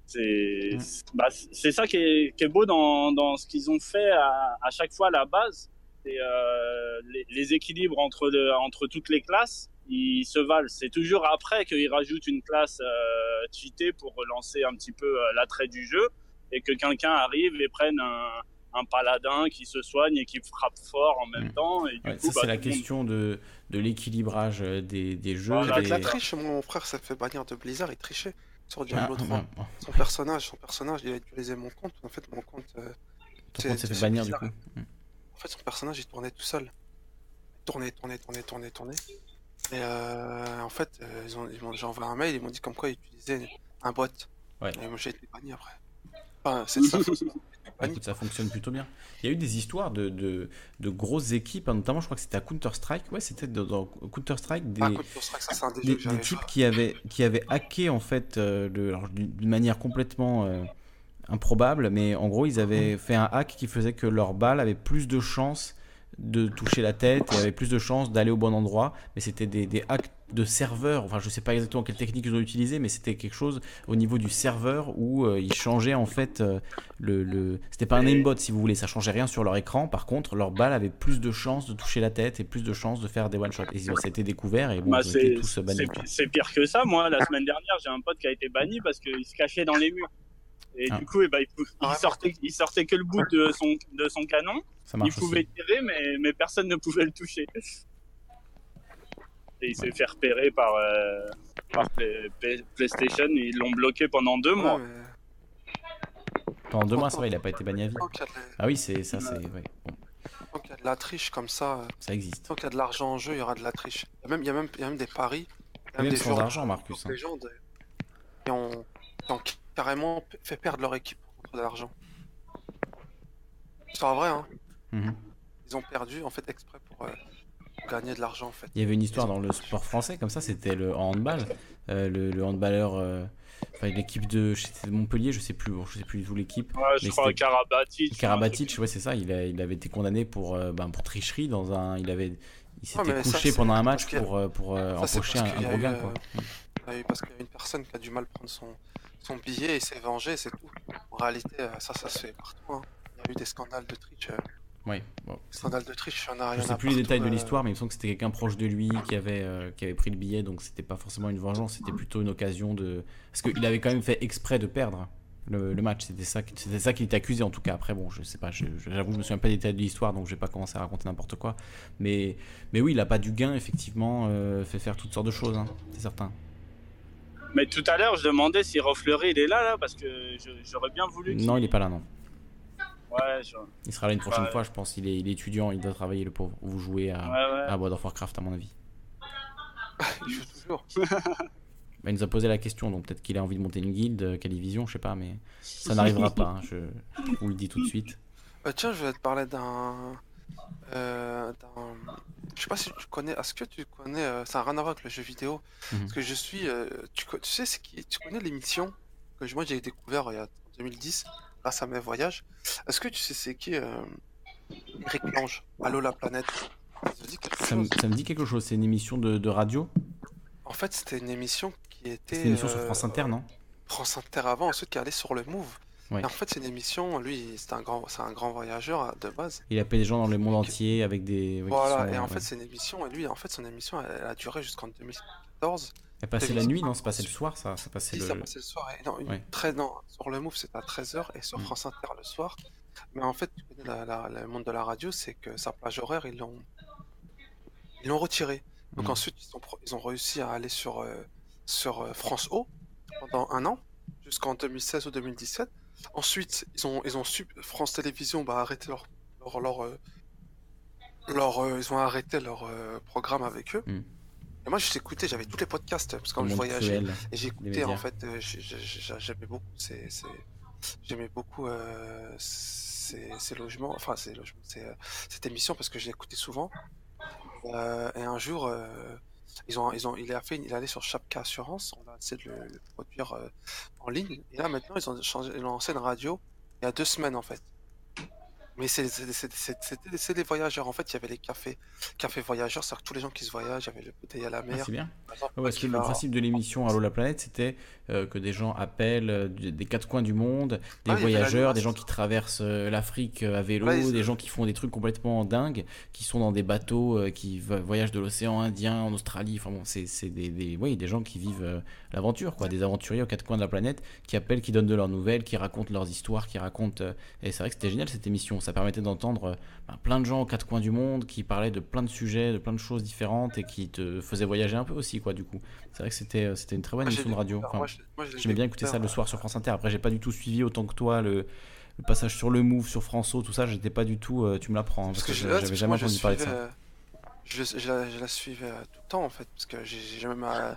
C'est bah, c'est ça qui est, qui est, beau dans, dans ce qu'ils ont fait à, à, chaque fois à la base. C'est euh, les, les, équilibres entre le, entre toutes les classes ils se valent. C'est toujours après qu'ils rajoutent une classe euh, cheatée pour relancer un petit peu euh, l'attrait du jeu et que quelqu'un arrive et prenne un, un, paladin qui se soigne et qui frappe fort en même mm. temps. Et du coup, ça, c'est bah, la question de, de l'équilibrage euh, des, des jeux. Avec la triche, mon frère s'est fait bannir de Blizzard, il trichait sur Diablo 3. Ah, son personnage, son personnage, il a utilisé mon compte. En fait, mon compte. Euh, Ton compte s'est fait bannir du coup. En fait, son personnage, il tournait tout seul. Il tournait, tournait, tournait, tournait, tournait. Et euh, en fait, euh, ils ont, ils m'ont déjà envoyé un mail, ils m'ont dit comme quoi ils utilisaient un bot. Ouais. Et moi, j'ai été banni après ça. ça fonctionne plutôt bien. Il y a eu des histoires de, de, de grosses équipes, hein, notamment je crois que c'était à Counter-Strike. Ouais, c'était dans, Counter-Strike des, des, types qui avaient, qui avaient hacké en fait euh, d'une manière complètement euh, improbable, mais en gros ils avaient fait un hack qui faisait que leur balle avait plus de chances de toucher la tête et avait plus de chances d'aller au bon endroit. Mais c'était des, des hacks de serveur. Enfin, je sais pas exactement quelle technique ils ont utilisé, mais c'était quelque chose au niveau du serveur où euh, ils changeaient en fait euh, le. le... C'était pas un aimbot si vous voulez, ça changeait rien sur leur écran. Par contre, leur balle avait plus de chances de toucher la tête et plus de chances de faire des one shots. Et ça a été découvert et bon, Bah, ils ont été c'est tous bannis. c'est- pire que ça. Moi, la semaine dernière, j'ai un pote qui a été banni parce qu'il se cachait dans les murs. Et Ah. du coup, eh ben, il, Ah sortait, il sortait que le bout de son, de son canon. Ça Il pouvait aussi. tirer, mais, mais personne ne pouvait le toucher. Et il s'est fait repérer par, euh, par Play- Play- PlayStation. Ils l'ont bloqué pendant deux mois. Ouais, mais Pendant deux mois, ça va, il a pas été banni à vie. de Ah oui, c'est ça, c'est. ouais, bon, tant qu'il y a de la triche comme ça, euh, ça existe. tant qu'il y a de l'argent en jeu, il y aura de la triche. Il y a même, il y a même, il y a même des paris. il y a Même des sans joueurs argent, Marcus. hein. légendes qui ont, qui ont carrément fait perdre leur équipe contre de l'argent. C'est vrai, hein. Mhm. Ils ont perdu en fait exprès pour euh, gagner de l'argent en fait. Il y avait une histoire dans le sport français comme ça, c'était le handball. Euh, le, le handballeur, euh, enfin l'équipe de, de Montpellier, je sais plus, bon, je sais plus du tout l'équipe. Ouais, je Mais crois c'était- Karabatic. Karabatic, ouais c'est ça, il, a- il avait été condamné pour, euh, ben, pour tricherie dans un, il avait, il s'était couché pendant un match a- pour, euh, pour euh, Ça, empocher un, gros gain quoi. Il y a eu- parce qu'il y a une personne qui a du mal à prendre son, son billet et s'est vengé, c'est tout. En réalité, ça, ça se fait partout. hein. Il y a eu des scandales de triche. Ouais, bon. des scandales de triche, il y en a Je il y en sais plus les détails de euh, l'histoire, mais il me semble que c'était quelqu'un proche de lui qui avait, euh, qui avait pris le billet, donc c'était pas forcément une vengeance, c'était plutôt une occasion de. Parce qu'il avait quand même fait exprès de perdre le, le match, c'était ça, c'était ça qu'il était accusé en tout cas. Après, bon, je sais pas, je- je- j'avoue, je me souviens pas des détails de l'histoire, donc je vais pas commencer à raconter n'importe quoi. Mais, mais oui, il a pas du gain, effectivement, euh, fait faire toutes sortes de choses, hein, c'est certain. Mais tout à l'heure, je demandais si Rofflery il est là, là, parce que je- j'aurais bien voulu. Non, il est pas là, non. Ouais, je- Il sera là une prochaine Ouais. fois, je pense. Il est, il est étudiant, il doit travailler, le pauvre. Vous jouez à, ouais, ouais. à World of Warcraft, à mon avis. Il joue toujours. Bah, il nous a posé la question, donc peut-être qu'il a envie de monter une guilde, euh, Calivision, je sais pas, mais ça n'arrivera pas, hein, je, je vous le dis tout de suite. Euh, tiens, je vais te parler d'un. Euh, d'un- je sais pas si tu connais. Est-ce que tu connais. euh, ça n'a rien à voir avec le jeu vidéo. Mhm. Parce que je suis. euh, tu, tu sais, c'est qui Tu connais l'émission que moi j'ai découvert il y a en 2010 grâce à mes voyages. Est-ce que tu sais c'est qui euh, Eric Lange Allô la planète? Ça dit me, chose? ça me dit quelque chose, c'est une émission de, de radio? En fait, c'était une émission qui était. Une émission sur euh, France Inter, non? France Inter avant, ensuite qui allait sur le Move. Ouais. En fait, c'est une émission. Lui, c'est un grand, c'est un grand voyageur euh, de base. Il appelle des gens dans le monde entier avec des. Voilà, sont, et en ouais. fait, c'est une émission, et lui, en fait, son émission, elle, elle a duré jusqu'en 2014. Elle passait la nuit, non C'est passé le soir, ça Ça passait Si, le. ça passait le soir, et non, une- Ouais. très, non, sur le Move, c'était à 13h, et sur Mm. France Inter le soir. Mais en fait, la- la- le monde de la radio, c'est que sa plage horaire, ils l'ont ils l'ont retiré. Donc Mm. ensuite, ils ont, pro- ils ont réussi à aller sur, euh, sur euh, France O pendant un an, jusqu'en 2016 ou 2017. Ensuite, ils ont, ils ont su, France Télévisions bah, arrêté leur, leur, leur, euh, leur, euh, ils ont arrêté leur programme avec eux. Mm. Et moi, j'ai écouté, j'avais tous les podcasts, parce que quand je voyageais, et j'écoutais, en fait, euh, j'ai- j'ai- j'ai- j'aimais beaucoup ces, ces- j'aimais beaucoup euh, ces, ces logements, enfin, ces logements, euh, cette émission, parce que je l'écoutais souvent. Euh, et un jour, euh, ils ont, ils ont, il a fait, il est allé sur Chapka Assurance, on a essayé de le, le produire en ligne. Et là, maintenant, ils ont changé, ils ont lancé une radio il y a deux semaines, en fait. Mais c'est des voyageurs. En fait, il y avait les cafés, cafés voyageurs, c'est-à-dire tous les gens qui se voyagent, il y avait le bouteille à la Ah, mer. c'est bien. par exemple, Ouais, parce que le principe de l'émission Allô la planète, c'était euh, que des gens appellent euh, des quatre coins du monde, des Ah, voyageurs, des gens qui traversent euh, l'Afrique à vélo, Ouais, des gens qui font des trucs complètement dingues, qui sont dans des bateaux, qui vo- voyagent de l'océan Indien en Australie. Enfin bon, c'est des, des, oui, des gens qui vivent l'aventure, quoi, des aventuriers aux quatre coins de la planète, qui appellent, qui donnent de leurs nouvelles, qui racontent leurs histoires, qui racontent. et c'est vrai que c'était génial cette émission. Ça permettait d'entendre euh, ben, plein de gens aux quatre coins du monde qui parlaient de plein de sujets, de plein de choses différentes et qui te faisaient voyager un peu aussi, quoi, du coup. C'est vrai que c'était euh, c'était une très bonne émission de radio. Enfin, J'aimais bien écouter ça le soir sur France Inter. Après, j'ai pas du tout suivi autant que toi le, le passage sur le Move, sur François, tout ça. J'étais pas du tout. euh, tu me l'apprends hein, parce, que, j'avais jamais entendu parler de ça. euh, Je, je la, je la euh, tout le temps en fait, parce que j'ai euh,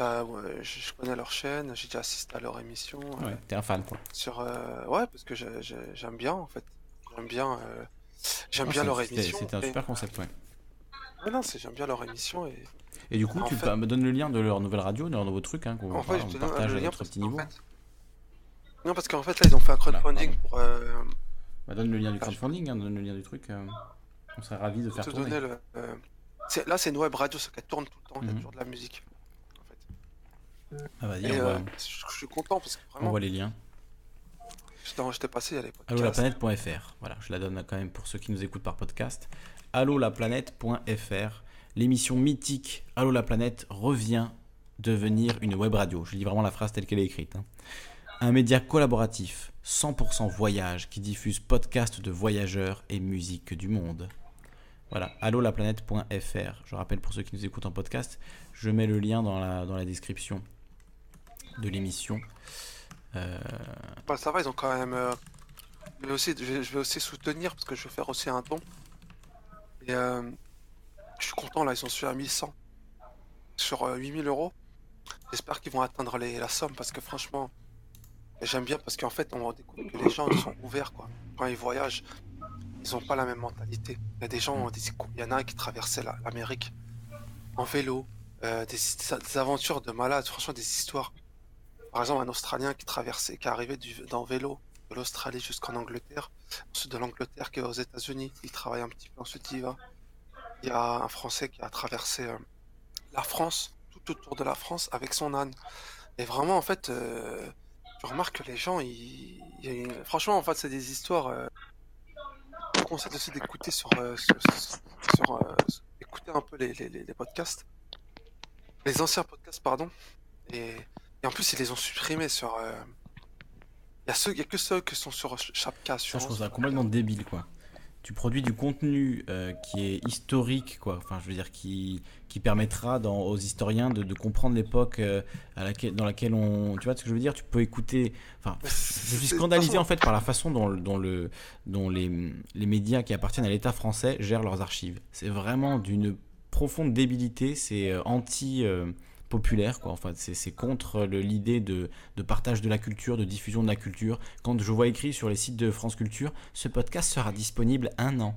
euh, ouais, je je connais leur chaîne, j'ai déjà assisté à leur émission euh, Ouais, t'es un fan quoi. sur, euh, ouais, parce que j'ai- j'ai- j'aime bien en fait, j'aime bien, euh, j'aime Ouais, bien leur émission. C'était un et- super concept, ouais. Ouais, non, j'aime bien leur émission et Et du coup, En tu fait- peux- me donnes le lien de leur nouvelle radio, de leur nouveau truc, hein, qu'on on partage à notre petit niveau. fait, non parce qu'en fait là ils ont fait un crowdfunding pour, euh, Bah, donne le lien du crowdfunding, hein, donne le lien du truc. euh. On serait ravis de faire tourner. le. euh, Là, c'est une web radio, ça tourne tout le temps, il y a toujours de la musique. En fait. Ah, vas-y, on, voit, je, suis content parce que on vraiment, voit les liens. En- j'étais passé, les podcasts. allolaplanète.fr. Voilà, je la donne quand même pour ceux qui nous écoutent par podcast. allolaplanète.fr. L'émission mythique Allo la planète revient devenir une web radio. Je lis vraiment la phrase telle qu'elle est écrite. hein. Un média collaboratif, 100% voyage, qui diffuse podcasts de voyageurs et musique du monde. Voilà, allolaplanète.fr. Je rappelle pour ceux qui nous écoutent en podcast, je mets le lien dans la, dans la description de l'émission. Euh, Bah, ça va, ils ont quand même. euh, je, vais aussi, je, vais, aussi soutenir parce que je vais faire aussi un don. Et euh, je suis content là, ils sont sur à 1100 sur euh, 8000 euros. J'espère qu'ils vont atteindre les- la somme parce que franchement, j'aime bien parce qu'en fait, on découvre que les gens ils sont ouverts quoi. Quand ils voyagent, ils n'ont pas la même mentalité. Il y a des gens, des- il y en a un qui traversait la- l'Amérique en vélo, des, des aventures de malades, franchement, des histoires. Par exemple, un Australien qui traversait, qui est arrivé du, dans vélo de l'Australie jusqu'en Angleterre, ensuite de l'Angleterre qui est aux États-Unis, il travaille un petit peu, ensuite il va. Il y a un Français qui a traversé euh, la France, tout autour de la France, avec son âne. Et vraiment, en fait, euh, je remarque que les gens, ils, franchement, en fait, c'est des histoires. Euh... Je conseille aussi d'écouter sur, euh, euh, écouter un peu les, podcasts, les anciens podcasts, pardon. Et en plus, ils les ont supprimés sur. euh, Il y a ceux, il y a que ceux qui sont sur Chapka. Ça, je trouve ça complètement débile, quoi. Tu produis du contenu euh, qui est historique, quoi. Enfin, je veux dire, qui, qui permettra dans- aux historiens de, de comprendre l'époque euh, à laquelle, dans laquelle on. Tu vois ce que je veux dire? Tu peux écouter. Enfin, je suis scandalisé en fait par la façon dont, le- dont, le, dont les, les médias qui appartiennent à l'État français gèrent leurs archives. C'est vraiment d'une profonde débilité. C'est anti. euh, populaire quoi enfin c'est c'est contre le- l'idée de, de partage de la culture de diffusion de la culture quand je vois écrit sur les sites de France Culture ce podcast sera disponible un an.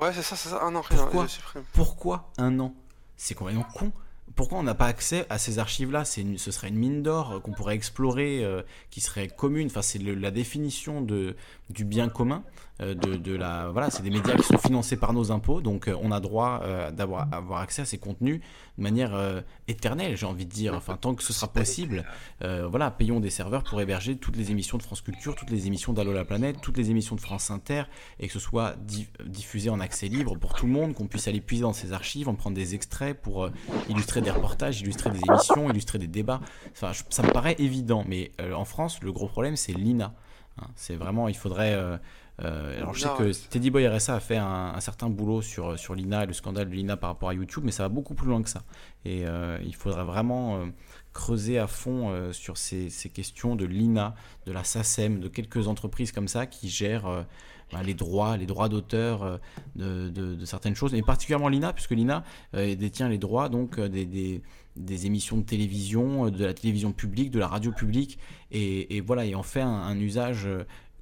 Ouais, c'est ça, c'est ça. Non, rien, Pourquoi pourquoi un an? C'est complètement con. Pourquoi on n'a pas accès à ces archives-là? Ce serait une mine d'or euh, qu'on pourrait explorer, euh, qui serait commune. Enfin, c'est la définition de, du bien commun. euh, de, de la, voilà, c'est des médias qui sont financés par nos impôts, donc euh, on a droit euh, d'avoir avoir accès à ces contenus de manière euh, éternelle, j'ai envie de dire. Enfin, tant que ce sera possible, euh, voilà, payons des serveurs pour héberger toutes les émissions de France Culture, toutes les émissions d'Allo la planète, toutes les émissions de France Inter, et que ce soit di- diffusé en accès libre pour tout le monde, qu'on puisse aller puiser dans ces archives, en prendre des extraits pour euh, illustrer des reportages, illustrer des émissions, illustrer des débats. Enfin, ça me paraît évident, mais en France, le gros problème, c'est l'INA. Hein, c'est vraiment, il faudrait. Euh, alors je sais que. Teddy Boy RSA a fait un, un certain boulot sur, sur l'INA et le scandale de l'INA par rapport à YouTube, mais ça va beaucoup plus loin que ça. Et euh, il faudrait vraiment euh, creuser à fond sur ces, ces questions de l'INA, de la SACEM, de quelques entreprises comme ça qui gèrent ben, les droits, les droits d'auteur de, de- de certaines choses, et particulièrement l'INA, puisque l'INA détient les droits donc des, des- des émissions de télévision, de la télévision publique, de la radio publique, et, et voilà, et en fait un, un usage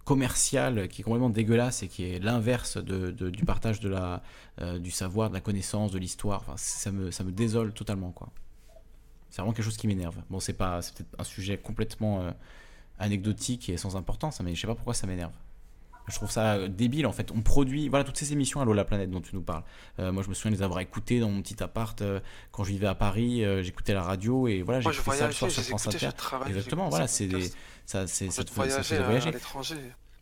commercial qui est complètement dégueulasse et qui est l'inverse de, du partage de la, euh, du savoir, de la connaissance, de l'histoire. Ça, me, ça me désole totalement, quoi. C'est vraiment quelque chose qui m'énerve. Bon, c'est peut-être un sujet complètement euh, anecdotique et sans importance, mais je sais pas pourquoi ça m'énerve. Je trouve ça euh, débile en fait. On produit, voilà, toutes ces émissions Allo la planète dont tu nous parles. Euh, moi, je me souviens les avoir écoutées dans mon petit appart euh, quand je vivais à Paris. euh, j'écoutais la radio et voilà, je j'écoutais ça le soir sur France Inter. Exactement, voilà, ces c'est des, ça, c'est, ça fait, voyager.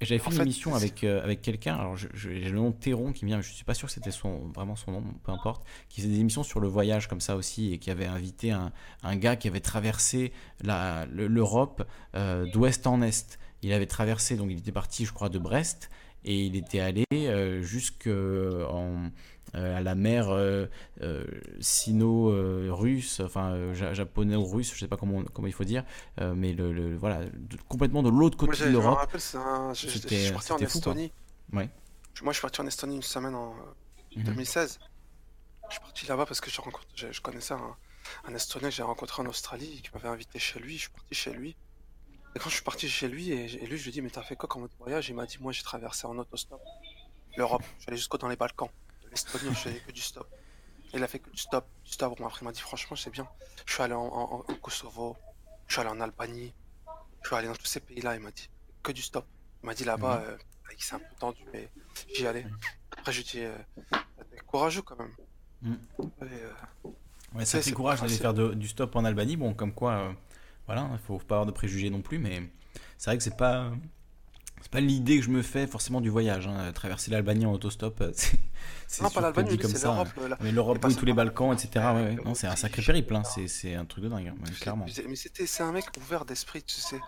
Et J'avais En fait une fait, émission avec, euh, avec quelqu'un, alors j'ai le nom de Théron qui me vient, mais je suis pas sûr que c'était son, vraiment son nom, peu importe, qui faisait des émissions sur le voyage comme ça aussi et qui avait invité un, un gars qui avait traversé l'Europe euh, d'ouest en est. Il avait traversé, donc il était parti, je crois, de Brest et il était allé euh, jusque en, euh, à la mer euh, euh, sino-russe, enfin euh, ja- japonais-russe, je sais pas comment, comment il faut dire, euh, mais le, le- voilà, de- complètement de l'autre côté de je me l'Europe. rappelle, c'est un... je, suis parti en fou. Estonie. Ouais. Moi, je suis parti en Estonie une semaine en euh, Mhm. 2016. Je suis parti là-bas parce que je, rencontre... je, je connaissais un, un Estonien que j'ai rencontré en Australie qui m'avait invité chez lui. Je suis parti chez lui. Et quand je suis parti chez lui, et, et lui, je lui ai dit, mais t'as fait quoi comme voyage? Il m'a dit, moi, j'ai traversé en autostop l'Europe. Allé jusqu'au dans les Balkans. De l'Estonie, je faisais que du stop. Et il a fait que du stop, du stop. Bon, après, il m'a dit, franchement, c'est bien. Je suis allé en, en- en Kosovo, je suis allé en Albanie, je suis allé dans tous ces pays-là. Il m'a dit, que du stop. Il m'a dit là-bas, Mhm. euh, il s'est un peu tendu, mais j'y allais. Après, je dis, euh, t'es courageux quand même. Mm. Et, euh, Ouais, C'est- ça fait c'est courage d'aller faire de- du stop en Albanie. Bon, comme quoi, euh, voilà, il faut pas avoir de préjugés non plus, mais c'est vrai que c'est pas. C'est pas l'idée que je me fais forcément du voyage. hein. Traverser l'Albanie en autostop, euh, c'est Non, pas l'Albanie, comme ça. l'Europe. là. Mais l'Europe, oui, tous les Balkans, etc. Ouais, Non, c'est un sacré périple. hein. C'est un truc de dingue, hein, ouais, clairement. Mais c'était, c'est un mec ouvert d'esprit, tu sais.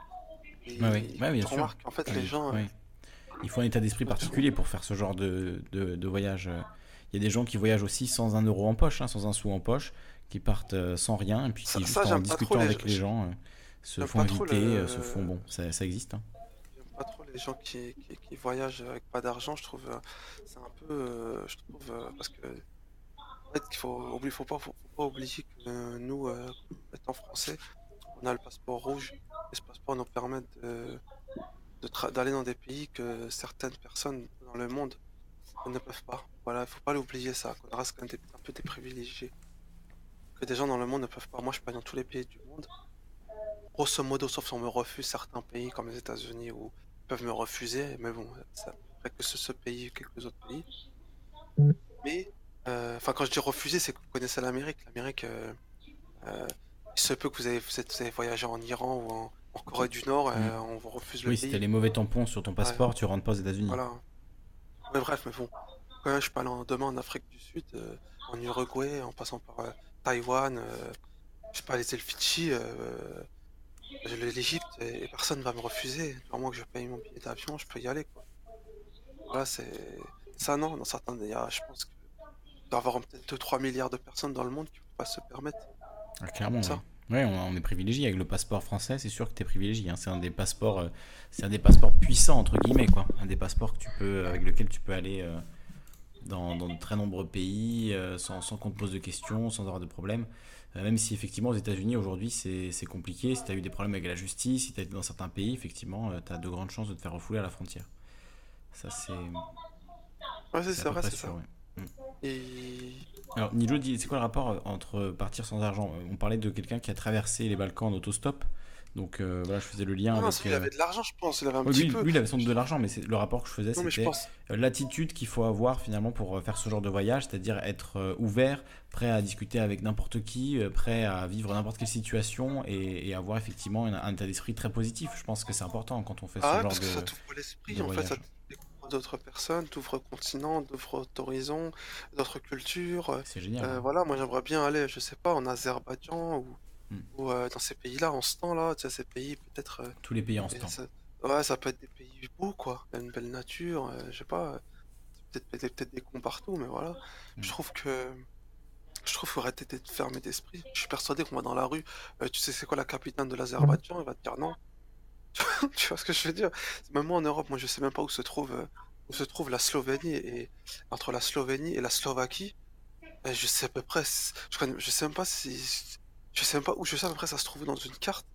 Et. Ouais, bien sûr. qu'en fait, les gens. euh. Il faut un état d'esprit particulier pour faire ce genre de, de, de voyage. Il y a des gens qui voyagent aussi sans un euro en poche, hein, sans un sou en poche, qui partent euh, sans rien, et puis Ça- qui, juste ça, en discutant les- avec les gens, euh, se font inviter, le- euh, se font. Bon, ça, ça existe. hein. Pas trop les gens qui, qui, qui voyagent avec pas d'argent, je trouve c'est un peu je trouve parce que en fait qu'il faut faut pas faut, faut pas oublier que nous étant français, on a le passeport rouge et ce passeport nous permet de, de tra- d'aller dans des pays que certaines personnes dans le monde ne peuvent pas. Voilà, faut pas l'oublier ça, qu'on reste quand même des- un peu des privilégiés. Que des gens dans le monde ne peuvent pas. Moi je peux aller dans tous les pays du monde. Grosso modo, sauf si on me refuse certains pays comme les États-Unis où ils peuvent me refuser, mais bon, peu près que ce, ce pays quelques autres pays. Mais, euh, enfin, quand je dis refuser, c'est que vous connaissez l'Amérique. L'Amérique, euh, euh, il se peut que vous avez, vous êtes- vous avez voyagé en Iran ou en, en Corée du Nord, euh, on vous refuse le Oui, si pays. t'as les mauvais tampons sur ton passeport, tu rentres pas aux États-Unis. Voilà. Mais bref, mais bon. Quand même, je peux aller en- demain en Afrique du Sud, euh, en Uruguay, en passant par euh, Taïwan, euh, je sais pas, les îles Fidji, euh, je- l'Égypte, et, et personne va me refuser. Du moment que je paye mon billet d'avion, je peux y aller, quoi. Voilà, c'est. Ça, non, dans certains. Il y a, je pense qu'il doit y avoir peut-être 2-3 milliards de personnes dans le monde qui ne peuvent pas se permettre. Ah, clairement, Ça. ouais. On, on est privilégié avec le passeport français, c'est sûr que tu es privilégié. hein. C'est un des passeports, euh, c'est un des passeports puissants entre guillemets quoi. Un des passeports que tu peux, avec lequel tu peux aller euh, dans, dans de très nombreux pays euh, sans, sans qu'on te pose de questions, sans avoir de problèmes. Euh, même si effectivement aux États-Unis aujourd'hui c'est compliqué. Si tu as eu des problèmes avec la justice, si tu as été dans certains pays, effectivement, tu as de grandes chances de te faire refouler à la frontière. Ça c'est Ouais, c'est à c'est ça. ouais. Et. Alors, Nilo dit, c'est quoi le rapport euh, entre partir sans argent? Euh, On parlait de quelqu'un qui a traversé les Balkans en autostop. Donc euh, voilà, je faisais le lien Non, avec. euh, avait de l'argent, je pense. Il avait un oui, petit lui, peu. lui, il avait sans doute de l'argent, mais le rapport que je faisais, c'était pense. euh, l'attitude qu'il faut avoir finalement pour euh, faire ce genre de voyage, c'est-à-dire être euh, ouvert, prêt à discuter avec n'importe qui, prêt à vivre n'importe quelle situation et, et avoir effectivement un, un état d'esprit très positif. Je pense que c'est important quand on fait ce Ah genre parce que ça de. t'ouvre l'esprit, de en fait, ça découvre d'autres personnes, t'ouvre continent, t'ouvre horizons, d'autres cultures. C'est génial. euh, hein. voilà, moi j'aimerais bien aller, je sais pas, en Azerbaïdjan ou, Ou euh, dans ces pays-là, en ce temps-là, tu sais, ces pays peut-être. euh, Tous les pays en ce temps. ça- ouais, ça peut être des pays beaux, quoi. Il y a une belle nature, euh, je sais pas, euh, peut-être peut-être des cons partout, mais voilà. Hmm. Je trouve que. Je trouve qu'il faut arrêter d'être fermé d'esprit. Je suis persuadé qu'on va dans la rue, tu sais c'est quoi la capitale de l'Azerbaïdjan, il va te dire non. tu vois ce que je veux dire? Même moi en Europe, moi je sais même pas où se trouve, où se trouve la Slovénie et entre la Slovénie et la Slovaquie, je sais à peu près, je connais, je sais même pas si, je sais même pas où je sais à peu près ça se trouve dans une carte.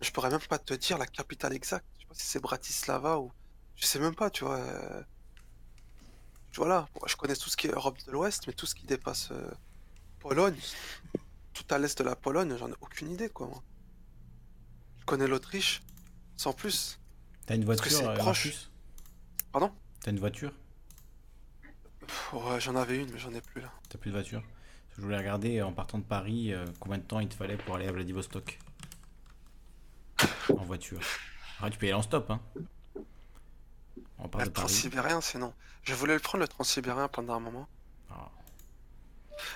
Je pourrais même pas te dire la capitale exacte. Je sais pas si c'est Bratislava ou, je sais même pas, tu vois. euh, Voilà, je connais tout ce qui est Europe de l'Ouest, mais tout ce qui dépasse euh, Pologne, tout à l'est de la Pologne, j'en ai aucune idée, quoi. moi. Je connais l'Autriche, sans plus. T'as une parce que voiture, c'est euh, proche. Marcus? Pardon? T'as une voiture? Pff, ouais, j'en avais une, mais j'en ai plus là. T'as plus de voiture? Je voulais regarder en partant de Paris euh, combien de temps il te fallait pour aller à Vladivostok. En voiture. Ah, tu peux y aller en stop, hein. On part Le de Paris. transsibérien, sinon. Je voulais le prendre, le transsibérien, pendant un moment. Ah.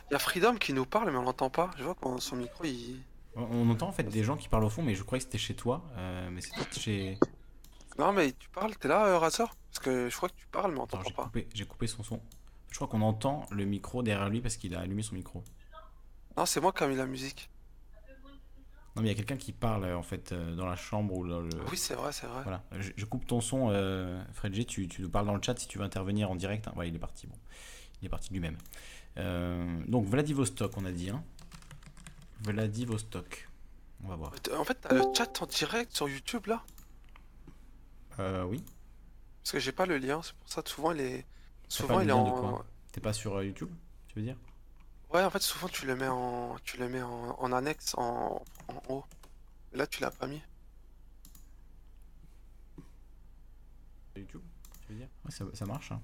Il y a Freedom qui nous parle, mais on l'entend pas. Je vois que son micro, il. On, entend en fait des gens qui parlent au fond, mais je croyais que c'était chez toi. euh, mais c'est peut-être chez. Non, mais tu parles, t'es là, euh, Razor? Parce que je crois que tu parles, mais on t'entend pas. j'ai coupé son son. Je crois qu'on entend le micro derrière lui parce qu'il a allumé son micro. Non, c'est moi qui ai mis la musique. Non, mais il y a quelqu'un qui parle euh, en fait euh, dans la chambre ou dans le. Oui, c'est vrai, c'est vrai. Voilà, je, je coupe ton son, euh, Fred G, tu, tu nous parles dans le chat si tu veux intervenir en direct. hein. Ouais, il est parti, bon. Il est parti lui-même. Euh, donc, Vladivostok, on a dit. Hein. Vladivostok. On va voir. En fait, t'as le chat en direct sur YouTube là? Euh, oui. Parce que j'ai pas le lien, c'est pour ça que souvent. T'as Souvent il est en. T'es pas sur euh, YouTube, tu veux dire? Ouais, en fait, souvent tu le mets en. Tu le mets en, en annexe, en... en haut. Là, tu l'as pas mis. YouTube, tu veux dire? Ouais, ça, ça marche. hein.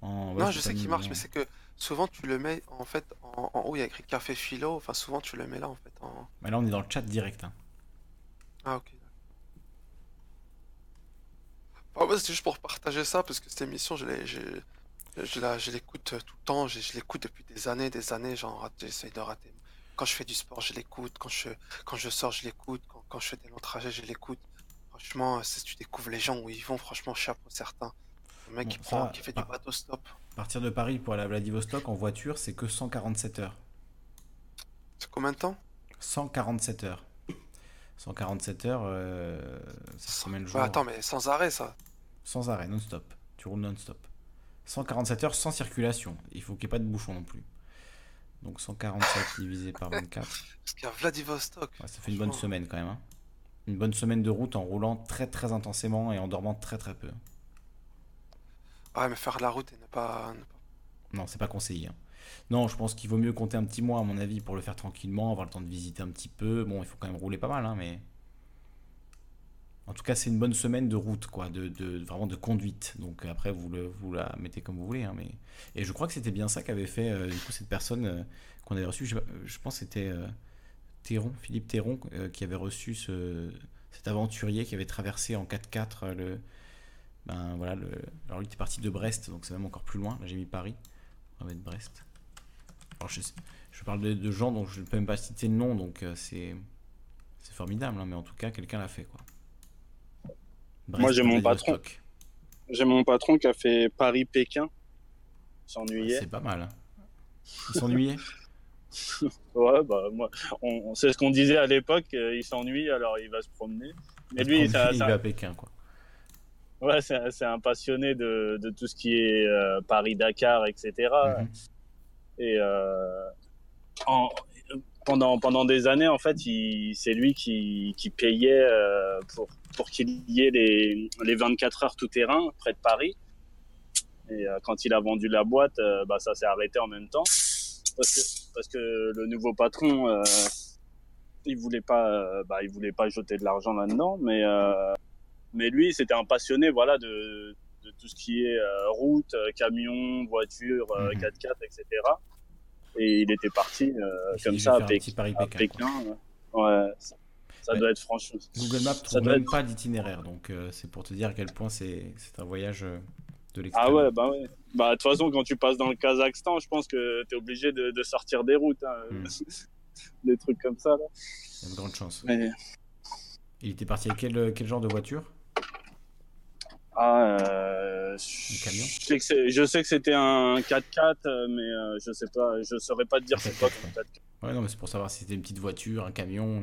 non, je sais qu'il marche, mais c'est que souvent tu le mets en fait en, haut, il y a écrit café philo. Enfin, souvent tu le mets là en fait. En... Mais là, on est dans le chat direct. Hein. Ah, ok. Ah, c'est juste pour partager ça parce que cette émission, je l'ai, je, je l'écoute tout le temps. Je, l'écoute depuis des années, des années. Genre, j'essaye de rater. Quand je fais du sport, je l'écoute. Quand je, quand je sors, je l'écoute. Quand, quand je fais des longs trajets, je l'écoute. Franchement, si tu découvres les gens où ils vont, franchement, chapeau certains. Le mec qui, prend, qui fait du bateau stop. Partir de Paris pour aller à Vladivostok en voiture, c'est que 147 heures. C'est combien de temps? 147 heures. 147 heures, euh, ça le jour. attends, mais sans arrêt ça Sans arrêt, non-stop. Tu roules non-stop. 147 heures sans circulation. Il faut qu'il n'y ait pas de bouchon non plus. Donc 147 divisé par 24. Parce qu'il y a Vladivostok. ça fait une bonne semaine quand même. Hein. Une bonne semaine de route en roulant très très intensément et en dormant très très peu. Ouais, mais faire la route et ne pas. Non, c'est pas conseillé. Hein. Non, je pense qu'il vaut mieux compter un petit mois, à mon avis, pour le faire tranquillement, avoir le temps de visiter un petit peu. Bon, il faut quand même rouler pas mal, hein, mais. En tout cas, c'est une bonne semaine de route, quoi, de, vraiment de conduite. Donc après, vous, le, vous la mettez comme vous voulez. Hein, mais... Et je crois que c'était bien ça qu'avait fait euh, cette personne euh, qu'on avait reçue. Je, pense que c'était euh, Théron, Philippe Théron, qui avait reçu ce, cet aventurier qui avait traversé en 4x4 le, ben voilà, alors lui était parti de Brest, donc c'est même encore plus loin. Là j'ai mis Paris, on va mettre Brest. Je, je parle de, gens dont je ne peux même pas citer le nom, donc c'est c'est formidable, hein, mais en tout cas quelqu'un l'a fait quoi. Moi j'ai mon patron. J'ai mon patron qui a fait Paris-Pékin. S'ennuyait. c'est pas mal. Hein. Il s'ennuyait. ouais, bah moi, on, c'est ce qu'on disait à l'époque. Euh, il s'ennuie, alors il va se promener. Mais lui, ça, il va à Pékin quoi. Ouais, c'est un passionné de, de, tout ce qui est euh, Paris-Dakar, etc. Et euh, en, pendant, pendant des années, en fait, c'est lui qui, qui payait euh, pour, pour qu'il y ait les, les 24 heures tout-terrain près de Paris. Et quand il a vendu la boîte, bah, ça s'est arrêté en même temps. Parce que, parce que le nouveau patron, il voulait pas, bah, il voulait pas jeter de l'argent là-dedans, mais mais lui, c'était un passionné, voilà, de, de tout ce qui est euh, route, euh, camion, voiture, 4x4, etc. Et il était parti euh, comme ça à, Pékin. Ouais, ça, doit être franchement. Google Maps trouve même pas d'itinéraire, donc c'est pour te dire à quel point c'est un voyage de l'extérieur. Ah ouais, bah ouais. Bah de toute façon, quand tu passes dans le Kazakhstan, je pense que tu es obligé de, de, sortir des routes, hein. hmm. des trucs comme ça. Là. Il y a une grande chance. Il était parti avec quel, quel genre de voiture? Ah, euh, camion je, sais que je sais que c'était un 4x4, euh, mais euh, je sais pas, je saurais pas te dire c'est quoi comme 4x4. Ouais, non, mais c'est pour savoir si c'était une petite voiture, un camion.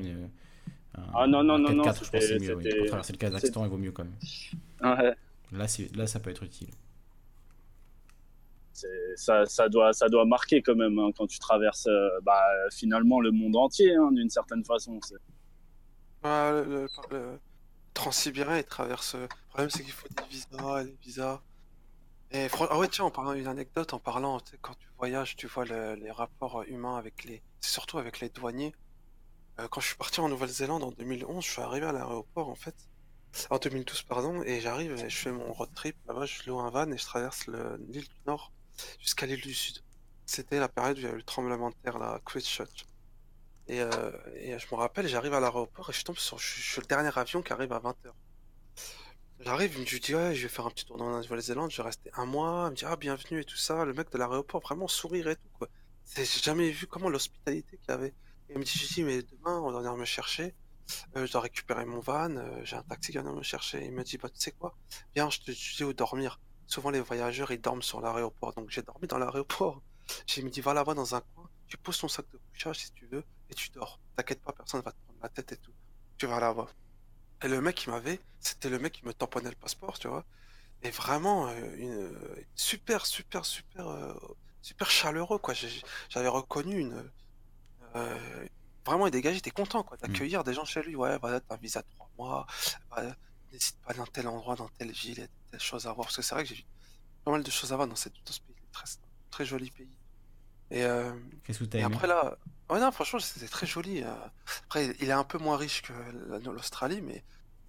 un, ah non, non, non, non. 4 je pense c'est mieux. Pour traverser le Kazakhstan, il vaut mieux quand même. Ouais. Là, là, ça peut être utile. Ça, ça, doit, ça doit marquer quand même hein, quand tu traverses bah, finalement le monde entier, hein, d'une certaine façon. Ah, le, le, transsibérien, il traverse. Le problème, c'est qu'il faut des visas, des visas. Et ah ouais, tiens, en parlant d'une anecdote, en parlant, quand tu voyages, tu vois les rapports humains avec les. C'est surtout avec les douaniers. Euh, quand je suis parti en Nouvelle-Zélande en 2011, je suis arrivé à l'aéroport en fait. En 2012, pardon, et j'arrive et je fais mon road trip. Là-bas, je loue un van et je traverse l'île du Nord jusqu'à l'île du Sud. C'était la période où il y a eu le tremblement de terre, la Christchurch. Et, euh, et je me rappelle, j'arrive à l'aéroport et je tombe sur, suis le dernier avion qui arrive à 20h. J'arrive, il me dit ouais, je vais faire un petit tour dans la Nouvelle-Zélande, je vais rester un mois, il me dit ah bienvenue et tout ça. Le mec de l'aéroport vraiment sourire et tout quoi. J'ai jamais vu comment l'hospitalité qu'il avait. Il me dit je dis mais demain on va venir me chercher, euh, je dois récupérer mon van, euh, j'ai un taxi qui vient me chercher. il me dit bah tu sais quoi, viens je te dis où dormir. Souvent les voyageurs ils dorment sur l'aéroport, donc j'ai dormi dans l'aéroport. J'ai me dit va là-bas dans un coin, tu poses ton sac de couchage si tu veux et tu dors. T'inquiète pas, personne va te prendre la tête et tout. Tu vas là-bas. Et le mec qui m'avait, c'était le mec qui me tamponnait le passeport, tu vois. Et vraiment, euh, une, super, super, super, euh, super chaleureux, quoi. J'avais reconnu une. Euh, vraiment, il dégageait, j'étais content, quoi, d'accueillir mm. des gens chez lui. Ouais, bah, t'as un visa de trois mois, bah, n'hésite pas dans tel endroit, dans telle ville, il y a telle chose à voir. Parce que c'est vrai que j'ai pas mal de choses à voir dans, cette, dans ce pays, très, très joli pays. Et, Qu'est-ce que et après là, Ouais, non, franchement, c'était très joli. Euh. Après, il est un peu moins riche que l'Australie, mais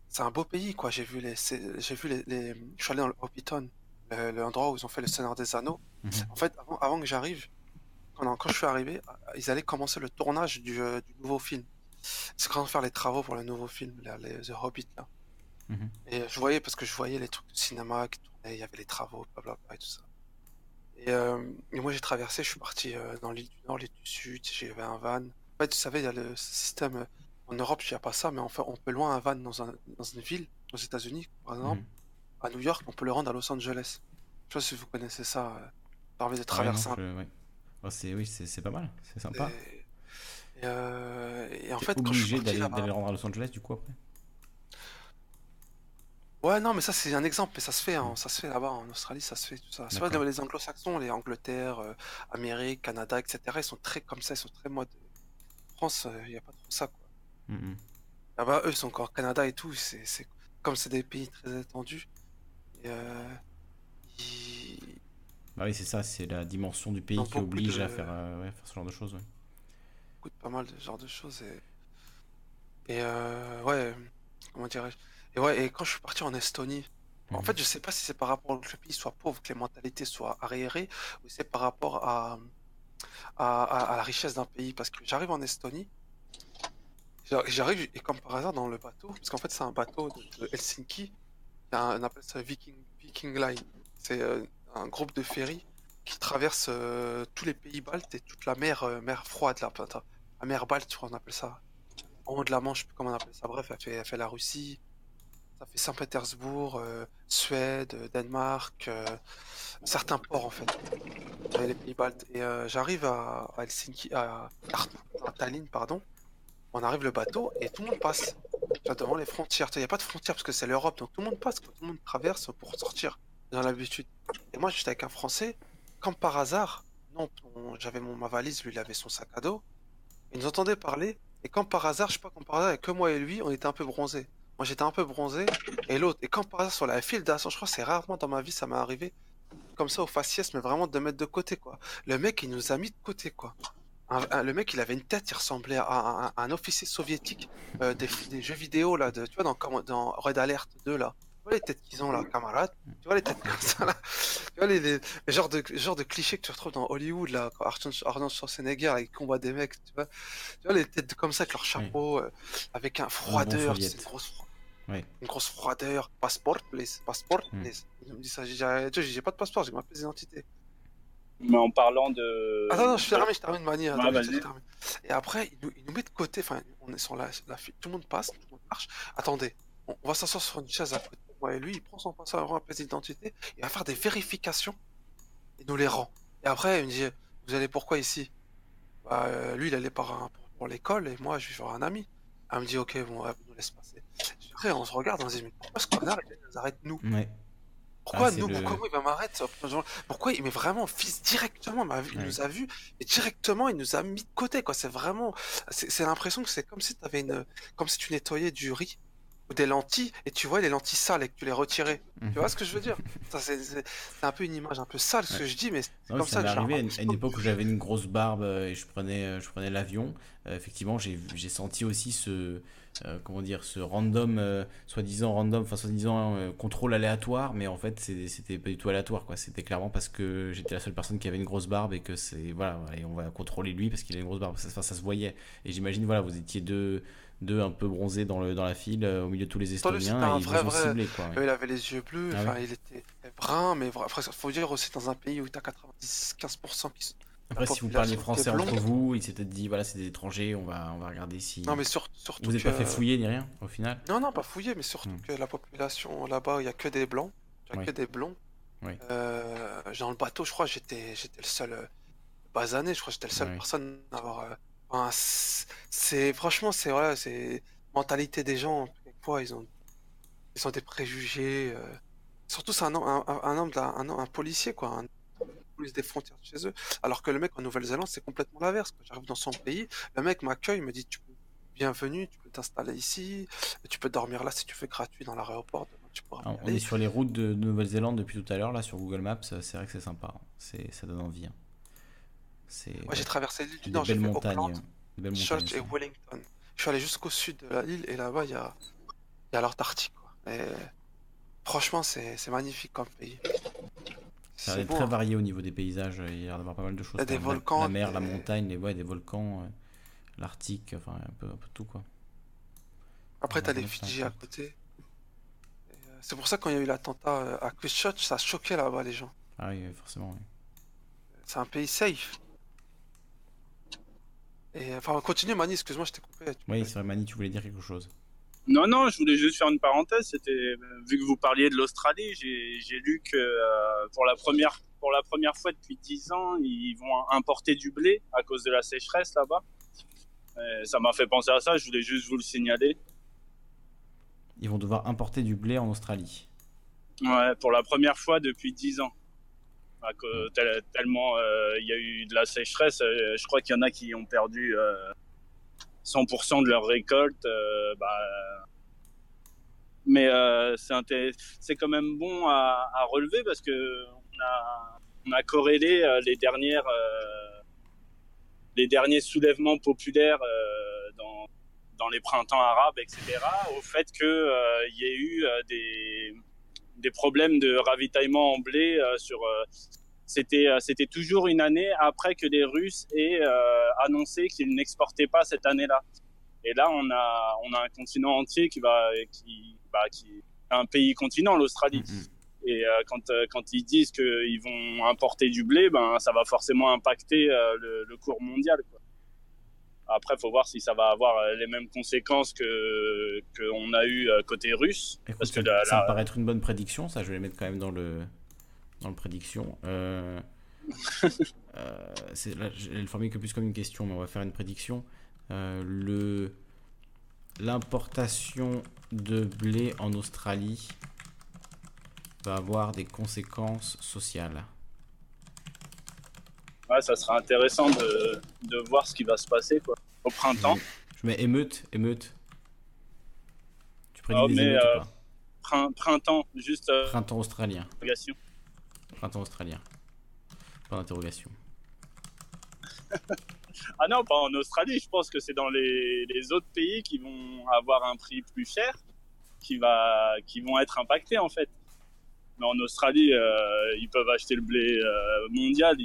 c'est un beau pays, quoi. J'ai vu les, j'ai vu les, je suis allé dans le Hobbiton, le- l'endroit où ils ont fait le Seigneur des Anneaux. Mhm. En fait, avant, avant que j'arrive, quand, quand je suis arrivé, ils allaient commencer le tournage du, euh, du nouveau film. C'est quand on faire les travaux pour le nouveau film, là, les, The Hobbit, là. Mhm. Et je voyais, parce que je voyais les trucs de cinéma qui tournaient, il y avait les travaux, blablabla et tout ça. Et, euh, et moi, j'ai traversé, je suis parti euh, dans l'île du Nord, l'île du Sud, j'avais un van. En fait, tu savais, il y a le système. euh, En Europe, il n'y a pas ça, mais enfin, on peut loin un van dans, un, dans une ville, aux États-Unis, par exemple. Mhm. À New York, on peut le rendre à Los Angeles. Je sais pas si vous connaissez ça. Ça permet de Ouais, traverser un ouais. Oh, c'est oui, c'est pas mal, c'est sympa. et, et, et en fait, quand je suis obligé d'aller là-bas- d'aller le rendre à Los Angeles du coup après? Ouais, non, mais ça c'est un exemple, mais ça se fait, hein, ça se fait là-bas en Australie, ça se fait tout ça. C'est vrai, D'accord. les anglo-saxons, les Angleterre, euh, Amérique, Canada, etc., ils sont très comme ça, ils sont très mode. France, il n'y a pas trop ça, quoi. Mhm. Là-bas, eux, ils sont encore Canada et tout, c'est comme c'est des pays très étendus. Et, euh, ils- Bah oui, c'est ça, c'est la dimension du pays Dans qui beaucoup oblige de- à faire, euh, ouais, faire ce genre de choses. ouais. coûtent pas mal de ce genre de choses et, et euh, ouais comment dirais-je et ouais et quand je suis parti en Estonie en Mhm. fait je sais pas si c'est par rapport au fait que le pays soit pauvre que les mentalités soient arriérées ou c'est par rapport à à, à- à la richesse d'un pays parce que j'arrive en Estonie j'a- j'arrive et comme par hasard dans le bateau parce qu'en fait c'est un bateau de, de Helsinki un- on appelle ça Viking Viking Line c'est euh, un groupe de ferries qui traverse euh, tous les pays baltes et toute la mer euh, mer froide là la mer Balte, je crois qu'on appelle ça. En haut de la Manche, je sais plus comment on appelle ça. Bref, elle fait, elle fait la Russie, ça fait Saint-Pétersbourg, euh, Suède, euh, Danemark, euh, certains ports en fait. Et j'arrive à, à Helsinki, à, Tallinn, pardon. On arrive le bateau et tout le monde passe. Vois, devant les frontières. Il n'y a pas de frontières parce que c'est l'Europe, donc tout le monde passe, tout le monde traverse pour sortir. Dans l'habitude. Et moi, j'étais avec un Français, comme par hasard. Non, on- j'avais ma valise, lui, il avait son sac à dos. Il nous entendait parler, et quand par hasard, je sais pas, quand par hasard, que moi et lui, on était un peu bronzés. Moi j'étais un peu bronzé, et l'autre, et quand par hasard sur la file d'assaut, je crois que c'est rarement dans ma vie, ça m'est arrivé, comme ça au faciès, mais vraiment de mettre de côté, quoi. Le mec, il nous a mis de côté, quoi. Un- un- le mec, il avait une tête, il ressemblait à, un- à un officier soviétique euh, des, des jeux vidéo, là, de, tu vois, dans, Red Alert 2, là. Tu vois les têtes qu'ils ont, là, camarades? Tu vois les têtes comme ça, là? Tu vois les, les, les genres de, genre de clichés que tu retrouves dans Hollywood, là, quand Arnold Schwarzenegger, il combat des mecs, tu vois? Tu vois les têtes comme ça avec leur chapeau, euh, avec un froideur, c'est une grosse, fro- Ouais. une grosse froideur. Passeport, please. Passeport, Hmm. please. Il me dit ça, j'ai pas de passeport, j'ai ma pièce d'identité. Mais en parlant de. Attends, non, je termine, je termine. Ouais, attends, je- je termine. Et après, il nous, il nous met de côté, enfin, on est sur la, la file, tout le monde passe, tout le monde marche. Attendez, on, on va s'asseoir sur une chaise à côté de moi et lui, il prend son passeport, ma pièce d'identité, il va faire des vérifications, il nous les rend. Et après, il me dit, vous allez pourquoi ici? Bah, euh, Lui, il allait par un- pour, pour l'école et moi, je vais voir un ami. Elle me dit, ok, bon, ouais, nous laisse passer. Après, on se regarde, on se dit, mais pourquoi ce connard, il nous arrête nous? Ouais. pourquoi Ah, nous le- Pourquoi moi, il va m'arrêter Pourquoi il met vraiment fils directement Il Ouais. nous a vu et directement il nous a mis de côté quoi. C'est vraiment, c'est l'impression que c'est comme si t'avais une, comme si tu nettoyais du riz ou des lentilles et tu vois les lentilles sales et que tu les retirais. Tu vois ce que je veux dire? C'est un peu une image un peu sale ce que je dis, mais c'est comme ça ça que arrivé à une, à une époque où j'avais une grosse barbe euh, et je prenais, euh, je prenais l'avion. Euh, effectivement, j'ai senti aussi ce, euh, comment dire, ce random, euh, soi-disant random, enfin soi-disant euh, contrôle aléatoire, mais en fait c'était pas du tout aléatoire, quoi. C'était clairement parce que j'étais la seule personne qui avait une grosse barbe et que c'est voilà, et on va contrôler lui parce qu'il a une grosse barbe. Ça, ça se voyait. Et j'imagine voilà, vous étiez deux, deux un peu bronzés dans le dans la file au milieu de tous les Estoniens un et ils vrai, vous ont vrai- ciblé, quoi. ouais. Il avait les yeux bleus, Ah ouais. il était brun, mais faut dire aussi dans un pays où t'as 90-15% qui sont. Après, la si vous population français entre vous, il s'est peut-être dit voilà, c'est des étrangers, on va on va regarder si. Non mais sur- surtout Vous n'avez que... pas fait fouiller ni rien au final Non, non, pas fouillé, mais surtout Hmm. que la population là-bas, il y a que des blancs, il y a Oui. que des blonds. Oui. Euh, dans le bateau, je crois, j'étais, le seul euh, basané, je crois, que j'étais le seul Oui. personne à avoir. euh, enfin, c'est, franchement, c'est voilà, c'est mentalité des gens. Quelquefois, ils ont, ils ont des préjugés. euh, Surtout, c'est un, homme- un, un, un homme, un, un policier, quoi, un police des frontières de chez eux. Alors que le mec en Nouvelle-Zélande, c'est complètement l'inverse. J'arrive dans son pays, le mec m'accueille, me dit, tu peux, bienvenue, tu peux t'installer ici, tu peux dormir là si tu fais gratuit dans l'aéroport. On aller. est sur les routes de, de Nouvelle-Zélande depuis tout à l'heure, là, sur Google Maps. euh, C'est vrai que c'est sympa. hein. C'est, ça donne envie. hein. C'est Moi, j'ai traversé l'île du Nord, j'ai fait montagnes. Auckland, belles Church et. Wellington. Je suis allé jusqu'au sud de la île et là-bas, il y a, il y a l'Antarctique. Et franchement, c'est magnifique comme pays. Ça est très hein. varié au niveau des paysages. Il y a l'air d'avoir pas mal de choses. Des volcans. La, mer, la montagne, les, ouais, des volcans, l'Arctique, enfin un peu, un peu, tout quoi. Après, t'as les Fidji à côté. C'est pour ça quand il y a eu l'attentat à Christchurch, ça a choqué là-bas les gens. Ah oui, forcément. C'est un pays safe. Et enfin, continue Mani, excuse-moi, je t'ai coupé. Oui, c'est vrai, Mani, tu voulais dire quelque chose. Non, non, je voulais juste faire une parenthèse. C'était vu que vous parliez de l'Australie, j'ai lu que euh, pour la première pour la première fois depuis 10 ans, ils vont importer du blé à cause de la sécheresse là-bas. Ça m'a fait penser à ça. Je voulais juste vous le signaler. Ils vont devoir importer du blé en Australie. Ouais, pour la première fois depuis 10 ans. tellement euh, il y a eu de la sécheresse, euh, je crois qu'il y en a qui ont perdu 100% euh, de leur récolte. Bah, mais c'est quand même bon à, relever parce que on a, on corrélé les dernières les derniers soulèvements populaires dans, les printemps arabes, etc., au fait qu'il il y ait eu des problèmes de ravitaillement en blé euh, sur euh, c'était euh, c'était toujours une année après que les Russes aient annoncé qu'ils n'exportaient pas cette année-là. Et là, on a on a un continent entier qui va qui bah, qui un pays continent, l'Australie. Mm-hmm. Et quand, quand ils disent qu'ils vont importer du blé, ben, ça va forcément impacter le, le, cours mondial. Quoi. Après, il faut voir si ça va avoir euh, les mêmes conséquences que qu'on a eu euh, côté russe. parce que ça, me paraît être une bonne prédiction. Ça, je vais les mettre quand même dans le dans le prédiction. Euh, euh, c'est là, je le formule que plus comme une question, mais on va faire une prédiction. le l'importation de blé en Australie va avoir des conséquences sociales ça sera intéressant de, de, voir ce qui va se passer quoi, au printemps. Je mets émeute, émeute. Tu prédis oh, des émeutes ou pas? Printemps, juste. Euh, printemps australien. Printemps australien. Pas d'interrogation. ah non, pas en Australie. Je pense que c'est dans les, les, autres pays qui vont avoir un prix plus cher, qui, va, qui vont être impactés en fait. Mais en Australie, euh, ils peuvent acheter le blé euh, mondial.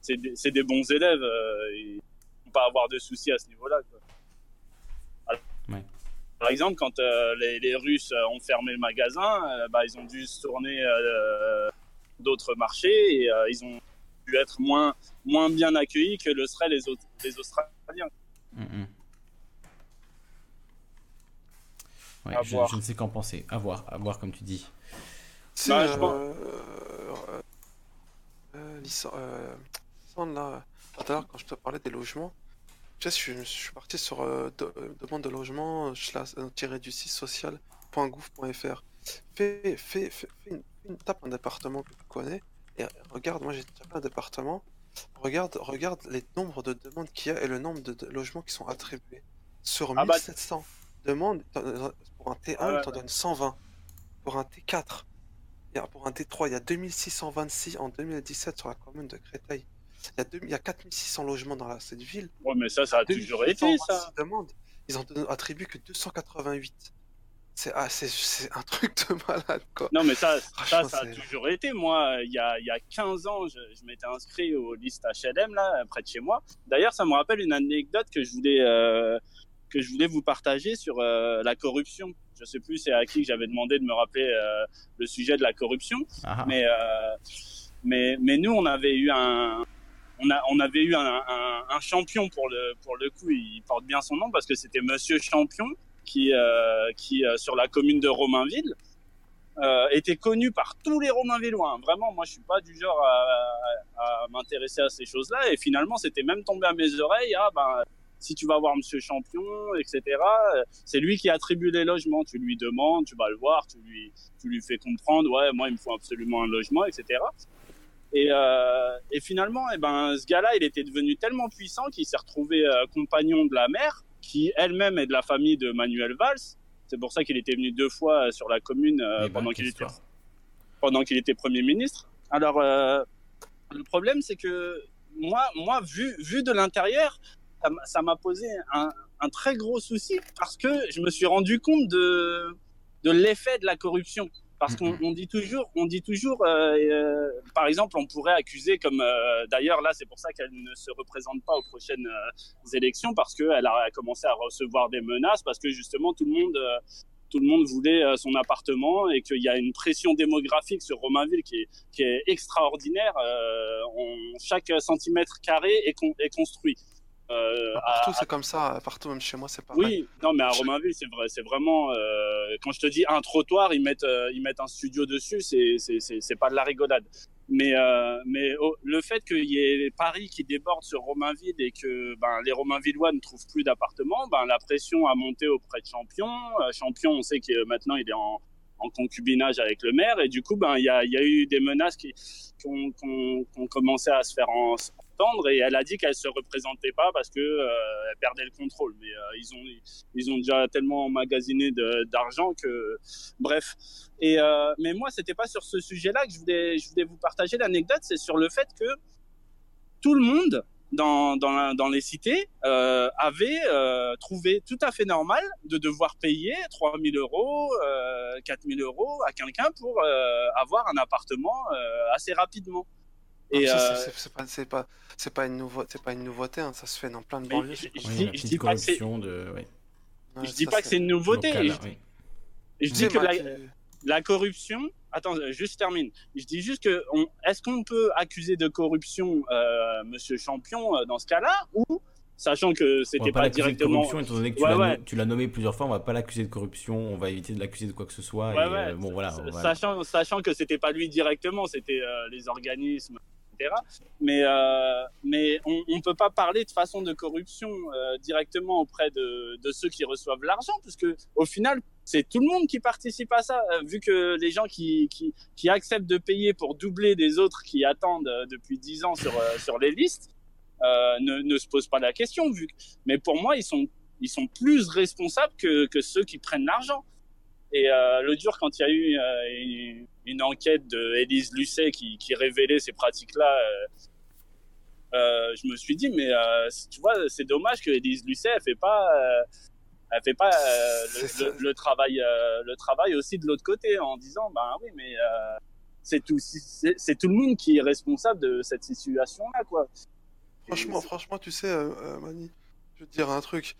C'est des, des, bons élèves. Euh, ils vont pas avoir de soucis à ce niveau-là. Par exemple, quand euh, les, les, Russes ont fermé le magasin, bah, ils ont dû se tourner d'autres marchés et ils ont dû être moins, moins bien accueillis que le seraient les, autres, les Australiens. Mm, mm. Ouais, je, je, ne sais qu'en penser. À voir, à voir comme tu dis. Bah, je pense... euh, là, tout à l'heure, quand je te parlais des logements, je, je, suis parti sur euh, euh, demande de logement, euh, tiré du site social.gouv.fr. Fais, fais, fais, une, tape un département que tu connais et regarde, moi j'ai tapé un département, regarde, regarde les nombres de demandes qu'il y a et le nombre de, logements qui sont attribués. Sur 1700 ah bah demandes, pour un T1, ah tu en donnes 120. Pour un T4, pour un T3, il y a 2626 en 2017 sur la commune de Créteil. Il y a, 4600 logements dans cette ville. Ouais, mais ça, ça a toujours été ça. Demandes. Ils ont attribué que 288. Ah, c'est un truc de malade, quoi. Non, mais ça, ça, ça, a toujours été. Moi, il y a, il y a 15 ans, je, m'étais inscrit aux listes HLM, là, près de chez moi. D'ailleurs, ça me rappelle une anecdote que je voulais, euh, que je voulais vous partager sur euh, la corruption. Je sais plus c'est à qui que j'avais demandé de me rappeler euh, le sujet de la corruption. Ah. Mais, mais, mais nous, on avait eu un, on, a, on avait eu un, champion pour le, pour le coup, il porte bien son nom parce que c'était Monsieur Champion qui, euh, euh, sur la commune de Romainville, euh, était connu par tous les Romainvillois. Vraiment, moi, je suis pas du genre à, m'intéresser à ces choses-là. Et finalement, c'était même tombé à mes oreilles. Ah ben, si tu vas voir Monsieur Champion, etc. C'est lui qui attribue les logements. Tu lui demandes, tu vas le voir, tu lui, tu lui fais comprendre. Ouais, moi, il me faut absolument un logement, etc. Et, euh, et finalement, eh ben, ce gars-là, il était devenu tellement puissant qu'il s'est retrouvé compagnon de la mère, qui elle-même est de la famille de Manuel Valls. C'est pour ça qu'il était venu deux fois euh, sur la commune euh, ben, pendant qu'il était pendant qu'il était premier ministre. Alors, le problème, c'est que moi, moi, vu vu de l'intérieur, ça m'a posé un, un très gros souci parce que je me suis rendu compte de de l'effet de la corruption Parce qu'on on dit toujours, on dit toujours, euh, euh, par exemple, on pourrait accuser, comme euh, d'ailleurs là, c'est pour ça qu'elle ne se représente pas aux prochaines élections, parce qu'elle a commencé à recevoir des menaces, parce que justement tout le monde, tout le monde voulait son appartement et qu'il y a une pression démographique sur Romainville qui est, qui est extraordinaire. Euh, on, chaque centimètre carré est, con- est construit. Euh, Bah, à- Partout, c'est comme ça. Partout, même chez moi, c'est pareil. oui, non, mais à Romainville, c'est vrai, c'est vraiment. euh, quand je te dis un trottoir, ils mettent, euh, ils mettent un studio dessus, c'est, pas de la rigolade. Mais, mais oh, le fait qu'il y ait Paris qui déborde sur Romainville et que ben, les Romainvillois ne trouvent plus d'appartements, ben, la pression a monté auprès de Champion. Champion, on sait que maintenant il est en, en concubinage avec le maire et du coup, ben, il y a, y a eu des menaces qui, qui, ont, qui ont- qui ont commencé à se faire en- et elle a dit qu'elle se représentait pas parce que euh, elle perdait le contrôle. Mais euh, ils ont déjà tellement emmagasiné d'argent que bref. Euh, mais moi c'était pas sur ce sujet-là que je voulais vous partager l'anecdote, c'est sur le fait que tout le monde dans, les cités euh, avait trouvé tout à fait normal de devoir payer 3 000 euros, euh, 4 000 euros à quelqu'un pour avoir un appartement assez rapidement. Et ça, euh, c'est- pas, c'est pas, c'est pas une nouveauté, c'est pas une nouveauté. hein, Ça se fait dans plein de banlieues. je- je Oui, je dis pas que c'est- corruption de. ouais. Ouais, je dis pas que c'est une nouveauté. Local, je, oui. je dis que la, la corruption. Attends, juste termine. Je dis juste que on- est-ce qu'on peut accuser de corruption euh, Monsieur Champion euh, dans ce cas-là ou sachant que On c'était va pas pas, l'accuser de directement. corruption, étant donné que tu Ouais, l'as ouais. tu l'as nommé plusieurs fois, on va pas l'accuser de corruption, on va éviter de l'accuser de quoi que ce soit. Ouais, et, ouais, euh, bon, voilà. va- Sachant, sachant que c'était pas lui directement, c'était euh, les organismes, Mais, euh, mais on, on peut pas parler de façon de corruption euh, directement auprès de, ceux qui reçoivent l'argent, puisque au final, c'est tout le monde qui participe à ça, euh, vu que les gens qui, qui, acceptent de payer pour doubler des autres qui attendent depuis 10 ans sur, sur les listes, ne, ne se posent pas la question. Vu. Mais pour moi, ils sont, ils sont plus responsables que, que ceux qui prennent l'argent. Et euh, le dur, quand il y a eu euh, une, une enquête de Élise Lucet qui, qui révélait ces pratiques-là, euh, je me suis dit, mais tu vois, c'est dommage que Élise Lucet, elle fait pas, elle fait pas le, travail, le travail aussi de l'autre côté, en disant, ben oui, mais c'est tout, c'est tout le monde qui est responsable de cette situation-là, quoi. Franchement, franchement, tu sais, Mani, je vais te dire un truc.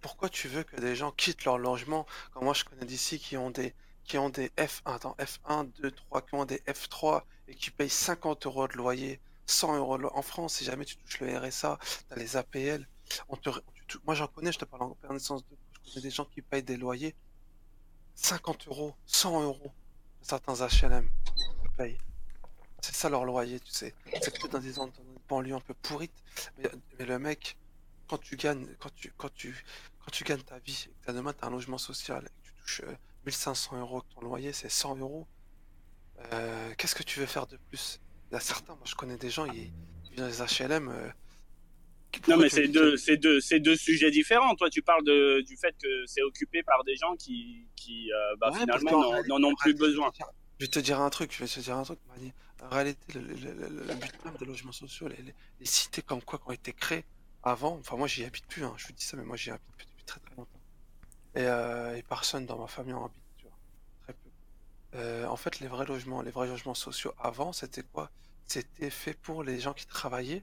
Pourquoi tu veux que des gens quittent leur logement Quand moi, je connais d'ici qui ont des qui ont des F1, attends, F1, 2, 3, qui ont des F3 et qui payent 50 euros de loyer, 100 euros en France. Si jamais tu touches le RSA, t'as les APL. Moi, j'en connais. Je te parle en connaissance de. Je connais des gens qui payent des loyers 50 euros, 100 euros. Certains HLM payent. C'est ça leur loyer, tu sais. C'est peut-être dans des, dans des banlieues un peu pourrites, mais le mec, quand tu gagnes, quand tu, quand tu, quand tu gagnes ta vie, et que t'as demain t'as un logement social, et que tu touches euh, 1500 euros, que ton loyer c'est 100 euros, euh, qu'est-ce que tu veux faire de plus? Il y a certains, moi je connais des gens, ils, ils vivent dans les HLM. euh, Non, mais c'est deux, c'est deux, c'est deux sujets différents. Toi, tu parles de, du fait que c'est occupé par des gens qui, qui euh, bah, Ouais, finalement, n'en- ont plus besoin. Je vais te dire un truc, je vais te dire un truc. En réalité, le, le- le- le- le but même des logements sociaux, les, les- les cités comme quoi qui ont été créées avant, enfin moi j'y habite plus, hein, je vous dis ça, mais moi j'y habite plus depuis très très longtemps. Et, euh, personne dans ma famille en habite, tu vois, très peu. Euh, en fait, les vrais logements, les vrais logements sociaux avant, c'était quoi? C'était fait pour les gens qui travaillaient,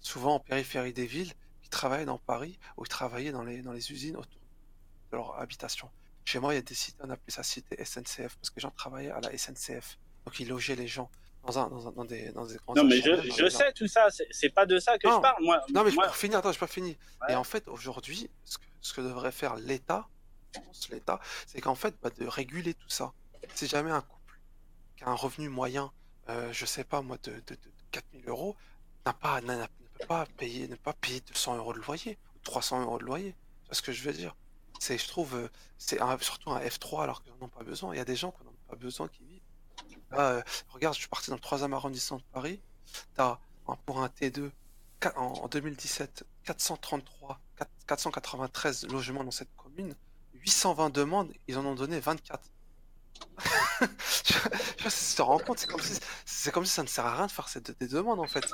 souvent en périphérie des villes, qui travaillaient dans Paris ou qui travaillaient dans les, dans les usines autour de leur habitation. Chez moi, il y a des cités, on appelait ça cité SNCF, parce que les gens travaillaient à la SNCF. Donc ils logeaient les gens dans, un, dans, un- dans des, dans des Non, mais je, je sais tout ça. C'est c'est pas de ça que Non. je parle. Moi, Non, mais moi, pour finir, attends, j'ai pas fini. Ouais. Et en fait, aujourd'hui, ce que, ce que devrait faire l'État, je l'État, c'est qu'en fait, bah, de réguler tout ça. Si jamais un couple qui a un revenu moyen, euh, je sais pas moi, de, de, de 4000 euros, n'a pas, ne peut pas payer, ne pas payer 200 euros de loyer, ou 300 euros de loyer. Vois ce que je veux dire? C'est, je trouve, euh, c'est surtout un F3 alors qu'ils n'en ont pas besoin. Il y a des gens qui n'en ont pas besoin qui vivent. Là, euh, regarde, je suis parti dans le 3e arrondissement de Paris. T'as pour un T2 qua- en, en 2017 433, 4- 493 logements dans cette commune. 820 demandes, ils en ont donné 24. je, je te rends compte, c'est comme si, c'est comme si ça ne sert à rien de faire ces, des demandes en fait.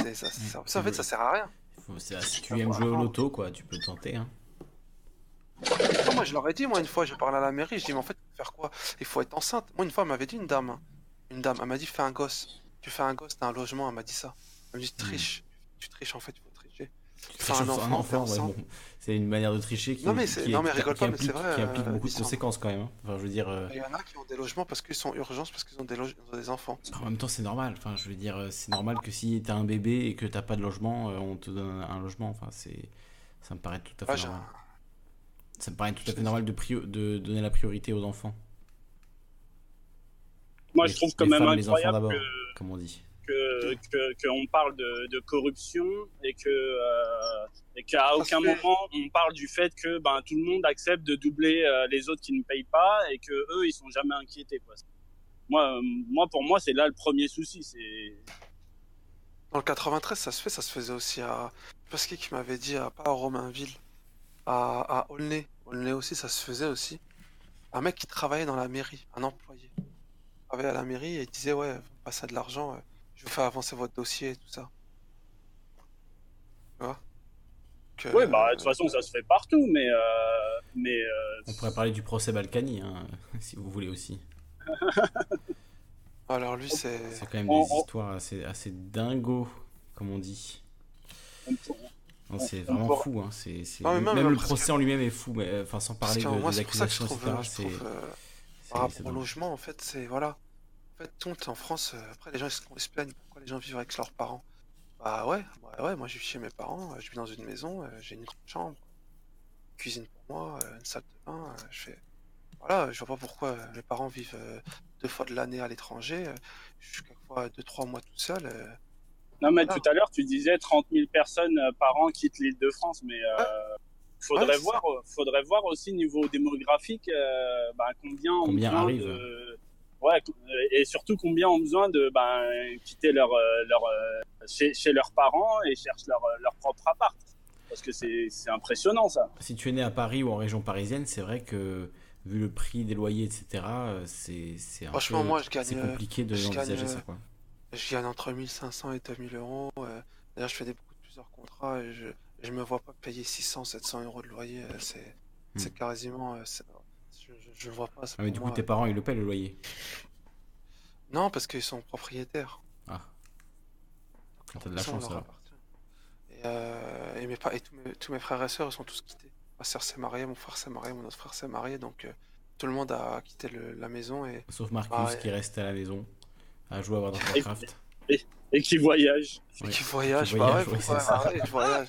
C'est- Ça, ça- ça, en fait, ça sert à rien. Faut- c'est- si tu aimes jouer au loto, quoi, tu peux tenter. Hein. Non, moi, je leur ai dit, moi, une fois, j'ai parlé à la mairie, je dis, mais en fait, faire quoi? Il faut être enceinte. Moi, une fois, elle m'avait dit une dame, une dame, elle m'a dit fais un gosse. Tu fais un gosse, t'as un logement, elle m'a dit ça. Elle m'a dit triche. Tu triches en fait, il faut tricher. Tu triches un enfant, ouais, bon. c'est une manière de tricher qui, non, mais qui, non, mais qui, rigole pas, mais implique, c'est vrai, qui implique euh, beaucoup de conséquences quand même. hein. Enfin, je veux dire, euh, Il y en a qui ont des logements parce qu'ils sont urgences, parce qu'ils ont des, enfants. en même temps, c'est normal. Enfin, je veux dire, euh, c'est normal que si t'as un bébé et que t'as pas de logement, on te donne un logement. Enfin, c'est, ça me paraît tout à fait normal. Ça me paraît tout à fait normal de, donner la priorité aux enfants. Moi, Les- je trouve quand même femmes, les enfants incroyable d'abord, que comme on dit. que que- qu'on parle de, de corruption et que euh, et qu'à aucun moment on parle du fait que ben tout le monde accepte de doubler euh, les autres qui ne payent pas et que eux ils sont jamais inquiétés quoi. Moi euh, moi pour moi c'est là le premier souci c'est Dans le 93, ça se fait, ça se faisait aussi à. Je sais pas ce qui qui m'avait dit, à, pas à Romainville, à, à Aulnay. Aulnay aussi, ça se faisait aussi. Un mec qui travaillait dans la mairie, un employé. Il travaillait à la mairie et il disait Ouais, vous passez de l'argent, euh, je vous fais avancer votre dossier et tout ça. Tu vois? Que- ouais bah de toute façon ça se fait partout mais euh, mais euh, On pourrait parler du procès Balkany, hein, si vous voulez aussi. Alors lui, c'est. C'est quand même des histoires assez, assez dingos, comme on dit. on C'est vraiment fou. Hein. Non, mais même même le parce procès en lui-même est fou, mais euh, enfin sans parler de, moi, des c'est pour ça que je trouve, etc. je trouve, c'est, euh, par rapport au logement, en fait, c'est voilà. En fait, tout en France, euh, après les gens ils se, plaignent pourquoi les gens vivent avec leurs parents. Bah ouais, ouais, ouais, moi je vis chez mes parents, euh, je vis dans une maison, euh, j'ai une grande chambre, une cuisine pour moi, euh, une salle de bain, euh, je fais. Voilà, je vois pas pourquoi euh, mes parents vivent euh, deux fois de l'année à l'étranger, euh, je suis quelquefois deux, trois mois tout seul. Euh, non mais tout à l'heure tu disais 30 000 personnes euh, par an quittent l'île de France mais euh, faudrait Ouais, c'est voir faudrait voir aussi niveau démographique euh, bah, combien ont Combien besoin arrivent. de ouais et surtout combien ont besoin de ben quitter leur euh, leur euh, chez, chez leurs parents et cherchent leur euh, leur propre appart parce que c'est impressionnant ça Si tu es né à Paris ou en région parisienne, c'est vrai que vu le prix des loyers, etc., euh, c'est, c'est un Franchement, peu- moi, je gagne, c'est euh, compliqué de je envisager gagne, ça. euh, Quoi. Je gagne entre 1500 et 2000 euros. euh, D'ailleurs, je fais des, beaucoup de plusieurs contrats et je, je me vois pas payer 600, 700 euros de loyer. euh, C'est c'est quasiment. euh, je, je vois pas. Ah, mais du coup, moi, tes parents, ils le paient le loyer? Non, parce qu'ils sont propriétaires. Ah, t'as de la chance, alors. Et, euh, et, mes, et tous, mes, tous mes frères et sœurs, ils sont tous quittés. Ma sœur s'est mariée, mon frère s'est marié, mon autre frère s'est marié. Donc, euh, tout le monde a quitté le- la maison. Et Sauf Marcus Ah, ouais. qui reste à la maison à jouer à World of Warcraft. et qui voyagent Ouais. qui voyage, Qui bah voyage, ouais, ouais, pourquoi voyage.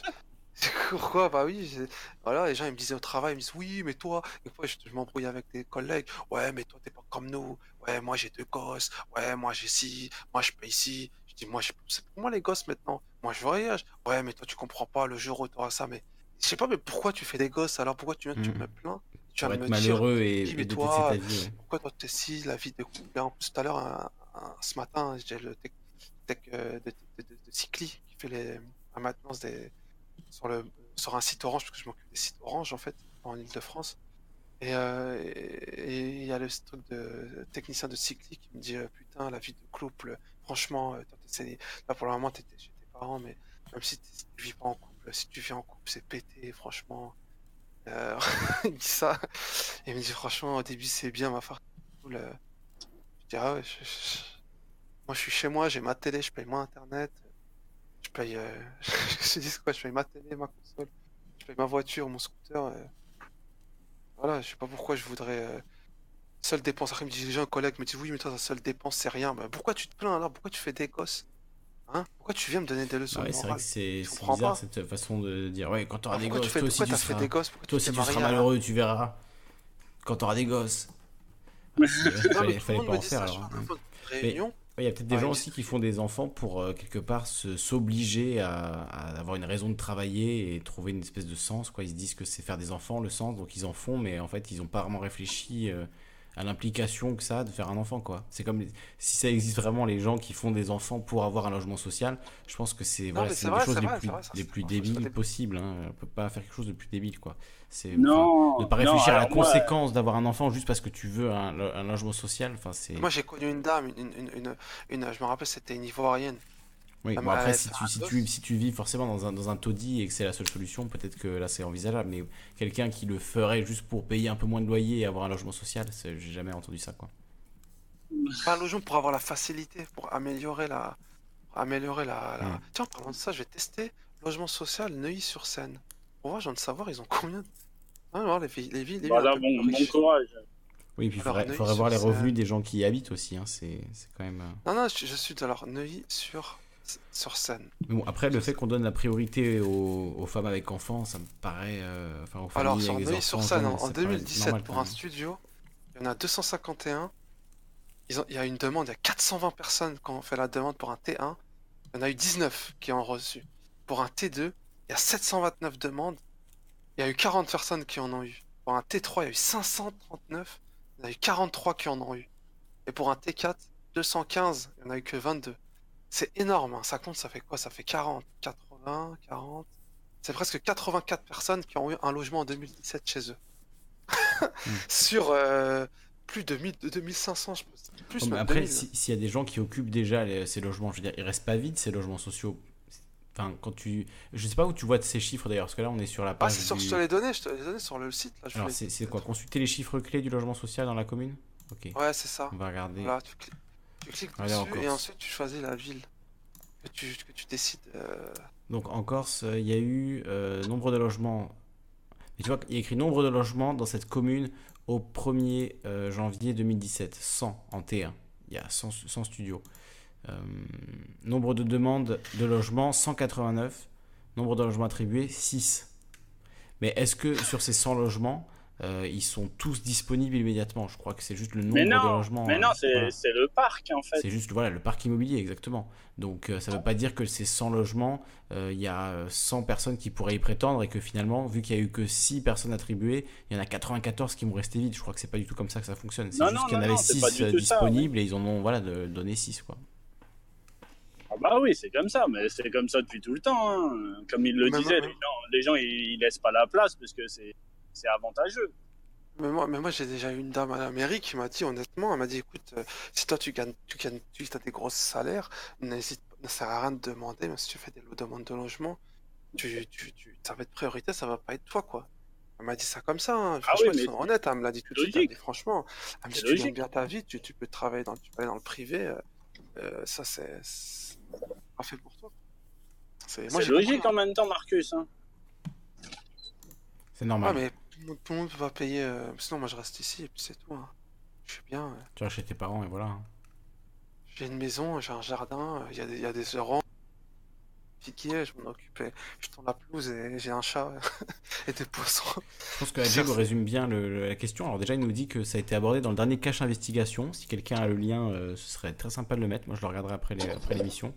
Pourquoi Bah oui, voilà, les gens ils me disaient au travail, ils me disent oui, mais toi, et fois je, je m'embrouille avec des collègues, ouais, mais toi t'es pas comme nous, ouais, moi j'ai deux gosses, ouais, moi j'ai ci, moi je paye ici. Je dis, moi, je- c'est pour moi les gosses maintenant, moi je voyage, ouais, mais toi tu comprends pas, le jour où t'auras ça, mais je sais pas, mais pourquoi tu fais des gosses alors Pourquoi tu viens, tu me plains Tu de me dire, malheureux et, dis, et mais détester toi, ta vie. ouais. pourquoi toi t'es si, la vie de couple Et En plus, tout à l'heure, un- ce matin, j'ai le tech, tech, euh, de, de, Cycli qui fait les, la maintenance sur, un site Orange, parce que je m'occupe des sites Orange en fait, en Ile-de-France. Et euh, et- il y a le truc de technicien de Cycli qui me dit euh, Putain, la vie de couple, franchement, là pour le moment t'étais chez tes parents, mais même si, tu vis pas en couple, si tu vis en couple, c'est pété, franchement. Il me dit ça. Il me dit Franchement, au début, c'est bien, ma faire cool. Je dis Ah ouais, je- je- moi je suis chez moi, j'ai ma télé, je paye mon internet, je paye. euh, Je dis quoi Je paye ma télé, ma console, je paye ma voiture, mon scooter. euh. Voilà, je sais pas pourquoi je voudrais. euh, Seule dépense. Après, il me dit, j'ai un collègue me dit Oui, mais toi, ta seule dépense, c'est rien. Bah, pourquoi tu te plains alors? Pourquoi tu fais des gosses? Hein? Pourquoi tu viens me donner des leçons Ah ouais, c'est vrai que c'est bizarre cette façon de dire ouais quand t'auras des gosses toi aussi tu seras des gosses? Pourquoi toi tu aussi t'es tu seras marié à- malheureux tu verras quand t'auras des gosses Mais fallait, pas en faire alors hein. réunion. il y a peut-être des Ah, gens il aussi qui font des enfants pour euh, quelque part se s'obliger à, à avoir une raison de travailler et trouver une espèce de sens quoi ils se disent que c'est faire des enfants le sens donc ils en font mais en fait ils ont pas vraiment réfléchi euh, à l'implication que ça a de faire un enfant quoi c'est comme si ça existe vraiment les gens qui font des enfants pour avoir un logement social je pense que c'est voilà, c'est des vrai, choses c'est les vrai, plus, c'est vrai, ça, les plus débiles débile. possibles hein. on peut pas faire quelque chose de plus débile quoi c'est ne pas non, réfléchir à la moi, conséquence d'avoir un enfant juste parce que tu veux un, un logement social enfin c'est Moi, j'ai connu une dame, une, une, une, une- je me rappelle, c'était une Ivoirienne. Oui, Ah, bon, bah, après, si tu, un si, tu, si tu vis forcément dans un, dans un taudis et que c'est la seule solution, peut-être que là c'est envisageable. Mais quelqu'un qui le ferait juste pour payer un peu moins de loyer et avoir un logement social, j'ai jamais entendu ça. Quoi. Pas un logement pour avoir la facilité, pour améliorer la. pour améliorer la. la- Mm. Tiens, en parlant de ça, je vais tester logement social Neuilly-sur-Seine. Pour voir, j'ai envie de savoir, ils ont combien de. Ah, voir les, villes- les villes. Les villes Voilà, un peu bon, bon courage. Oui, puis il Alors, faudrait, Neuilly faudrait voir les revenus des gens qui y habitent aussi. Hein. C'est c'est quand même. euh, Non, non, je, je suis alors Neuilly-sur sur Mais bon, après, le fait qu'on donne la priorité aux, aux femmes avec enfants, ça me paraît. euh, Enfin, aux Alors, sur avec des Seine, jeunes, en, en ça paraît 2017, normal, pour un studio, il y en a 251. Ils ont, il y a une demande, il y a 420 personnes qui ont fait la demande pour un T1. Il y en a eu 19 qui ont reçu. Pour un T2, il y a 729 demandes. Il y a eu 40 personnes qui en ont eu. Pour un T3, il y a eu 539. Il y en a eu 43 qui en ont eu. Et pour un T4, 215, il n'y en a eu que 22. C'est énorme, hein. ça compte, ça fait quoi? Ça fait 40, 80, 40. C'est presque 84 personnes qui ont eu un logement en 2017 chez eux. Sur euh, plus de, 1000 de 2500, je pense. Plus Oh, mais après, 2000. si- s'il y a des gens qui occupent déjà les- ces logements, je veux dire, ils restent pas vides ces logements sociaux. Enfin, quand tu, je sais pas où tu vois ces chiffres d'ailleurs, parce que là on est sur la Ah, page. c'est sûr, du- je te les donné, je te les ai donnés sur le site. Là, je Alors c'est c'est quoi? Consulter les chiffres clés du logement social dans la commune? Ok. Ouais, c'est ça. On va regarder. Tu, tu cliques Allez, dessus et ensuite tu choisis la ville que tu, que tu décides. euh, Donc en Corse, euh, il y a eu euh, nombre de logements. Mais tu vois, il y a écrit nombre de logements dans cette commune au 1er euh, janvier 2017. 100 en T1. Il y a 100, 100 studios. Nombre de demandes de logements 189. Nombre de logements attribués 6. Mais est-ce que sur ces 100 logements, euh, ils sont tous disponibles immédiatement Je crois que c'est juste le nombre Mais de logements. mais euh, non, c'est voilà. c'est le parc en fait. C'est juste voilà, le parc immobilier, exactement. Donc euh, ça ne veut pas dire que ces 100 logements, euh, il y a euh, 100 personnes qui pourraient y prétendre et que finalement, vu qu'il n'y a eu que 6 personnes attribuées, il y en a 94 qui vont rester vides. Je crois que c'est pas du tout comme ça que ça fonctionne. C'est Non, juste non, qu'il y en non, avait non, c'est 6 pas du tout ça, disponibles et ils en ont voilà, de, donné 6. Quoi. Ah bah oui, c'est comme ça, mais c'est comme ça depuis tout le temps. hein. Comme il le Mais disait, les gens, les gens ils, ils laissent pas la place parce que c'est c'est avantageux. Mais moi, mais moi j'ai déjà eu une dame à la mairie qui m'a dit honnêtement, elle m'a dit écoute, euh, si toi tu gagnes, tu gagnes, tu as des gros salaires, n'hésite, ne sert à rien de demander, même si tu fais des demandes de logement, tu, tu, tu, ça va être priorité, ça va pas être toi quoi. Elle m'a dit ça comme ça, hein. Ah franchement, oui, ils mais sont honnêtes, hein, elle me l'a dit tout de suite, elle me logique. dit franchement, elle me dit tu gagnes bien ta vie, tu, tu peux travailler dans, tu peux aller dans le privé, euh, euh, ça c'est c'est pas fait pour toi. C'est moi C'est j'ai logique compris, en même temps, Marcus. hein. C'est hein. normal. Ouais, mais tout le monde- tout le monde va payer, euh, sinon moi je reste ici et puis c'est tout. hein. Je suis bien. euh. Tu vas chez tes parents et voilà. hein. J'ai une maison, j'ai un jardin, il y, a des- il y a des rangs piqués, je m'en occupais. Je tourne la pelouse et j'ai un chat et des poissons. Je pense que Adjeb résume bien le- le- la question. Alors déjà, il nous dit que ça a été abordé dans le dernier cache investigation. Si quelqu'un a le lien, euh, ce serait très sympa de le mettre. Moi, je le regarderai après l'émission.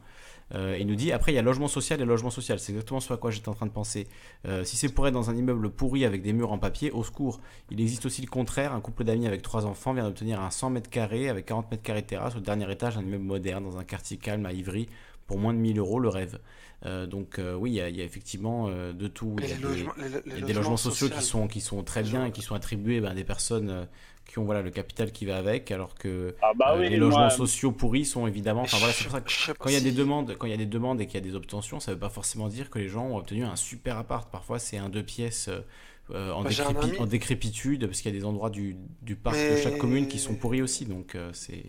Euh, il nous dit, après, il y a logement social et logement social. C'est exactement ce à quoi j'étais en train de penser. Euh, si c'est pour être dans un immeuble pourri avec des murs en papier, au secours. Il existe aussi le contraire. Un couple d'amis avec trois enfants vient d'obtenir un 100 mètres carrés avec 40 mètres carrés de terrasse au dernier étage d'un immeuble moderne dans un quartier calme à Ivry pour moins de 1000 euros, le rêve. Euh, donc euh, oui, il y, a- il y a effectivement euh, de tout. Il y a les des- logements, les- les il y a des logements sociaux qui sont, qui sont très bien et qui sont attribués ben, à des personnes euh, qui ont voilà, le capital qui va avec, alors que Ah bah euh, oui, les logements moi, sociaux pourris sont évidemment. Enfin, voilà, c'est pour ça que Je sais pas quand il y a des demandes, quand il y a des demandes et qu'il y a des obtentions, ça ne veut pas forcément dire que les gens ont obtenu un super appart. Parfois, c'est un deux pièces euh, euh, en, décrépi- décrépitude, parce qu'il y a des endroits du, du parc de chaque commune qui sont pourris aussi. Donc, euh, c'est.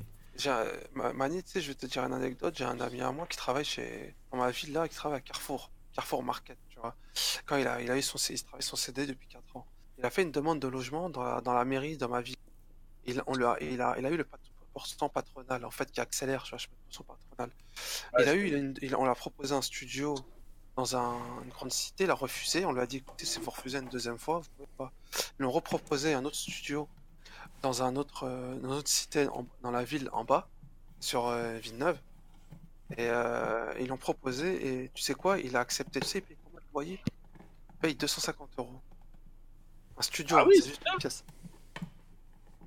Ma- Mani, tu sais, je vais te dire une anecdote. J'ai un ami à moi qui travaille chez, dans ma ville là, qui travaille à Carrefour, Carrefour Market, tu vois. Quand il a, il a eu son, il travaille son CD depuis 4 ans. Il a fait une demande de logement dans la, dans la mairie, dans ma ville. Il, on lui a, il a, il a eu le pourcent patronal, en fait, qui accélère, tu vois, je pourcent patronal. Ouais, il a eu, il a une- il- on lui a proposé un studio dans un- une grande cité, il a refusé. On lui a dit, écoutez, si vous refusez une deuxième fois, vous pouvez pas. Ils lui ont reproposé un autre studio dans un autre, euh, dans une autre cité en- dans la ville en bas, sur euh, Villeneuve. Et euh, ils l'ont proposé, et tu sais quoi, il a accepté. Tu sais, il paye combien de loyer Il paye 250 euros. Un studio, Ah hein, oui, c'est juste une pièce.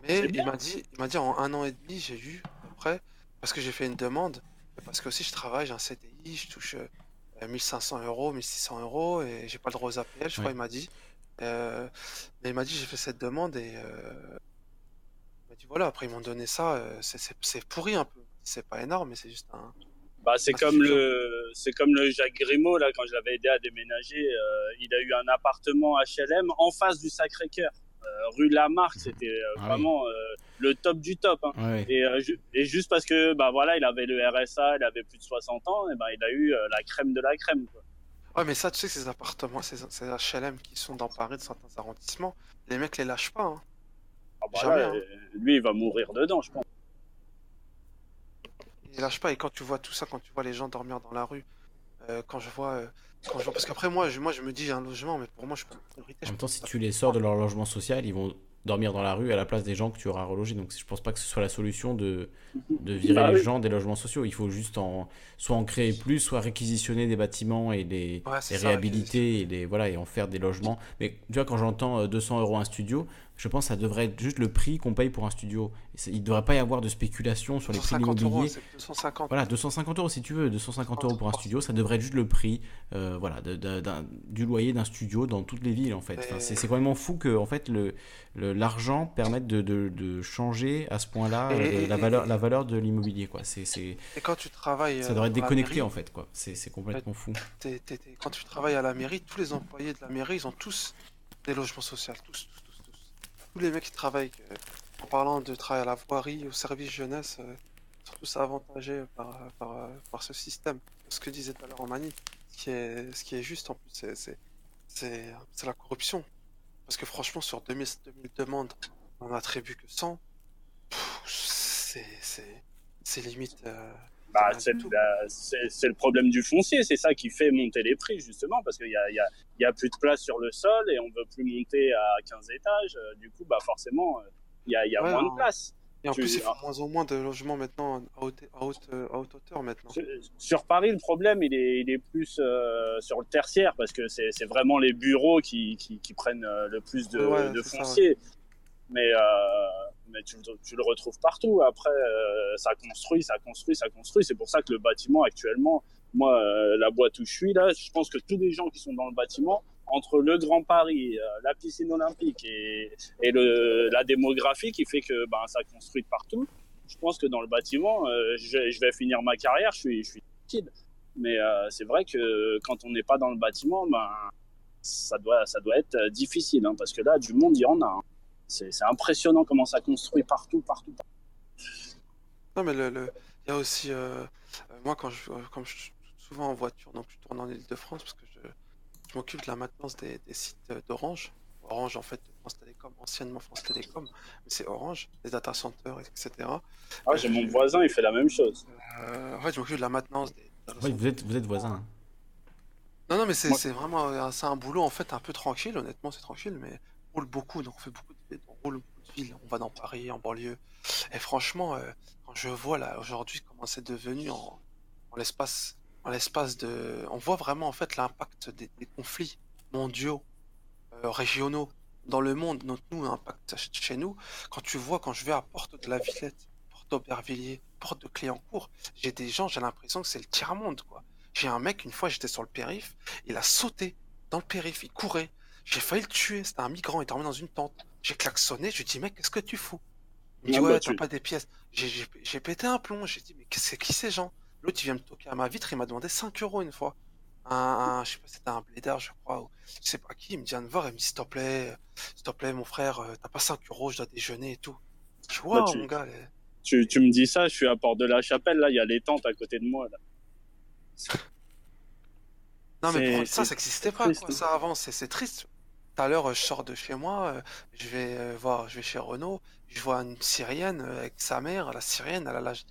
Mais il m'a dit, il m'a dit en un an et demi, j'ai eu à peu près, parce que j'ai fait une demande, parce que aussi je travaille, j'ai un CDI, je touche euh, 1500 euros, 1600 euros, et j'ai pas le droit aux APL, je crois, Ouais. il m'a dit. Euh, mais il m'a dit, j'ai fait cette demande, et euh, m'a dit, voilà, après ils m'ont donné ça, euh, c'est- pourri un peu. C'est pas énorme, mais c'est juste un. Bah, c'est comme le, c'est comme le Jacques Grimaud là quand je l'avais aidé à déménager, euh, il a eu un appartement HLM en face du Sacré-Cœur, euh, rue Lamarck, c'était euh, Ah vraiment le top du top. Hein. Ouais. Et, et, juste parce que bah voilà, il avait le RSA, il avait plus de 60 ans, et ben il a eu la crème de la crème. Quoi. Ouais, mais ça, tu sais que ces appartements, ces, ces HLM qui sont dans Paris, de certains arrondissements, les mecs les lâchent pas. Hein. Ah bah Jamais, là, hein. Lui, il va mourir dedans, je pense. Il lâche pas. Et quand tu vois tout ça, quand tu vois les gens dormir dans la rue, euh, quand je vois. Euh, quand je vois... Parce qu'après, moi je, moi, je me dis, j'ai un logement, mais pour moi, je peux En même temps, si tu les sors de leur logement social, ils vont dormir dans la rue à la place des gens que tu auras relogés. Donc je pense pas que ce soit la solution de, de virer bah, les oui. gens des logements sociaux. Il faut juste en, soit en créer plus, soit réquisitionner des bâtiments et les, ouais, les réhabiliter et, les, voilà, et en faire des logements. Mais tu vois, quand j'entends 200 euros un studio, je pense que ça devrait être juste le prix qu'on paye pour un studio. Il ne devrait pas y avoir de spéculation sur les prix de l'immobilier. 250. Voilà, 250 euros si tu veux, 250 euros pour un studio, ça devrait être juste le prix euh, voilà, de, de, du loyer d'un studio dans toutes les villes en fait. Enfin, c'est complètement fou que en fait, le, l'argent permette de, changer à ce point-là euh, la, valeur, la valeur de l'immobilier. quoi. C'est Et quand tu travailles. Ça devrait être déconnecté en fait. quoi. C'est complètement fou. T es, t es, quand tu travailles à la mairie, tous les employés de la mairie, ils ont tous des logements sociaux. Tous, tous, les mecs qui travaillent, euh, en parlant de travail à la voirie, au service jeunesse, euh, sont tous avantagés par, par, par, ce système. Ce que disait tout à l'heure ce qui est, ce qui est juste en plus, c'est la corruption. Parce que franchement, sur 2000, 2000 demandes, on attribue que 100. C'est limite. Euh, bah, c'est le problème du foncier, c'est ça qui fait monter les prix, justement, parce qu'il n'y a, y a, y a, plus de place sur le sol et on ne veut plus monter à 15 étages. Du coup, bah, forcément, il y a, y a ouais, moins de place. Et en tu, plus, il faut moins en moins de logements maintenant à haute, à haute, à haute hauteur maintenant. Sur, sur, Paris, le problème, il est, il est plus euh, sur le tertiaire parce que c'est vraiment les bureaux qui, qui, qui prennent euh, le plus de, ouais, de foncier. Ça, mais, euh, mais tu, le retrouves partout. Après, euh, ça construit, ça construit, ça construit. C'est pour ça que le bâtiment actuellement, moi, euh, la boîte où je suis là, je pense que tous les gens qui sont dans le bâtiment, entre le Grand Paris, euh, la piscine olympique et, la démographie qui fait que ben, ça construit partout, je pense que dans le bâtiment, je, vais finir ma carrière, je suis, je. Mais c'est vrai que quand on n'est pas dans le bâtiment, ben, ça, doit, ça doit être difficile, hein, parce que là, du monde, il y en a. Hein. C'est impressionnant comment ça construit partout, partout. partout. Non, mais le, le, il y a aussi, euh, moi, quand je, comme je suis souvent en voiture, donc je tourne en Ile-de-France, parce que je, je m'occupe de la maintenance des, des sites d'Orange. Orange, en fait, France Télécom, anciennement France Télécom, mais c'est Orange, les data centers, etc. Ah, j'ai mon voisin, il fait la même chose. Euh, en fait, je m'occupe de la maintenance des. Vous êtes, vous êtes voisin. Non, non, mais c'est vraiment c'est un boulot en fait un peu tranquille, honnêtement, c'est tranquille, mais on roule beaucoup, donc on fait beaucoup on va dans Paris, en banlieue. Et franchement, euh, quand je vois là aujourd'hui comment c'est devenu en, l'espace en l'espace de. On voit vraiment en fait l'impact des, conflits mondiaux, euh, régionaux dans le monde, donc nous, l'impact chez nous. Quand tu vois, quand je vais à Porte de la Villette, Porte d'Aubervilliers, Porte de Cléancourt, j'ai des gens, j'ai l'impression que c'est le tiers-monde, quoi. J'ai un mec, une fois, j'étais sur le périph, il a sauté dans le périph, il courait. J'ai failli le tuer, c'était un migrant, il dormait dans une tente. J'ai klaxonné, je lui dit, mec, qu'est-ce que tu fous? Il me dit, ouais, t'as tu... pas des pièces. J'ai pété un plomb, j'ai dit, mais c'est qui ces gens? L'autre, il vient me toquer à ma vitre, il m'a demandé 5 euros une fois. Un, un je sais pas, c'était un blédard, je crois, ou je sais pas qui, il me vient de voir, il me dit, s'il te plaît, s'il te plaît, mon frère, t'as pas 5 euros, je dois déjeuner et tout. Je vois, bah, tu, mon gars. Les... Tu, tu, me dis ça, je suis à Port de la Chapelle, là, il y a les tentes à côté de moi, là. non, mais pour ça, ça n'existait pas, quoi, ça avant, c'est triste. Tout à l'heure, je sors de chez moi, je vais voir, je vais chez Renault, je vois une Syrienne avec sa mère, la Syrienne, elle a l'âge.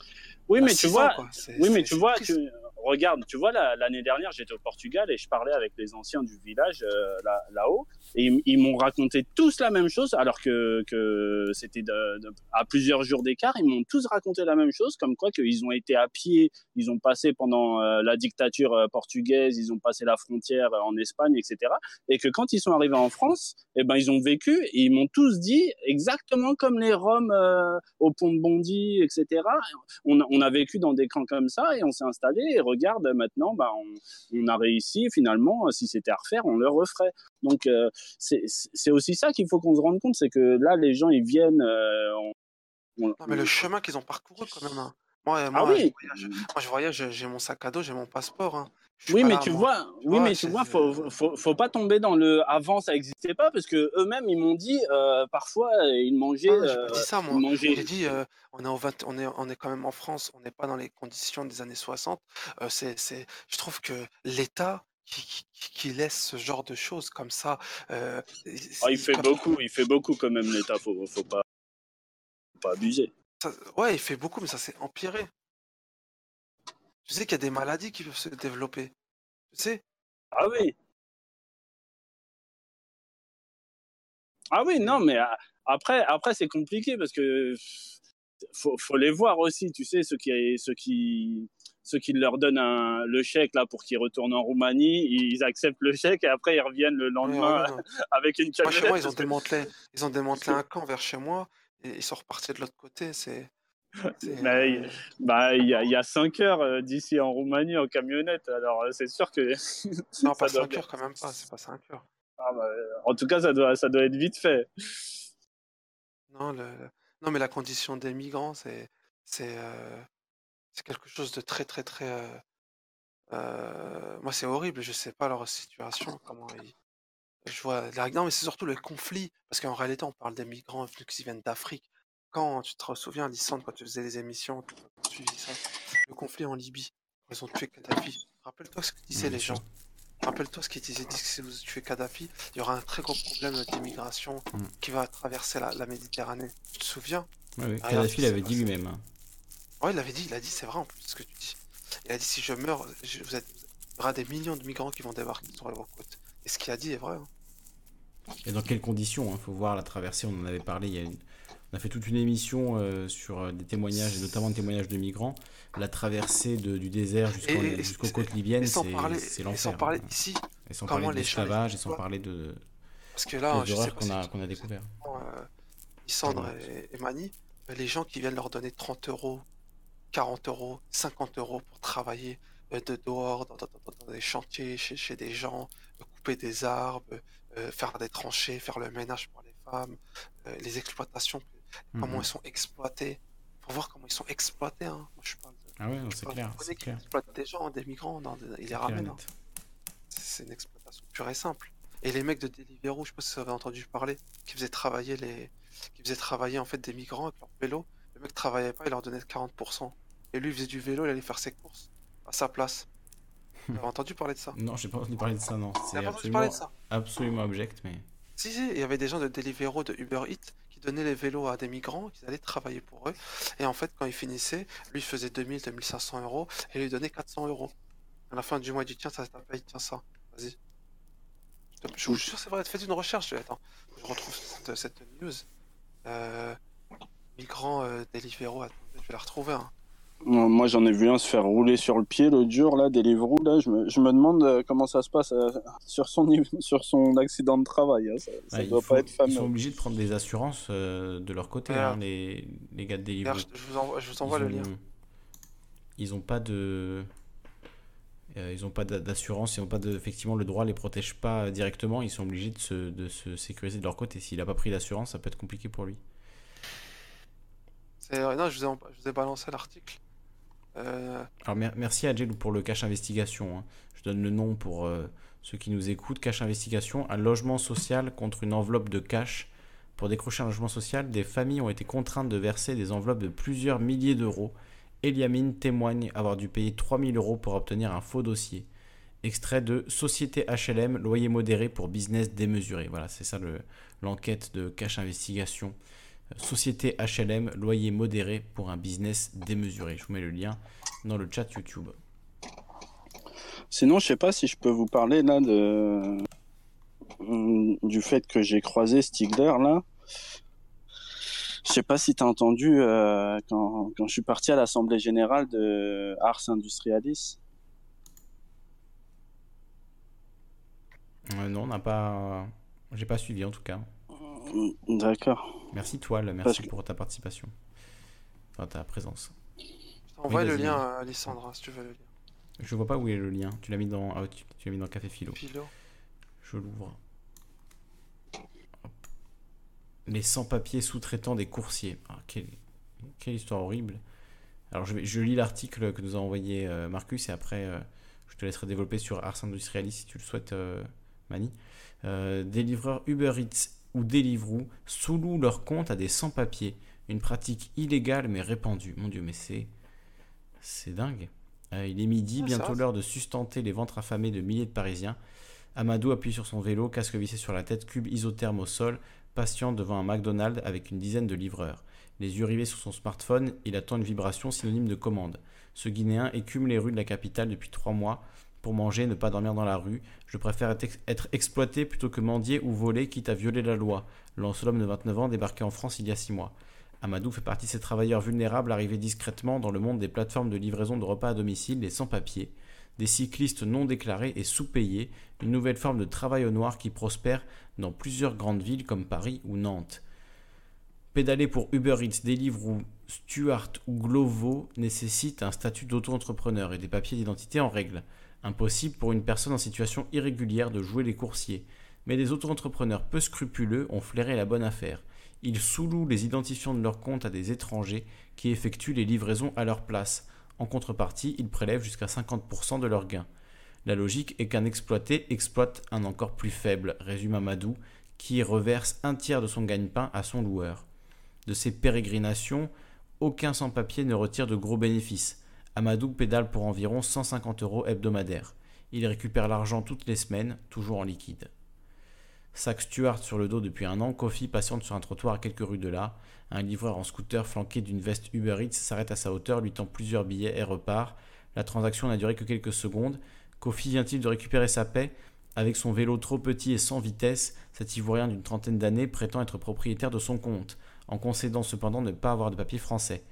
Oui, mais tu vois, oui, mais tu vois, tu, regarde, tu vois, l'année la, dernière, j'étais au Portugal et je parlais avec les anciens du village euh, là-haut. Et ils, m'ont raconté tous la même chose, alors que, que c'était de, de, à plusieurs jours d'écart. Ils m'ont tous raconté la même chose, comme quoi qu'ils ont été à pied, ils ont passé pendant euh, la dictature euh, portugaise, ils ont passé la frontière euh, en Espagne, etc. Et que quand ils sont arrivés en France, eh ben, ils ont vécu et ils m'ont tous dit exactement comme les Roms au pont de Bondy, etc. On, on, a vécu dans des camps comme ça et on s'est installé et regarde maintenant, bah, on, on, a réussi finalement. Si c'était à refaire, on le referait. Donc c'est aussi ça qu'il faut qu'on se rende compte, c'est que là les gens ils viennent. Euh, on, non mais le chemin qu'ils ont parcouru quand même. Hein. Moi, Ah moi, je oui, voyage, moi, je voyage, j'ai mon sac à dos, j'ai mon passeport. Hein. Oui, mais là, tu moi. vois, oui, vois, mais tu vois, faut, faut, faut pas tomber dans le avant, ça existait pas, parce que eux-mêmes, ils m'ont dit, euh, parfois, ils mangeaient, Ah j'ai pas euh, dit ça, moi. J'ai dit, euh, on est au 20 on est, on est quand même en France, on n'est pas dans les conditions des années 60. Euh, c'est, je trouve que l'État qui, laisse ce genre de choses comme ça, euh, Ah, il fait beaucoup, il fait beaucoup quand même l'État, faut, faut pas, faut pas abuser. ça- ouais, il fait beaucoup, mais ça s'est empiré. Tu sais qu'il y a des maladies qui peuvent se développer. Tu sais? Ah oui. Ah oui, non, mais ah, après, après c'est compliqué parce que faut, faut les voir aussi, tu sais, ceux qui, ceux qui, ceux qui leur donnent un, le chèque là pour qu'ils retournent en Roumanie, ils acceptent le chèque et après ils reviennent le lendemain ouais, avec une Moi, chez camionnette. moi, ils ont démantelé, ils ont démantelé un camp vers chez moi et ils sont repartis de l'autre côté. C'est, euh, bah, il y a, il y a 5 heures euh, d'ici en Roumanie en camionnette, alors euh, c'est sûr que non, pas ça doit 5 heures quand même pas, c'est pas 5 heures. Ah, bah, en tout cas, ça doit, ça doit être vite fait. Non, le... non, mais la condition des migrants, c'est, c'est, euh, c'est quelque chose de très, très, très. euh, euh, Moi, c'est horrible. Je sais pas leur situation, comment ils. Je vois. la- Non, mais c'est surtout le conflit, parce qu'en réalité, on parle des migrants qui viennent d'Afrique. Quand tu te souviens, Lissandre, quand tu faisais les émissions, tu ça, le conflit en Libye, quand ils ont tué Kadhafi. Rappelle-toi ce que disaient les gens. Rappelle-toi ce qu'ils disaient, disent que si vous tuez Kadhafi, il y aura un très gros problème d'immigration Mm. qui va traverser la, la Méditerranée. Tu te souviens? Ouais, ouais. Kadhafi l'avait dit lui-même. hein. Ouais, il l'avait dit, il a dit, c'est vrai en plus ce que tu dis. Il a dit si je meurs, je- vous êtes, il y aura des millions de migrants qui vont débarquer sur vos côtes. Et ce qu'il a dit est vrai. hein. Et dans quelles conditions Il faut voir la traversée, on en avait parlé. Il y a une- On a fait toute une émission euh, sur euh, des témoignages, et notamment des témoignages de migrants. La traversée de- du désert jusqu'aux côtes libyennes, Et sans c'est parler, c'est et l'enfer. sans parler hein. ici, Et sans parler de l'esclavage, et sans parler de parce que là, je sais qu'on a, qu'on a découvert. euh, Pardon. et, et Mani, les gens qui viennent leur donner 30 euros, 40 euros, 50 euros pour travailler euh, de dehors, dans, dans- dans- dans des chantiers, chez, chez des gens, euh, couper des arbres, euh, faire des tranchées, faire le ménage pour les femmes, euh, les exploitations, comment Mhm. ils sont exploités. Faut voir comment ils sont exploités. Hein. Moi, je parle de... Ah ouais, c'est clair. C'est clair. exploitent des gens, des migrants, des- ils les ramènent. hein. C'est c'est une exploitation pure et simple. Et les mecs de Deliveroo, je sais pas si vous avez entendu parler, qui faisaient travailler les, qui faisaient travailler en fait des migrants avec leur vélo. Le mec travaillait pas, il leur donnait 40%. Et lui, il faisait du vélo, il allait faire ses courses à sa place. Avez entendu parler de ça? Non, j'ai pas entendu parler de ça, non. C'est absolument, absolument abject, mais. Si, si, il y avait des gens de Deliveroo, de Uber Eats, qui donnaient les vélos à des migrants, qui allaient travailler pour eux. Et en fait, quand ils finissaient, lui faisait 2000, 2500 euros, et lui donnait 400 euros. À la fin du mois, il dit Tiens, ça t'a payé, tiens ça, vas-y. Je vous jure, c'est vrai, faites une recherche. Attends, je retrouve cette, cette news. Euh, migrants euh, Deliveroo, attends, je vais la retrouver. hein. Moi, j'en ai vu un se faire rouler sur le pied l'autre jour, là, Deliveroo. Là, je me, je me demande euh, comment ça se passe euh, sur, son, sur son accident de travail. hein. Ça, ça Ouais, il doit faut- pas être Ils fameux. sont obligés de prendre des assurances euh, de leur côté, hein, les, les gars de Deliveroo. je, je vous envoie, je vous envoie ils le lien. ont- Ils ont pas de. euh, ils ont pas d'a- d'assurance, ils ont pas de. Effectivement, le droit les protège pas directement. Ils sont obligés de se, de se sécuriser de leur côté. S'il a pas pris d'assurance, ça peut être compliqué pour lui. Non, je vous ai, je vous ai balancé l'article. Euh, Alors mer- merci à Jelou pour le cache investigation. hein. Je donne le nom pour euh, ceux qui nous écoutent. Cache investigation, un logement social contre une enveloppe de cash. Pour décrocher un logement social, des familles ont été contraintes de verser des enveloppes de plusieurs milliers d'euros. Eliamine témoigne avoir dû payer 3000 euros pour obtenir un faux dossier. Extrait de Société HLM, loyer modéré pour business démesuré. Voilà, c'est ça le- l'enquête de cache investigation. Euh, Société HLM, loyer modéré pour un business démesuré. Je vous mets le lien dans le chat YouTube. Sinon, je sais pas si je peux vous parler là de hum, du fait que j'ai croisé Stigler là. Je sais pas si tu as entendu euh, quand, quand je suis parti à l'assemblée générale de Ars Industrialis. Euh, non, on n'a pas. J'ai pas suivi en tout cas. Hum, D'accord. Merci Toile, merci que- pour ta participation. Enfin, ta présence. je t'envoie le lien, à Alessandra, si tu veux le lien. Je vois pas où est le lien. Tu l'as mis dans. ah, tu tu l'as mis dans Café Philo. Philo. Je l'ouvre. Les sans-papiers sous-traitants des coursiers. Ah, quelle, quelle histoire horrible. Alors je, je lis l'article que nous a envoyé Marcus et après je te laisserai développer sur Ars Industrialis si tu le souhaites, Mani. des livreurs Uber Eats ou Deliveroo sous-louent leur compte à des sans-papiers. Une pratique illégale mais répandue. Mon Dieu, mais c'est. C'est dingue. Euh, il est midi, ah, bientôt l'heure de sustenter les ventres affamés de milliers de Parisiens. Amadou appuie sur son vélo, casque vissé sur la tête, cube isotherme au sol, patient devant un McDonald's avec une dizaine de livreurs. Les yeux rivés sur son smartphone, il attend une vibration synonyme de commande. Ce Guinéen écume les rues de la capitale depuis trois mois. Pour manger, ne pas dormir dans la rue. Je préfère être exploité plutôt que mendier ou voler, quitte à violer la loi. Lance l'homme de 29 ans débarqué en France il y a six mois. Amadou fait partie de ces travailleurs vulnérables arrivés discrètement dans le monde des plateformes de livraison de repas à domicile et sans papier, des cyclistes non déclarés et sous-payés, une nouvelle forme de travail au noir qui prospère dans plusieurs grandes villes comme Paris ou Nantes. Pédaler pour Uber Eats, Deliveroo, Stuart ou Glovo nécessite un statut d'auto-entrepreneur et des papiers d'identité en règle. Impossible pour une personne en situation irrégulière de jouer les coursiers. Mais des auto-entrepreneurs peu scrupuleux ont flairé la bonne affaire ils sous-louent les identifiants de leur compte à des étrangers qui effectuent les livraisons à leur place. En contrepartie, ils prélèvent jusqu'à 50% de leurs gains. La logique est qu'un exploité exploite un encore plus faible, résume Amadou, qui reverse un tiers de son gagne-pain à son loueur. De ces pérégrinations, aucun sans-papier ne retire de gros bénéfices. Amadou pédale pour environ 150 euros hebdomadaires. Il récupère l'argent toutes les semaines, toujours en liquide. Sac Stuart sur le dos depuis un an, Kofi patiente sur un trottoir à quelques rues de là. Un livreur en scooter flanqué d'une veste Uber Eats s'arrête à sa hauteur, lui tend plusieurs billets et repart. La transaction n'a duré que quelques secondes. Kofi vient-il de récupérer sa paix? Avec son vélo trop petit et sans vitesse, cet Ivoirien d'une trentaine d'années prétend être propriétaire de son compte, en concédant cependant ne pas avoir de papier français.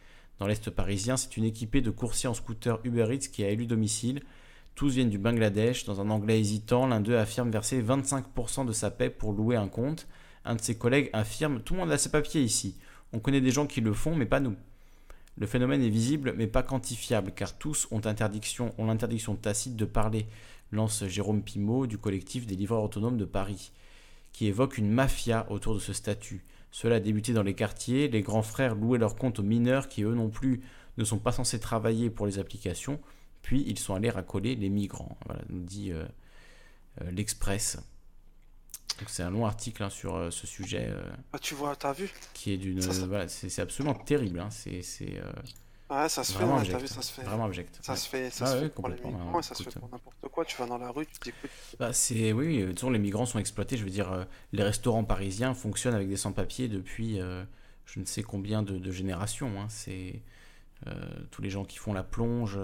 Dans l'Est parisien, c'est une équipée de coursiers en scooter Uber Eats qui a élu domicile. Tous viennent du Bangladesh. Dans un anglais hésitant, l'un d'eux affirme verser 25% de sa paie pour louer un compte. Un de ses collègues affirme Tout le monde a ses papiers ici. On connaît des gens qui le font, mais pas nous. Le phénomène est visible, mais pas quantifiable, car tous ont l'interdiction ont tacite de parler, lance Jérôme Pimot du collectif des livreurs autonomes de Paris, qui évoque une mafia autour de ce statut. Cela a débuté dans les quartiers, les grands frères louaient leurs comptes aux mineurs qui, eux non plus, ne sont pas censés travailler pour les applications. Puis ils sont allés racoler les migrants. Voilà, nous dit euh, euh, l'Express. C'est un long article hein, sur euh, ce sujet. Ah, tu vois, t'as vu? Qui est d'une. Voilà, c'est absolument terrible. Hein, c'est. Ouais, ça se fait, abject, as vu, ça se fait. Vraiment abject. Ça se fait, ça se fait pour les migrants, ça se fait pour n'importe quoi. Tu vas dans la rue, tu t'écoutes. Bah, c'est, oui, toujours les migrants sont exploités. Je veux dire, les restaurants parisiens fonctionnent avec des sans-papiers depuis je ne sais combien de, de générations. Hein. C'est tous les gens qui font la plonge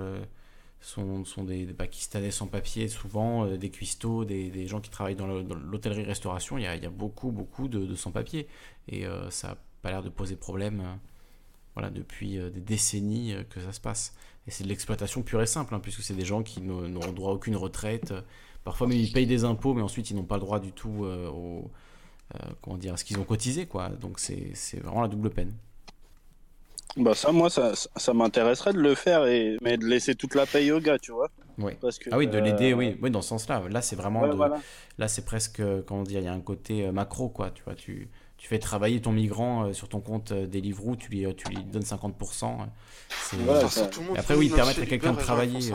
sont, sont des, Pakistanais sans papier, souvent euh, des cuistots, des, des, gens qui travaillent dans l'hôtellerie-restauration. Il, y a, il y a beaucoup, beaucoup de, sans-papiers. Et euh, ça n'a pas l'air de poser problème euh, voilà, depuis des décennies que ça se passe. Et c'est de l'exploitation pure et simple, hein, puisque c'est des gens qui n'ont droit à aucune retraite. Parfois, même ils payent des impôts, mais ensuite ils n'ont pas le droit du tout au, comment dire, à ce qu'ils ont cotisé. Quoi. Donc c'est vraiment la double peine. Bah ça, moi, ça, ça m'intéresserait de le faire, et... mais de laisser toute la paye au gars, tu vois. Oui. Parce que, ah oui, de l'aider, oui. Euh, oui, dans ce sens-là. Là, c'est vraiment... Là, c'est presque, comment dire, il y a un côté euh, macro, quoi, tu vois. Tu, tu fais travailler ton migrant euh, sur ton compte Deliveroo, tu lui, tu lui donnes 50%. après, oui, permettre à quelqu'un de travailler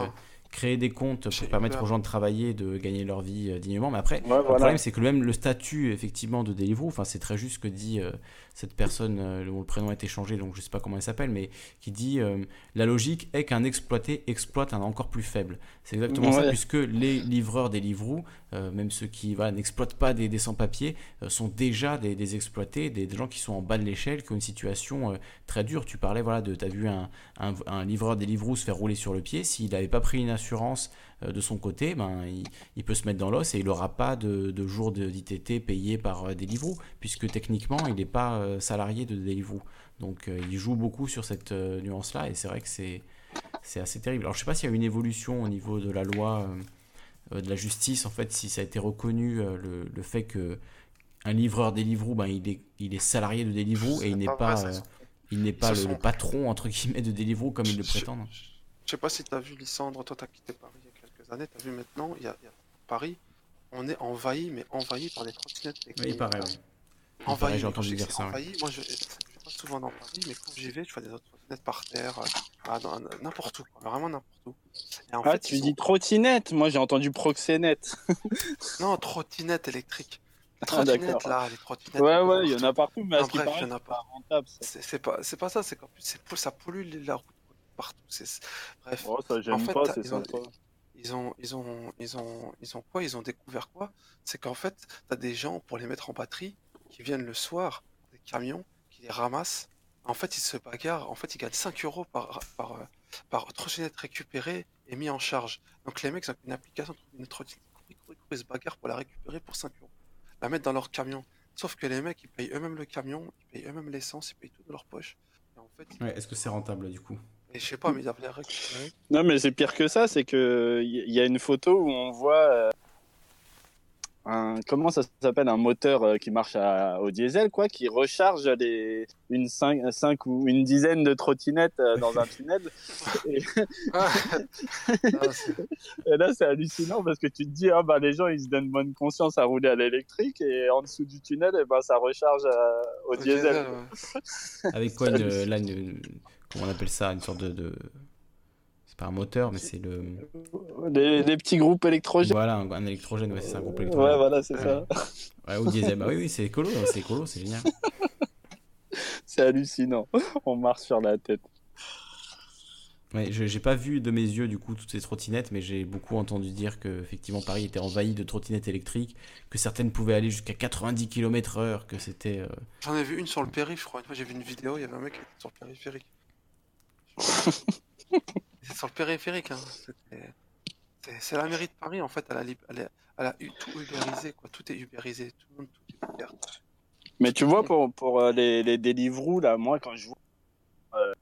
créer des comptes pour permettre aux gens de travailler, de gagner leur vie euh, dignement. Mais après, le problème, c'est que même le statut, effectivement, de Deliveroo, enfin, c'est très juste ce que dit euh, cette personne euh, dont le prénom a été changé, donc je sais pas comment elle s'appelle, mais qui dit la logique est qu'un exploité exploite un encore plus faible. C'est exactement ça, puisque les livreurs Deliveroo, même ceux qui n'exploitent pas des, sans-papiers, sont déjà des, exploités, des, gens qui sont en bas de l'échelle, qui ont une situation très dure. Tu parlais, voilà, de, tu as vu un, un, un livreur Deliveroo se faire rouler sur le pied, s'il n'avait pas pris une assurance euh, de son côté, ben, il, peut se mettre dans l'os et il n'aura pas de, de jours d'ITT payés par euh, Deliveroo, puisque techniquement, il n'est pas euh, salarié de Deliveroo. Donc il joue beaucoup sur cette nuance-là et c'est vrai que c'est assez terrible. Alors je sais pas s'il y a une évolution au niveau de la loi, de la justice, en fait, si ça a été reconnu le, le, fait que un livreur Deliveroo, ben, il, est, il est salarié de Deliveroo et il n'est pas, il n'est pas le, patron entre guillemets de Deliveroo comme il le prétendent. Je sais pas si tu as vu, Lissandre, toi tu as quitté Paris il y a quelques années, tu as vu maintenant, il y, a, Paris, on est envahi, mais envahi par des trottinettes. Oui, il paraît, oui. Envahi, j'ai entendu dire ça. Envahi, moi je, pas souvent dans Paris, mais quand j'y vais, je vois des autres trottinettes par terre, euh, ah, n'importe où, quoi, vraiment n'importe où. Et en Ah, fait, tu dis trottinette Moi, j'ai entendu proxénète. Non, trottinettes électriques. Les Ah, trottinettes, d'accord. là, les trottinettes. Ouais, ouais, il y en a partout, mais à ce bref, paraît, il y en a pas. rentable. C'est pas, ça, c'est qu'en plus, ça pollue la route partout. Bref. Oh, ça, j'aime En fait, pas, t'as- c'est ils ont- sympa. Ils ont, ils ont, ils ont, ils ont quoi Ils ont découvert quoi? C'est qu'en fait, t'as des gens pour les mettre en batterie qui viennent le soir, des camions, les ramassent. En fait, ils se bagarrent. En fait, ils gagnent 5 euros par, par, par trottinette récupérée et mis en charge. Donc les mecs ils ont une application, une trottinette, ils courent, ils courent, ils se bagarrent pour la récupérer pour 5 euros. La mettre dans leur camion. Sauf que les mecs, ils payent eux-mêmes le camion, ils payent eux-mêmes l'essence, ils payent tout de leur poche. Et en fait, ils- Ouais, Est-ce que c'est rentable du coup? Et je sais pas, mais ils doivent les récupérer. Non, mais c'est pire que ça, c'est que il y y a une photo où on voit euh, un comment ça s'appelle un moteur euh, qui marche à- au diesel quoi, qui recharge les une 5, ou une dizaine de trottinettes euh, dans un tunnel. Et, Ah, et là, c'est hallucinant parce que tu te dis ah bah les gens ils se donnent bonne conscience à rouler à l'électrique et en dessous du tunnel, et ben ça recharge euh, au, au diesel. diesel, ouais. Avec quoi une, là, une- comment on appelle ça Une sorte de. Pas un moteur, mais c'est le. Les petits groupes électrogènes. Voilà, un, un électrogène, ouais, c'est un groupe Ouais, voilà, c'est ça. Ouais, au diesel. Bah oui, oui, c'est écolo, hein, c'est écolo, c'est génial. C'est hallucinant. On marche sur la tête. Ouais, je j'ai pas vu de mes yeux du coup toutes ces trottinettes, mais j'ai beaucoup entendu dire que effectivement Paris était envahi de trottinettes électriques, que certaines pouvaient aller jusqu'à 90 km/h, que c'était. euh, J'en ai vu une sur le périph', je crois. Une fois, j'ai vu une vidéo, il y avait un mec sur le périphérique. Sur le périphérique, hein. C'est la mairie de Paris, en fait. Elle a, tout ubérisé, quoi. Tout est ubérisé. Tout le monde, est. Mais tu vois, pour, euh, les, les là, moi, quand je vois, euh,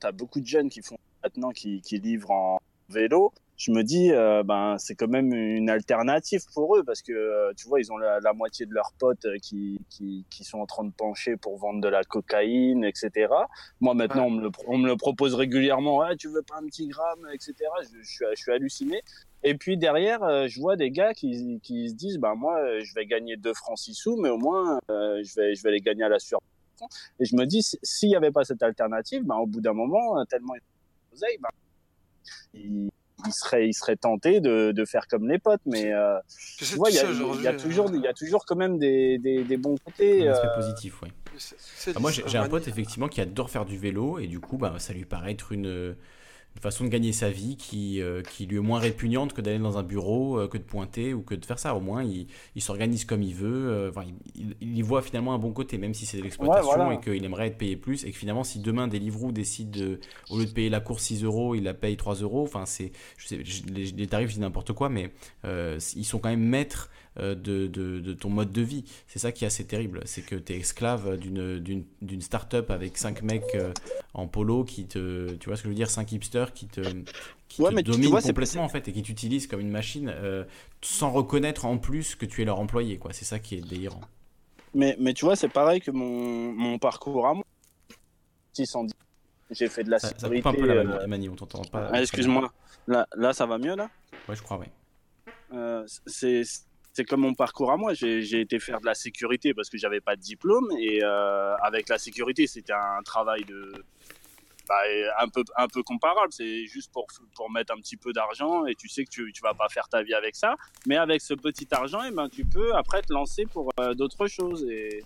t'as beaucoup de jeunes qui font maintenant, qui livrent en vélo, je me dis, euh, ben, c'est quand même une alternative pour eux, parce que, euh, tu vois, ils ont la, la moitié de leurs potes euh, qui, qui, qui sont en train de pencher pour vendre de la cocaïne, etc. Moi, maintenant, Ouais. on, me le, on me le propose régulièrement, ouais, tu veux pas un petit gramme, etc. Je, je, suis, je suis halluciné. Et puis derrière, euh, je vois des gars qui, qui se disent, bah moi, euh, je vais gagner 2 francs 6 sous, mais au moins, euh, je, vais, je vais les gagner à la sueur. Et je me dis, si- s'il n'y avait pas cette alternative, bah, au bout d'un moment, tellement ils bah, ils, ils seraient, ils seraient tentés de, de faire comme les potes. Mais euh, Tu vois, il y, a- il aujourd'hui, y, a toujours, il y a toujours quand même des, des, des bons côtés. un aspect euh, positif, sais, Ah, moi, j'ai un pote effectivement qui adore faire du vélo et du coup, bah, ça lui paraît être une, une façon de gagner sa vie qui, euh, qui lui est moins répugnante que d'aller dans un bureau, euh, que de pointer ou que de faire ça. Au moins, il, il s'organise comme il veut. euh, enfin, il, il- y voit finalement un bon côté, même si c'est de l'exploitation Ouais, voilà. et qu'il aimerait être payé plus. Et que finalement, si demain Deliveroo décide de, au lieu de payer la course 6 euros, il la paye 3 euros. Enfin, c'est, je sais, les, les tarifs, je dis n'importe quoi, mais ils sont quand même maîtres de, de, de ton mode de vie. C'est ça qui est assez terrible. C'est que tu es esclave d'une, start-up avec 5 mecs euh, en polo qui te. Tu vois ce que je veux dire 5 hipsters qui te, qui Ouais, te mais tu vois, complètement en fait et qui t'utilisent comme une machine euh, sans reconnaître en plus que tu es leur employé. quoi. C'est ça qui est délirant. Mais, mais tu vois, c'est pareil que mon, mon parcours à moi. 610. J'ai fait de la Ça, ça sécurité. coupe un peu la euh, manie, on t'entend pas. ah, Excuse-moi. Là, là, ça va mieux, là? Ouais, je crois. Euh, c'est c'est comme mon parcours à moi. J'ai été faire de la sécurité parce que j'avais pas de diplôme et euh, avec la sécurité, c'était un travail de bah, un peu un peu comparable. C'est juste pour pour mettre un petit peu d'argent et tu sais que tu tu vas pas faire ta vie avec ça. Mais avec ce petit argent, et ben tu peux après te lancer pour euh, d'autres choses et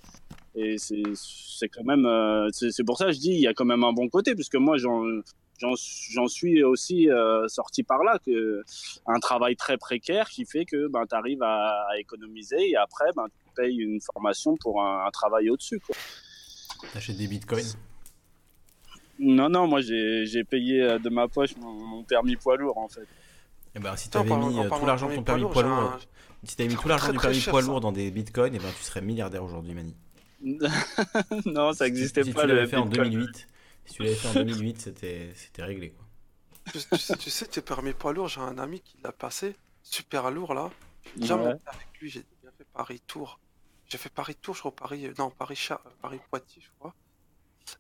et c'est quand même euh, c'est pour ça que je dis il y a quand même un bon côté puisque moi j'en j'en suis aussi euh, sorti par là que un travail très précaire qui fait que ben tu arrives à, à économiser et après ben tu payes une formation pour un, un travail au-dessus quoi. T'achètes des bitcoins. Non non, moi j'ai payé euh, de ma poche mon, mon permis poids lourd en fait. Et ben, si tu avais mis euh, tout l'argent de ton permis poids poids lourd, si tu avais mis tout l'argent du permis poids ça. lourd dans des bitcoins, et ben, tu serais milliardaire aujourd'hui, Mani. non, ça n'existait si pas tu le l'avais fait en Bitcoin. 2008, si tu l'avais fait en 2008, c'était c'était réglé quoi. Tu, tu sais, tu sais, tes permis poids lourd, j'ai un ami qui l'a passé, super lourd là. J'ai Ouais. monté avec lui, j'ai bien fait Paris-Tour. J'ai fait Paris-Tour, je crois, Paris, euh, non, euh, Paris-Poitiers, je crois.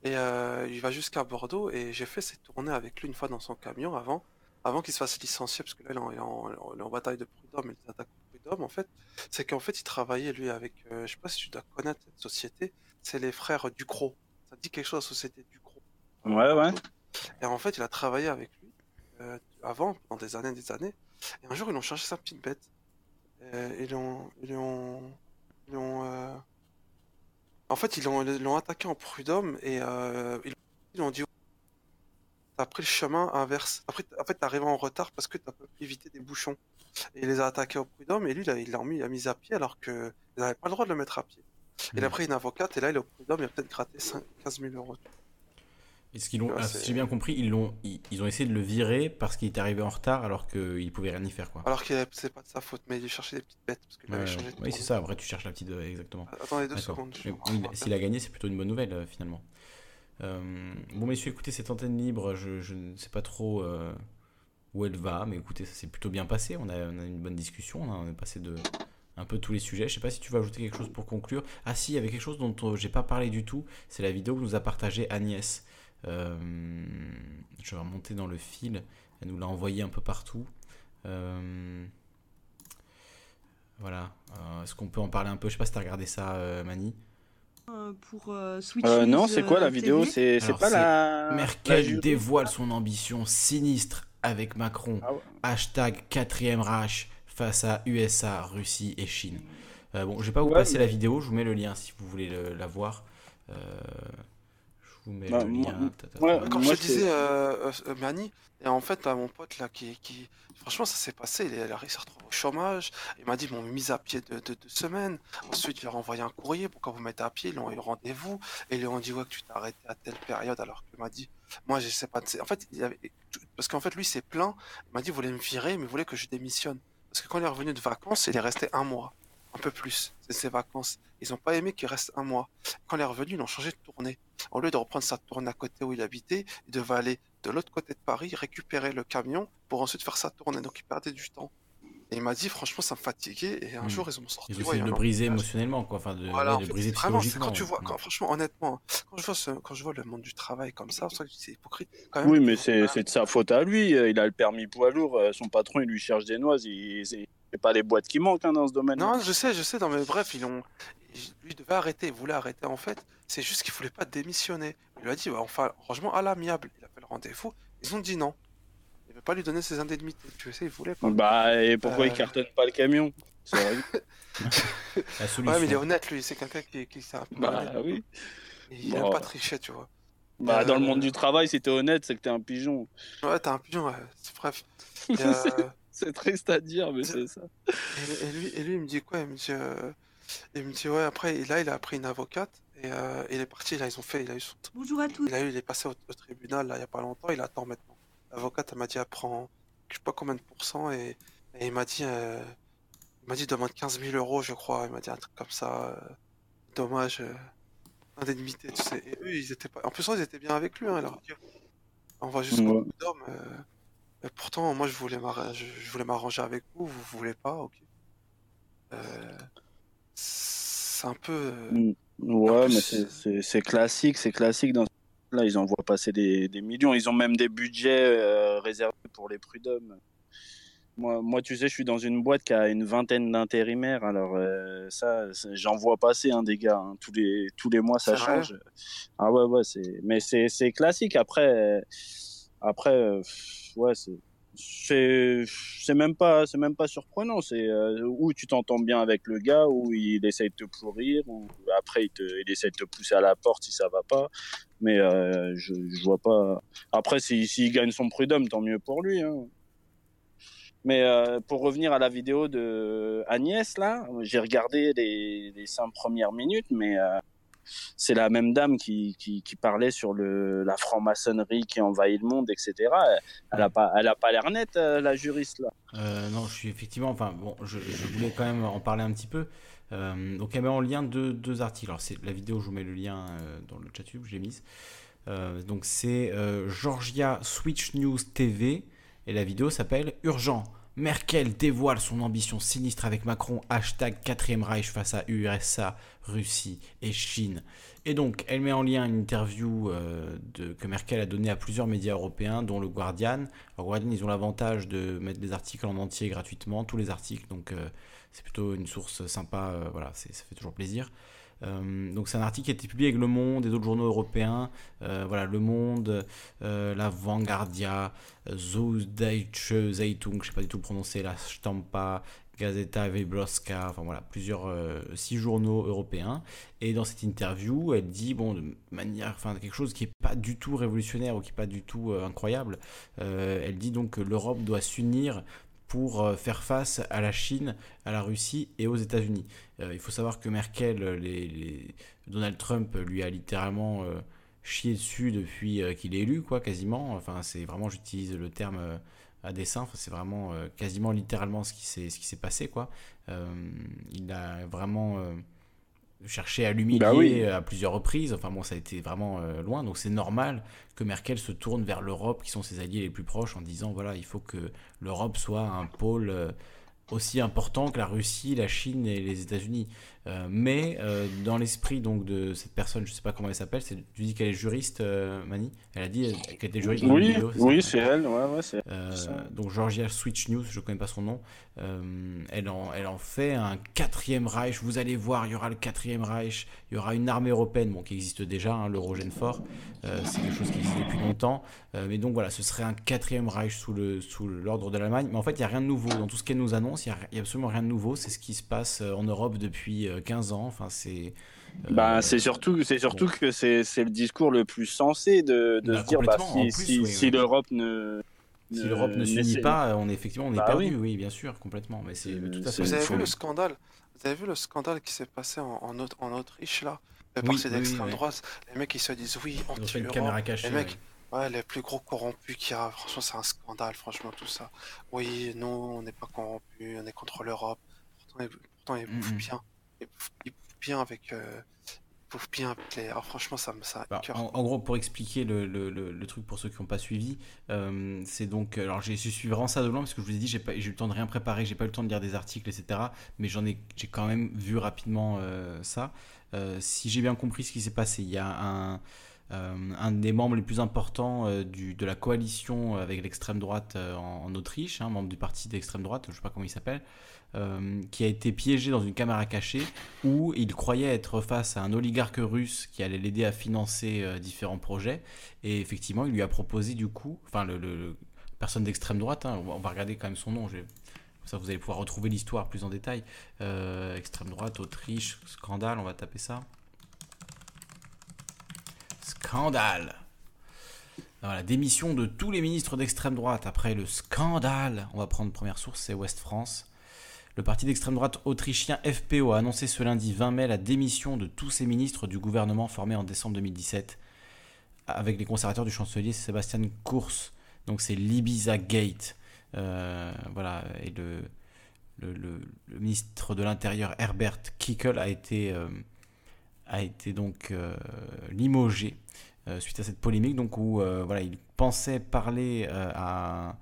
Et euh, il va jusqu'à Bordeaux et j'ai fait ces tournées avec lui une fois dans son camion avant, avant qu'il se fasse licencier, parce que là, il est en, il est en- est en bataille de prud'homme, il attaque au prud'homme en fait. C'est qu'en fait, il travaillait lui avec, euh, je sais pas si tu dois connaître cette société, c'est les frères Ducrot. ça dit quelque chose, la société du groupe. Ouais, ouais. Et en fait, il a travaillé avec lui euh, avant, pendant des années et des années. Et un jour, ils l'ont cherché sa petite bête. Euh, ils l'ont. Ils l'ont. Ils l'ont. euh, En fait, ils l'ont ils l'ont attaqué en prud'homme et euh, ils ils l'ont dit T'as pris le chemin inverse. Après, en fait, t'es arrivé en retard parce que t'as pas pu éviter des bouchons. Et il les a attaqués au prud'homme et lui, il a- il l'a mis, il mis à pied alors que ils n'avaient pas le droit de le mettre à pied. Il a Mhm. pris une avocate et là, il est au prud'homme, il a peut-être gratté 5 15 000 euros. Qu'ils Ouais, ah, si j'ai bien compris, ils l'ont, ils, ils ont essayé de le virer parce qu'il était arrivé en retard alors qu'il pouvait rien y faire quoi. Alors que c'est pas de sa faute, mais il cherchait des petites bêtes parce Ouais, changé oui, c'est ça. Après, tu cherches la petite, euh, exactement. Attendez deux secondes. S'il a gagné, c'est plutôt une bonne nouvelle euh, finalement. Euh, bon, messieurs, écoutez, cette antenne libre, je, je ne sais pas trop euh, où elle va, mais écoutez, ça s'est plutôt bien passé. On a, on a une bonne discussion, on a, on est passé de un peu tous les sujets. Je sais pas si tu veux ajouter quelque chose pour conclure. Ah si, il y avait quelque chose dont j'ai pas parlé du tout. C'est la vidéo que nous a partagée Agnès. Euh, je vais remonter dans le fil. Elle nous l'a envoyé un peu partout. Euh, voilà. Euh, Est-ce qu'on peut en parler un peu? Je sais pas si t'as regardé ça, euh, Mani. euh, pour euh, Switch Euh, non, c'est quoi la vidéo? C'est pas la. Merkel dévoile son ambition sinistre avec Macron. Ah ouais. Hashtag 4ème Reich face à USA, Russie et Chine. Euh, bon, je vais pas vous Ouais, passer mais- la vidéo, je vous mets le lien si vous voulez le- la voir. Euh, je vous mets Bah, le moi- lien. Ta, ta, ta. ouais, Comme Moi, je te disais, euh, euh, Mani, et en fait, là, mon pote, là, qui, qui... franchement, ça s'est passé, il, est, il a- il s'est retrouvé au chômage, il m'a dit, ils m'ont mis à pied de deux semaines, ensuite, il leur a envoyé un courrier, pourquoi vous mettez à pied, ils ont eu le rendez-vous, et ils lui ont dit, ouais, que tu t'es arrêté à telle période, alors qu'il m'a dit, moi, je sais pas, c'est- en fait, il avait... parce qu'en fait, lui, c'est plein, il m'a dit, il voulait me virer, mais il voulait que je démissionne, parce que quand il est revenu de vacances, il est resté un mois, un peu plus, c'est ses vacances, ils ont pas aimé qu'il reste un mois, quand il est revenu, ils ont changé de tournée, au lieu de reprendre sa tournée à côté où il habitait, il devait aller de l'autre côté de Paris, récupérer le camion pour ensuite faire sa tournée. Donc il perdait du temps. Et il m'a dit, franchement, ça me fatiguait. Et un Hmm. jour, ils ont sorti. Ils ont de a le briser émotionnellement, quoi. Enfin, de, Voilà, ouais, en de fait, briser vraiment, c'est quand tu vois, quand- franchement, honnêtement, quand je vois, ce, quand je vois le monde du travail comme ça, c'est vrai que c'est hypocrite. Quand même, Oui, mais c'est de sa faute à lui. Il a le permis poids lourd. euh, Son patron, il lui cherche des noises. Il c'est pas les boîtes qui manquent hein, dans ce domaine. Non, je sais, je sais, non, mais bref, ils ont. Lui il devait arrêter, il voulait arrêter en fait. C'est juste qu'il voulait pas démissionner. Il lui a dit, ouais, enfin, franchement, à l'amiable. Il a fait le rendez-vous. Ils ont dit non. Il ne veut pas lui donner ses indemnités. Tu sais, il voulait pas. Bah, et pourquoi il Euh. cartonne pas le camion? C'est vrai. La solution. Ouais, mais il est honnête, lui. C'est quelqu'un qui, qui s'est un peu Bah honnête. oui. Il Bon. aime pas tricher, tu vois. Bah, dans le Euh. monde du travail, si t'es honnête, c'est que t'es un pigeon. Ouais, t'as un pigeon, ouais. Bref. Et, euh, C'est triste à dire, mais c'est ça. et, et lui, et lui, il me dit quoi? Il me dit, euh, il me dit, ouais, après, et là, il a pris une avocate et euh, il est parti. Là, ils ont fait, il a eu son, Bonjour à tous. il a eu, il est passé au, au tribunal, là, il y a pas longtemps. Il attend maintenant. L'avocate, elle m'a dit, elle prend, je sais pas combien de pourcents et, et il m'a dit, euh, il m'a dit, demande 15 000 euros, je crois. Il m'a dit un truc comme ça. euh, dommage, euh, indemnité, tu sais. Et eux, ils étaient pas, en plus, ils étaient bien avec lui, hein. On va jusqu'au Ouais. bout d'homme. Euh, pourtant, moi, je voulais m'arranger, avec vous, vous voulez pas, ok. Euh, c'est un peu. euh, Mm. Ouais, plus, mais c'est- classique, c'est classique. Dans... Là, ils envoient passer des, des millions. Ils ont même des budgets euh, réservés pour les prud'hommes. Moi, moi, tu sais, je suis dans une boîte qui a une vingtaine d'intérimaires. Alors, euh, ça, j'en vois passer hein, des gars. hein. Tous, les, tous les mois, ça change. Ah ouais, ouais. c'est- Mais c'est classique. Après, après euh, ouais, c'est c'est même pas c'est même pas surprenant. C'est euh, où tu t'entends bien avec le gars ou il essaye de te pourrir ou après il, te, il essaye de te pousser à la porte si ça va pas. Mais euh, je, je vois pas. Après s'il s'il gagne son prud'homme tant mieux pour lui hein. mais euh, pour revenir à la vidéo de Agnès là j'ai regardé les, les cinq premières minutes mais euh, c'est la même dame qui, parlait sur la franc-maçonnerie qui envahit le monde, etc. Elle a pas, pas l'air nette, euh, la juriste là. Euh, non, je suis effectivement. Enfin, bon, je, voulais quand même en parler un petit peu. Euh, donc, elle met en lien deux, deux articles. Alors, c'est la vidéo, je vous mets le lien euh, dans le chat YouTube, je l'ai mise. Euh, donc, c'est Georgia Switch News TV. Et la vidéo s'appelle Urgent. Merkel dévoile son ambition sinistre avec Macron. Hashtag 4ème Reich face à USA, Russie et Chine. Et donc, elle met en lien une interview euh, que Merkel a donnée à plusieurs médias européens, dont le Guardian. Alors, Guardian, ils ont l'avantage de mettre des articles en entier gratuitement, tous les articles, donc euh, c'est plutôt une source sympa, euh, voilà, ça fait toujours plaisir. Donc c'est un article qui a été publié avec Le Monde et d'autres journaux européens. voilà, Le Monde, la Vanguardia, Süddeutsche Zeitung, je sais pas du tout prononcer, la Stampa, Gazeta Webroska, enfin voilà, plusieurs, euh, six journaux européens. Et dans cette interview, elle dit, bon, de manière, enfin, quelque chose qui n'est pas du tout révolutionnaire ou qui n'est pas du tout euh, incroyable. Euh, elle dit donc que l'Europe doit s'unir pour faire face à la Chine, à la Russie et aux États-Unis. il faut savoir que Merkel, Donald Trump lui a littéralement chié dessus depuis qu'il est élu, quoi, quasiment. Enfin, c'est vraiment, j'utilise le terme à dessein. c'est vraiment euh, quasiment littéralement ce qui s'est passé quoi. Euh, il a vraiment euh, cherché à l'humilier bah à plusieurs reprises. Enfin bon, ça a été vraiment loin. Donc c'est normal que Merkel se tourne vers l'Europe, qui sont ses alliés les plus proches, en disant voilà, il faut que l'Europe soit un pôle aussi important que la Russie, la Chine et les États-Unis. Euh, mais euh, dans l'esprit donc de cette personne, je sais pas comment elle s'appelle, tu dis qu'elle est juriste, euh, Mani Elle a dit qu'elle était juriste. Oui, vidéo, oui, c'est elle. Ouais, ouais, c'est. donc Georgia Switch News, je connais pas son nom. elle en, elle en fait un quatrième Reich. Vous allez voir, il y aura le quatrième Reich. Il y aura une armée européenne, bon, qui existe déjà, hein, l'Eurogène-Fort. c'est quelque chose qui existe depuis longtemps. mais donc voilà, ce serait un quatrième Reich sous le sous l'ordre de l'Allemagne. Mais en fait, il y a rien de nouveau dans tout ce qu'elle nous annonce. Il y, a absolument rien de nouveau. C'est ce qui se passe en Europe depuis 15 ans. Enfin, c'est. Euh, bah, c'est surtout, c'est surtout que c'est, le discours le plus sensé de, de bah, se dire bah, si, si, l'Europe ne. Si l'Europe ne s'unit pas, on est effectivement on est bah perdu, oui. bien sûr, complètement. Mais c'est tout à fait. Vous avez vu le scandale Vous avez vu le scandale qui s'est passé en, en, en Autriche là Le parti d'extrême droite, les mecs ils se disent oui anti-Europe. Les mecs, ouais. les plus gros corrompus qu'il y a. Franchement, c'est un scandale, franchement tout ça. Oui, non, on n'est pas corrompus, on est contre l'Europe. Pourtant, ils, pourtant, ils bouffent bien il bien avec euh, bien avec les. Alors, franchement, ça me ça. Bah, en, gros, pour expliquer le, le, le, truc pour ceux qui n'ont pas suivi, euh, c'est donc. Alors, j'ai suivi vraiment ça de loin parce que je vous ai dit, j'ai pas, eu le temps de rien préparer, j'ai pas eu le temps de lire des articles, etc. Mais j'en ai, j'ai quand même vu rapidement euh, ça. si j'ai bien compris ce qui s'est passé, il y a un. un des membres les plus importants du, de la coalition avec l'extrême droite en, Autriche, un hein, membre du parti d'extrême droite, je ne sais pas comment il s'appelle, euh, qui a été piégé dans une caméra cachée où il croyait être face à un oligarque russe qui allait l'aider à financer euh, différents projets. Et effectivement, il lui a proposé du coup, enfin, le, personne d'extrême droite, hein, on, va, regarder quand même son nom. ça, vous allez pouvoir retrouver l'histoire plus en détail. Euh, extrême droite, Autriche, scandale, on va taper ça. Scandale. la démission de tous les ministres d'extrême droite après le scandale. On va prendre première source, c'est Ouest France. Le parti d'extrême droite autrichien FPO a annoncé ce lundi 20 mai la démission de tous ses ministres du gouvernement formé en décembre 2017 avec les conservateurs du chancelier Sébastien Kurz. Donc c'est l'Ibiza Gate. Euh, voilà, et le, ministre de l'Intérieur Herbert Kickel a été, euh, a été donc euh, limogé suite à cette polémique donc où voilà, il pensait parler à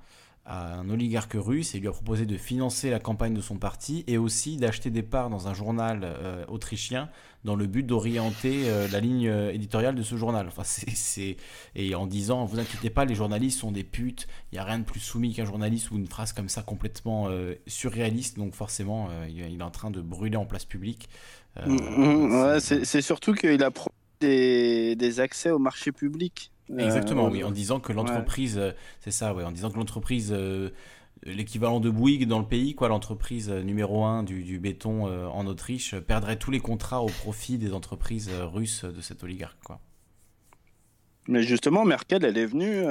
un oligarque russe et lui a proposé de financer la campagne de son parti et aussi d'acheter des parts dans un journal euh, autrichien dans le but d'orienter euh, la ligne euh, éditoriale de ce journal. Enfin, c'est, Et en disant, vous inquiétez pas, les journalistes sont des putes, il n'y a rien de plus soumis qu'un journaliste ou une phrase comme ça complètement surréaliste, donc forcément, il, est en train de brûler en place publique. Mm, mm, c'est, surtout qu'il a des, des accès au marché public. Exactement, euh, oui, en disant que l'entreprise, euh, c'est ça, ouais, en disant que l'entreprise, euh, l'équivalent de Bouygues dans le pays, quoi, l'entreprise numéro un du, du béton en Autriche, perdrait tous les contrats au profit des entreprises russes de cet oligarque, quoi. Mais justement, Merkel, elle est venue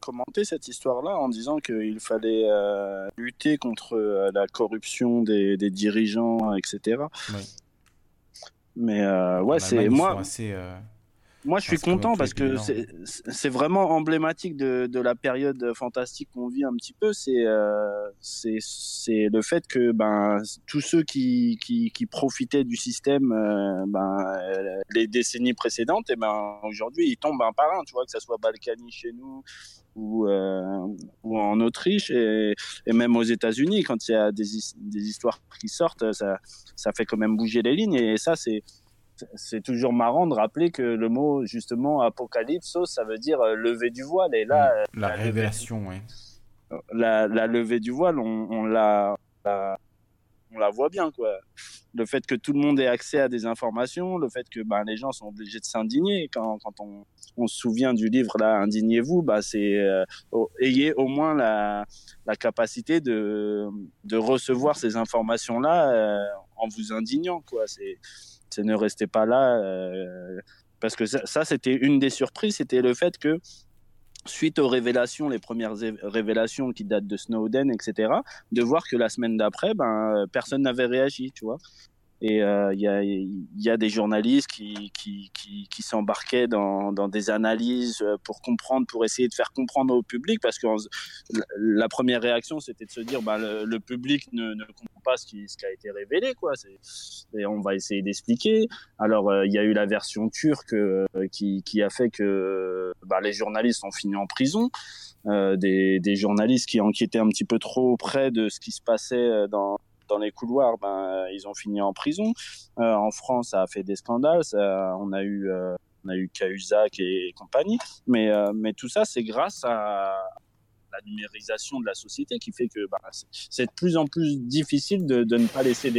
commenter cette histoire-là en disant qu'il fallait lutter contre la corruption des, des dirigeants, etc. Mais ouais, c'est moi. Assez, moi, je suis content parce que c'est vraiment emblématique de, de, la période fantastique qu'on vit un petit peu. C'est euh, c'est le fait que ben tous ceux qui, qui, qui profitaient du système euh, ben euh, les décennies précédentes, et ben aujourd'hui ils tombent un par un. Tu vois que ça soit Balkany chez nous ou euh, ou en Autriche et, et même aux États-Unis quand il y a des, des histoires qui sortent, ça ça fait quand même bouger les lignes et ça c'est c'est toujours marrant de rappeler que le mot justement apocalypse, ça veut dire euh, lever du voile. Et là, mm. la, révélation, oui. La, levée du voile, on, l'a on la voit bien, quoi. Le fait que tout le monde ait accès à des informations, le fait que ben, les gens sont obligés de s'indigner. Quand, quand on, on, se souvient du livre, là, Indignez-vous, bah, c'est euh, ayez au moins la, la capacité de, de recevoir ces informations-là euh, en vous indignant, quoi. C'est ne restez pas là. Euh, parce que ça, c'était une des surprises, c'était le fait que suite aux révélations, les premières révélations qui datent de Snowden, etc., de voir que la semaine d'après, ben, personne n'avait réagi, tu vois. Et il euh, y, a, y, a, des journalistes qui, qui, qui, qui s'embarquaient dans, dans, des analyses euh, pour comprendre, pour essayer de faire comprendre au public, parce que la première réaction, c'était de se dire, bah, le, le public ne, ne, comprend pas ce qui, ce qui, a été révélé, quoi. Et on va essayer d'expliquer. Alors, euh, il y a eu la version turque qui, qui a fait que bah, les journalistes ont fini en prison. Euh, des, des, journalistes qui enquêtaient un petit peu trop près de ce qui se passait dans, dans les couloirs, ben, ils ont fini en prison. Euh, en France, ça a fait des scandales. On a eu, euh, on a eu Cahuzac et, compagnie. Mais, euh, mais tout ça, c'est grâce à la numérisation de la société qui fait que ben, c'est de plus en plus difficile de, ne pas laisser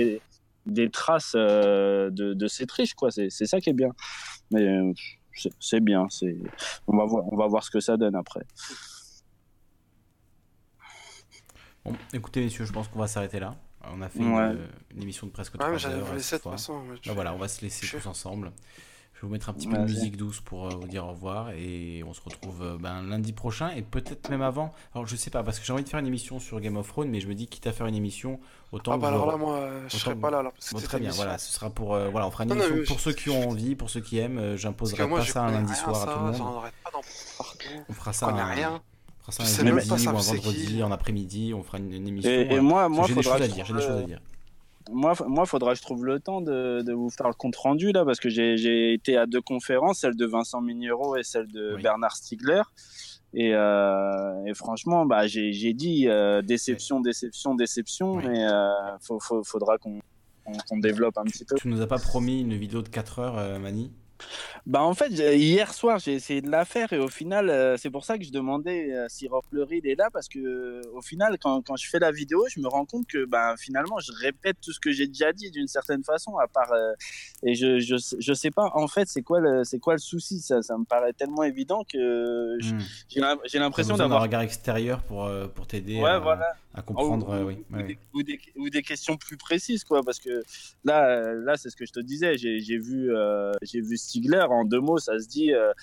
des, traces de, ces triches. Quoi. C'est, ça qui est bien. Mais c'est, bien. On, va voir, on va voir ce que ça donne après. Bon, écoutez, messieurs, je pense qu'on va s'arrêter là. On a fait une, émission de presque 3 heures. Bah voilà, on va se laisser tous ensemble. Je vais vous mettre un petit peu de musique douce pour euh, vous dire au revoir et on se retrouve euh, ben, lundi prochain et peut-être même avant. Alors je sais pas parce que j'ai envie de faire une émission sur Game of Thrones, mais je me dis quitte à faire une émission autant. Ah bah alors là moi je serai pas là alors. très bien, voilà, ce sera pour euh, voilà, on fera une émission pour ceux qui ont envie, pour ceux qui aiment. J'imposerai pas ça un lundi soir à tout le monde. On fera ça. On rien ça un jeudi ou un vendredi, en après-midi, on fera une, émission. Et, moi, moi, j'ai des choses à dire. J'ai des choses à dire. Moi, moi, faudra que je trouve le temps de, de vous faire le compte rendu là, parce que j'ai été à deux conférences, celle de Vincent Mignero et celle de Bernard Stiegler. Et, euh, et, franchement, bah, j'ai dit euh, déception, déception, déception, mais euh, faut, faut, faudra qu'on développe un petit peu. Tu nous as pas promis une vidéo de 4 heures, euh, Mani? Bah en fait, hier soir, j'ai essayé de la faire et au final, euh, c'est pour ça que je demandais euh, si Rob Fleury est là parce que euh, au final, quand, quand, je fais la vidéo, je me rends compte que bah, finalement, je répète tout ce que j'ai déjà dit d'une certaine façon, à part et je, je, je sais pas en fait c'est quoi le c'est quoi le souci? Ça ça me paraît tellement évident que hmm. j'ai l'impression d'avoir un regard extérieur pour pour t'aider ouais, voilà à comprendre ou, oui. ou, des, ou, des, questions plus précises quoi parce que là là c'est ce que je te disais j'ai vu euh, j'ai vu Stigler en deux mots ça se dit euh,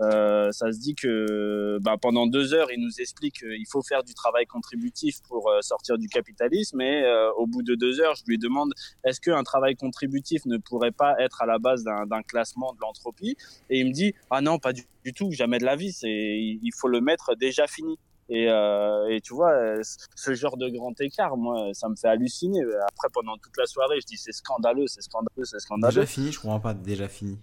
euh, ça se dit que bah, pendant deux heures il nous explique qu'il faut faire du travail contributif pour euh, sortir du capitalisme et euh, au bout de deux heures je lui demande est-ce qu'un travail contributif ne pourrait pas être à la base d'un classement de l'entropie? Et il me dit ah non pas du, du tout jamais de la vie c'est il faut le mettre déjà fini et, euh, et, tu vois, ce genre de grand écart, moi, ça me fait halluciner. Après, pendant toute la soirée, je dis c'est scandaleux, c'est scandaleux, c'est scandaleux. Déjà fini, je comprends pas. Déjà fini.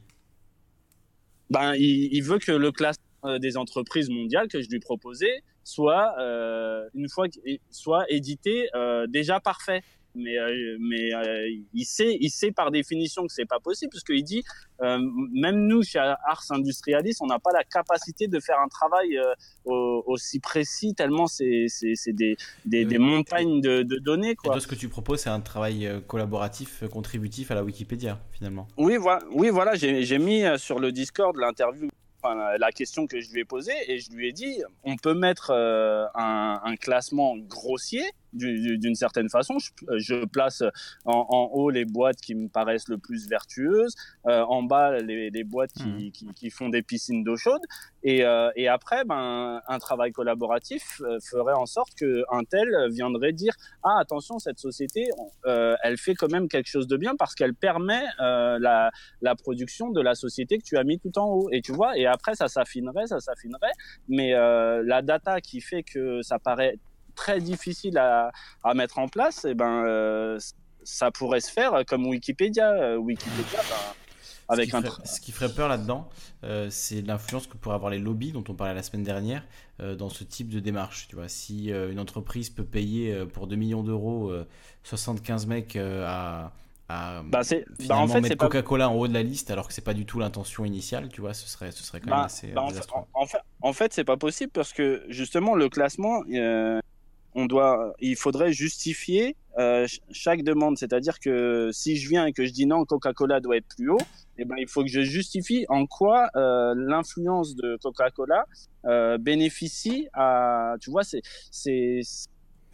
Ben, il, il veut que le classement euh, des entreprises mondiales que je lui proposais soit euh, une fois soit édité euh, déjà parfait mais euh, mais euh, il sait il sait par définition que c'est pas possible puisqu'il dit euh, même nous chez Ars Industrialis on n'a pas la capacité de faire un travail aussi précis tellement c'est c'est c'est des des, des montagnes de, de données quoi. Et toi, ce que tu proposes c'est un travail collaboratif contributif à la Wikipédia finalement. Oui voilà oui voilà j'ai j'ai mis sur le Discord l'interview la question que je lui ai posée et je lui ai dit on peut mettre un, un classement grossier d'une certaine façon. Je, place en, en, haut les boîtes qui me paraissent le plus vertueuses, euh, en bas les, les boîtes qui, mmh. qui, qui, font des piscines d'eau chaude, et, euh, et, après, ben, un travail collaboratif euh, ferait en sorte qu'un tel viendrait dire ah attention cette société, euh, elle fait quand même quelque chose de bien parce qu'elle permet euh, la, la production de la société que tu as mis tout en haut. Et tu vois, et après ça s'affinerait, ça s'affinerait, mais euh, la data qui fait que ça paraît très difficile à, à mettre en place, et eh ben, euh, ça pourrait se faire comme Wikipédia. Euh, Wikipédia, ben, avec ce, qui ferait, ce qui ferait peur là-dedans, euh, c'est l'influence que pourraient avoir les lobbies dont on parlait la semaine dernière euh, dans ce type de démarche. Tu vois, si euh, une entreprise peut payer pour 2 millions d'euros 75 mecs à, à bah bah en fait, mettre Coca-Cola pas... en haut de la liste alors que c'est pas du tout l'intention initiale, tu vois, ce serait, ce serait quand bah, même assez en, fait, en, fait, en fait, c'est pas possible parce que justement le classement, on doit, il faudrait justifier euh, chaque demande. C'est-à-dire que si je viens et que je dis non, Coca-Cola doit être plus haut, eh ben, il faut que je justifie en quoi euh, l'influence de Coca-Cola euh, bénéficie à, tu vois, c'est, c'est,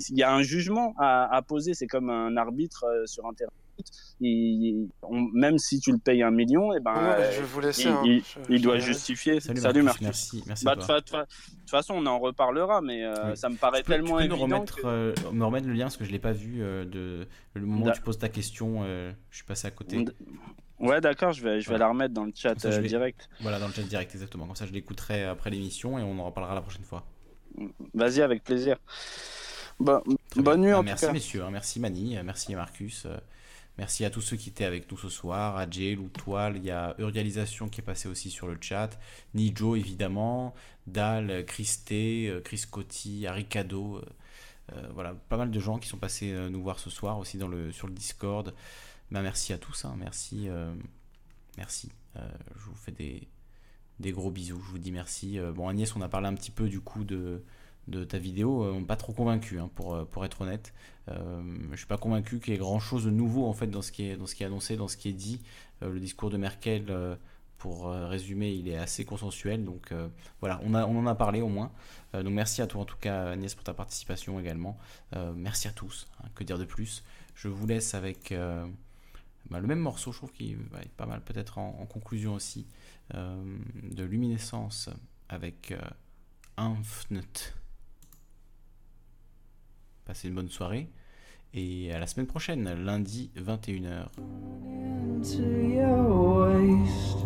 il y a un jugement à, à poser. C'est comme un arbitre euh, sur un terrain. Il, on, même si tu le payes un million, et ben, Ouais, je vais vous laisser. il, hein. il- Je- il je doit vais- justifier. Salut, Salut, Marcus, merci, merci Bah, de toute façon, on en reparlera, mais euh, Oui. ça me paraît peux- tellement tu peux nous évident. remettre, que- euh, me remettre le lien parce que je l'ai pas vu euh, de le moment où tu poses ta question. euh, je suis passé à côté. Ouais, d'accord, je vais, je vais la remettre dans le chat ça, euh, vais- direct. Voilà, dans le chat direct, exactement. Comme ça, je l'écouterai après l'émission et on en reparlera la prochaine fois. Vas-y, avec plaisir. Bonne nuit Ah, en merci tout cas. messieurs, hein. merci Mani, euh, merci Marcus, euh, merci à tous ceux qui étaient avec nous ce soir, à Jay, Lou Toile, il y a Eurialisation qui est passé aussi sur le chat, Nijo évidemment, Dal, Christé, euh, Chris Coty, Aricado, euh, euh, voilà, pas mal de gens qui sont passés nous voir ce soir aussi sur le Discord. Ben, merci à tous, hein. merci, merci. Je vous fais des, gros bisous, je vous dis merci. Bon Agnès, on a parlé un petit peu du coup de, ta vidéo, on pas trop convaincu hein, pour être honnête. Euh, je suis pas convaincu qu'il y ait grand chose de nouveau en fait dans ce qui est, dans ce qui est annoncé, dans ce qui est dit. Euh, le discours de Merkel, euh, pour résumer, il est assez consensuel. Donc voilà, on, a, on en a parlé au moins. Donc merci à toi en tout cas Agnès pour ta participation également. Merci à tous. hein, que dire de plus? Je vous laisse avec bah, le même morceau, je trouve qu'il va être pas mal peut-être en, conclusion aussi, de Luminescence avec Infinite. Passez une bonne soirée et à la semaine prochaine, lundi 21h. into your waist.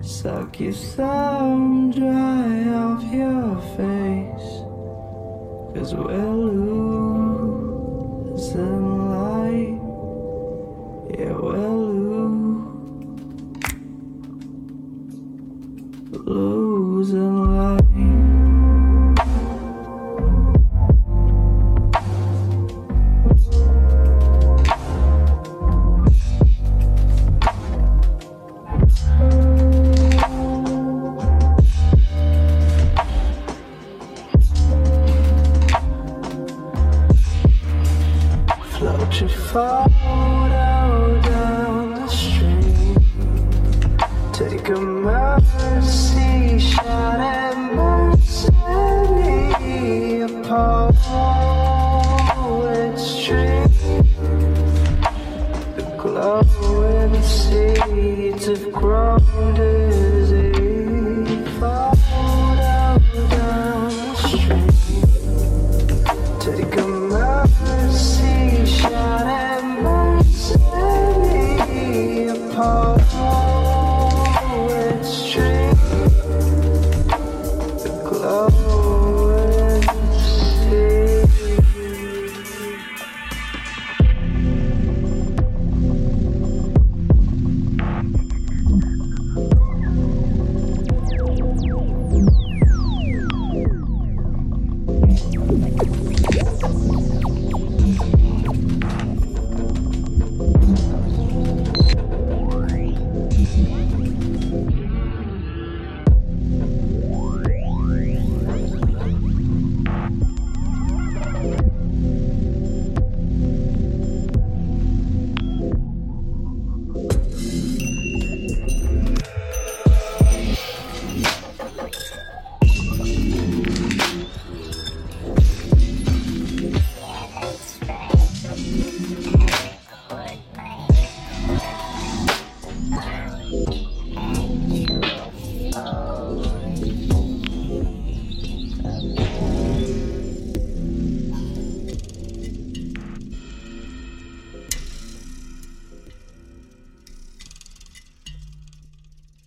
Suck your thumb dry off your face. Cause we're losing light. Yeah, we're lo- losing light. far.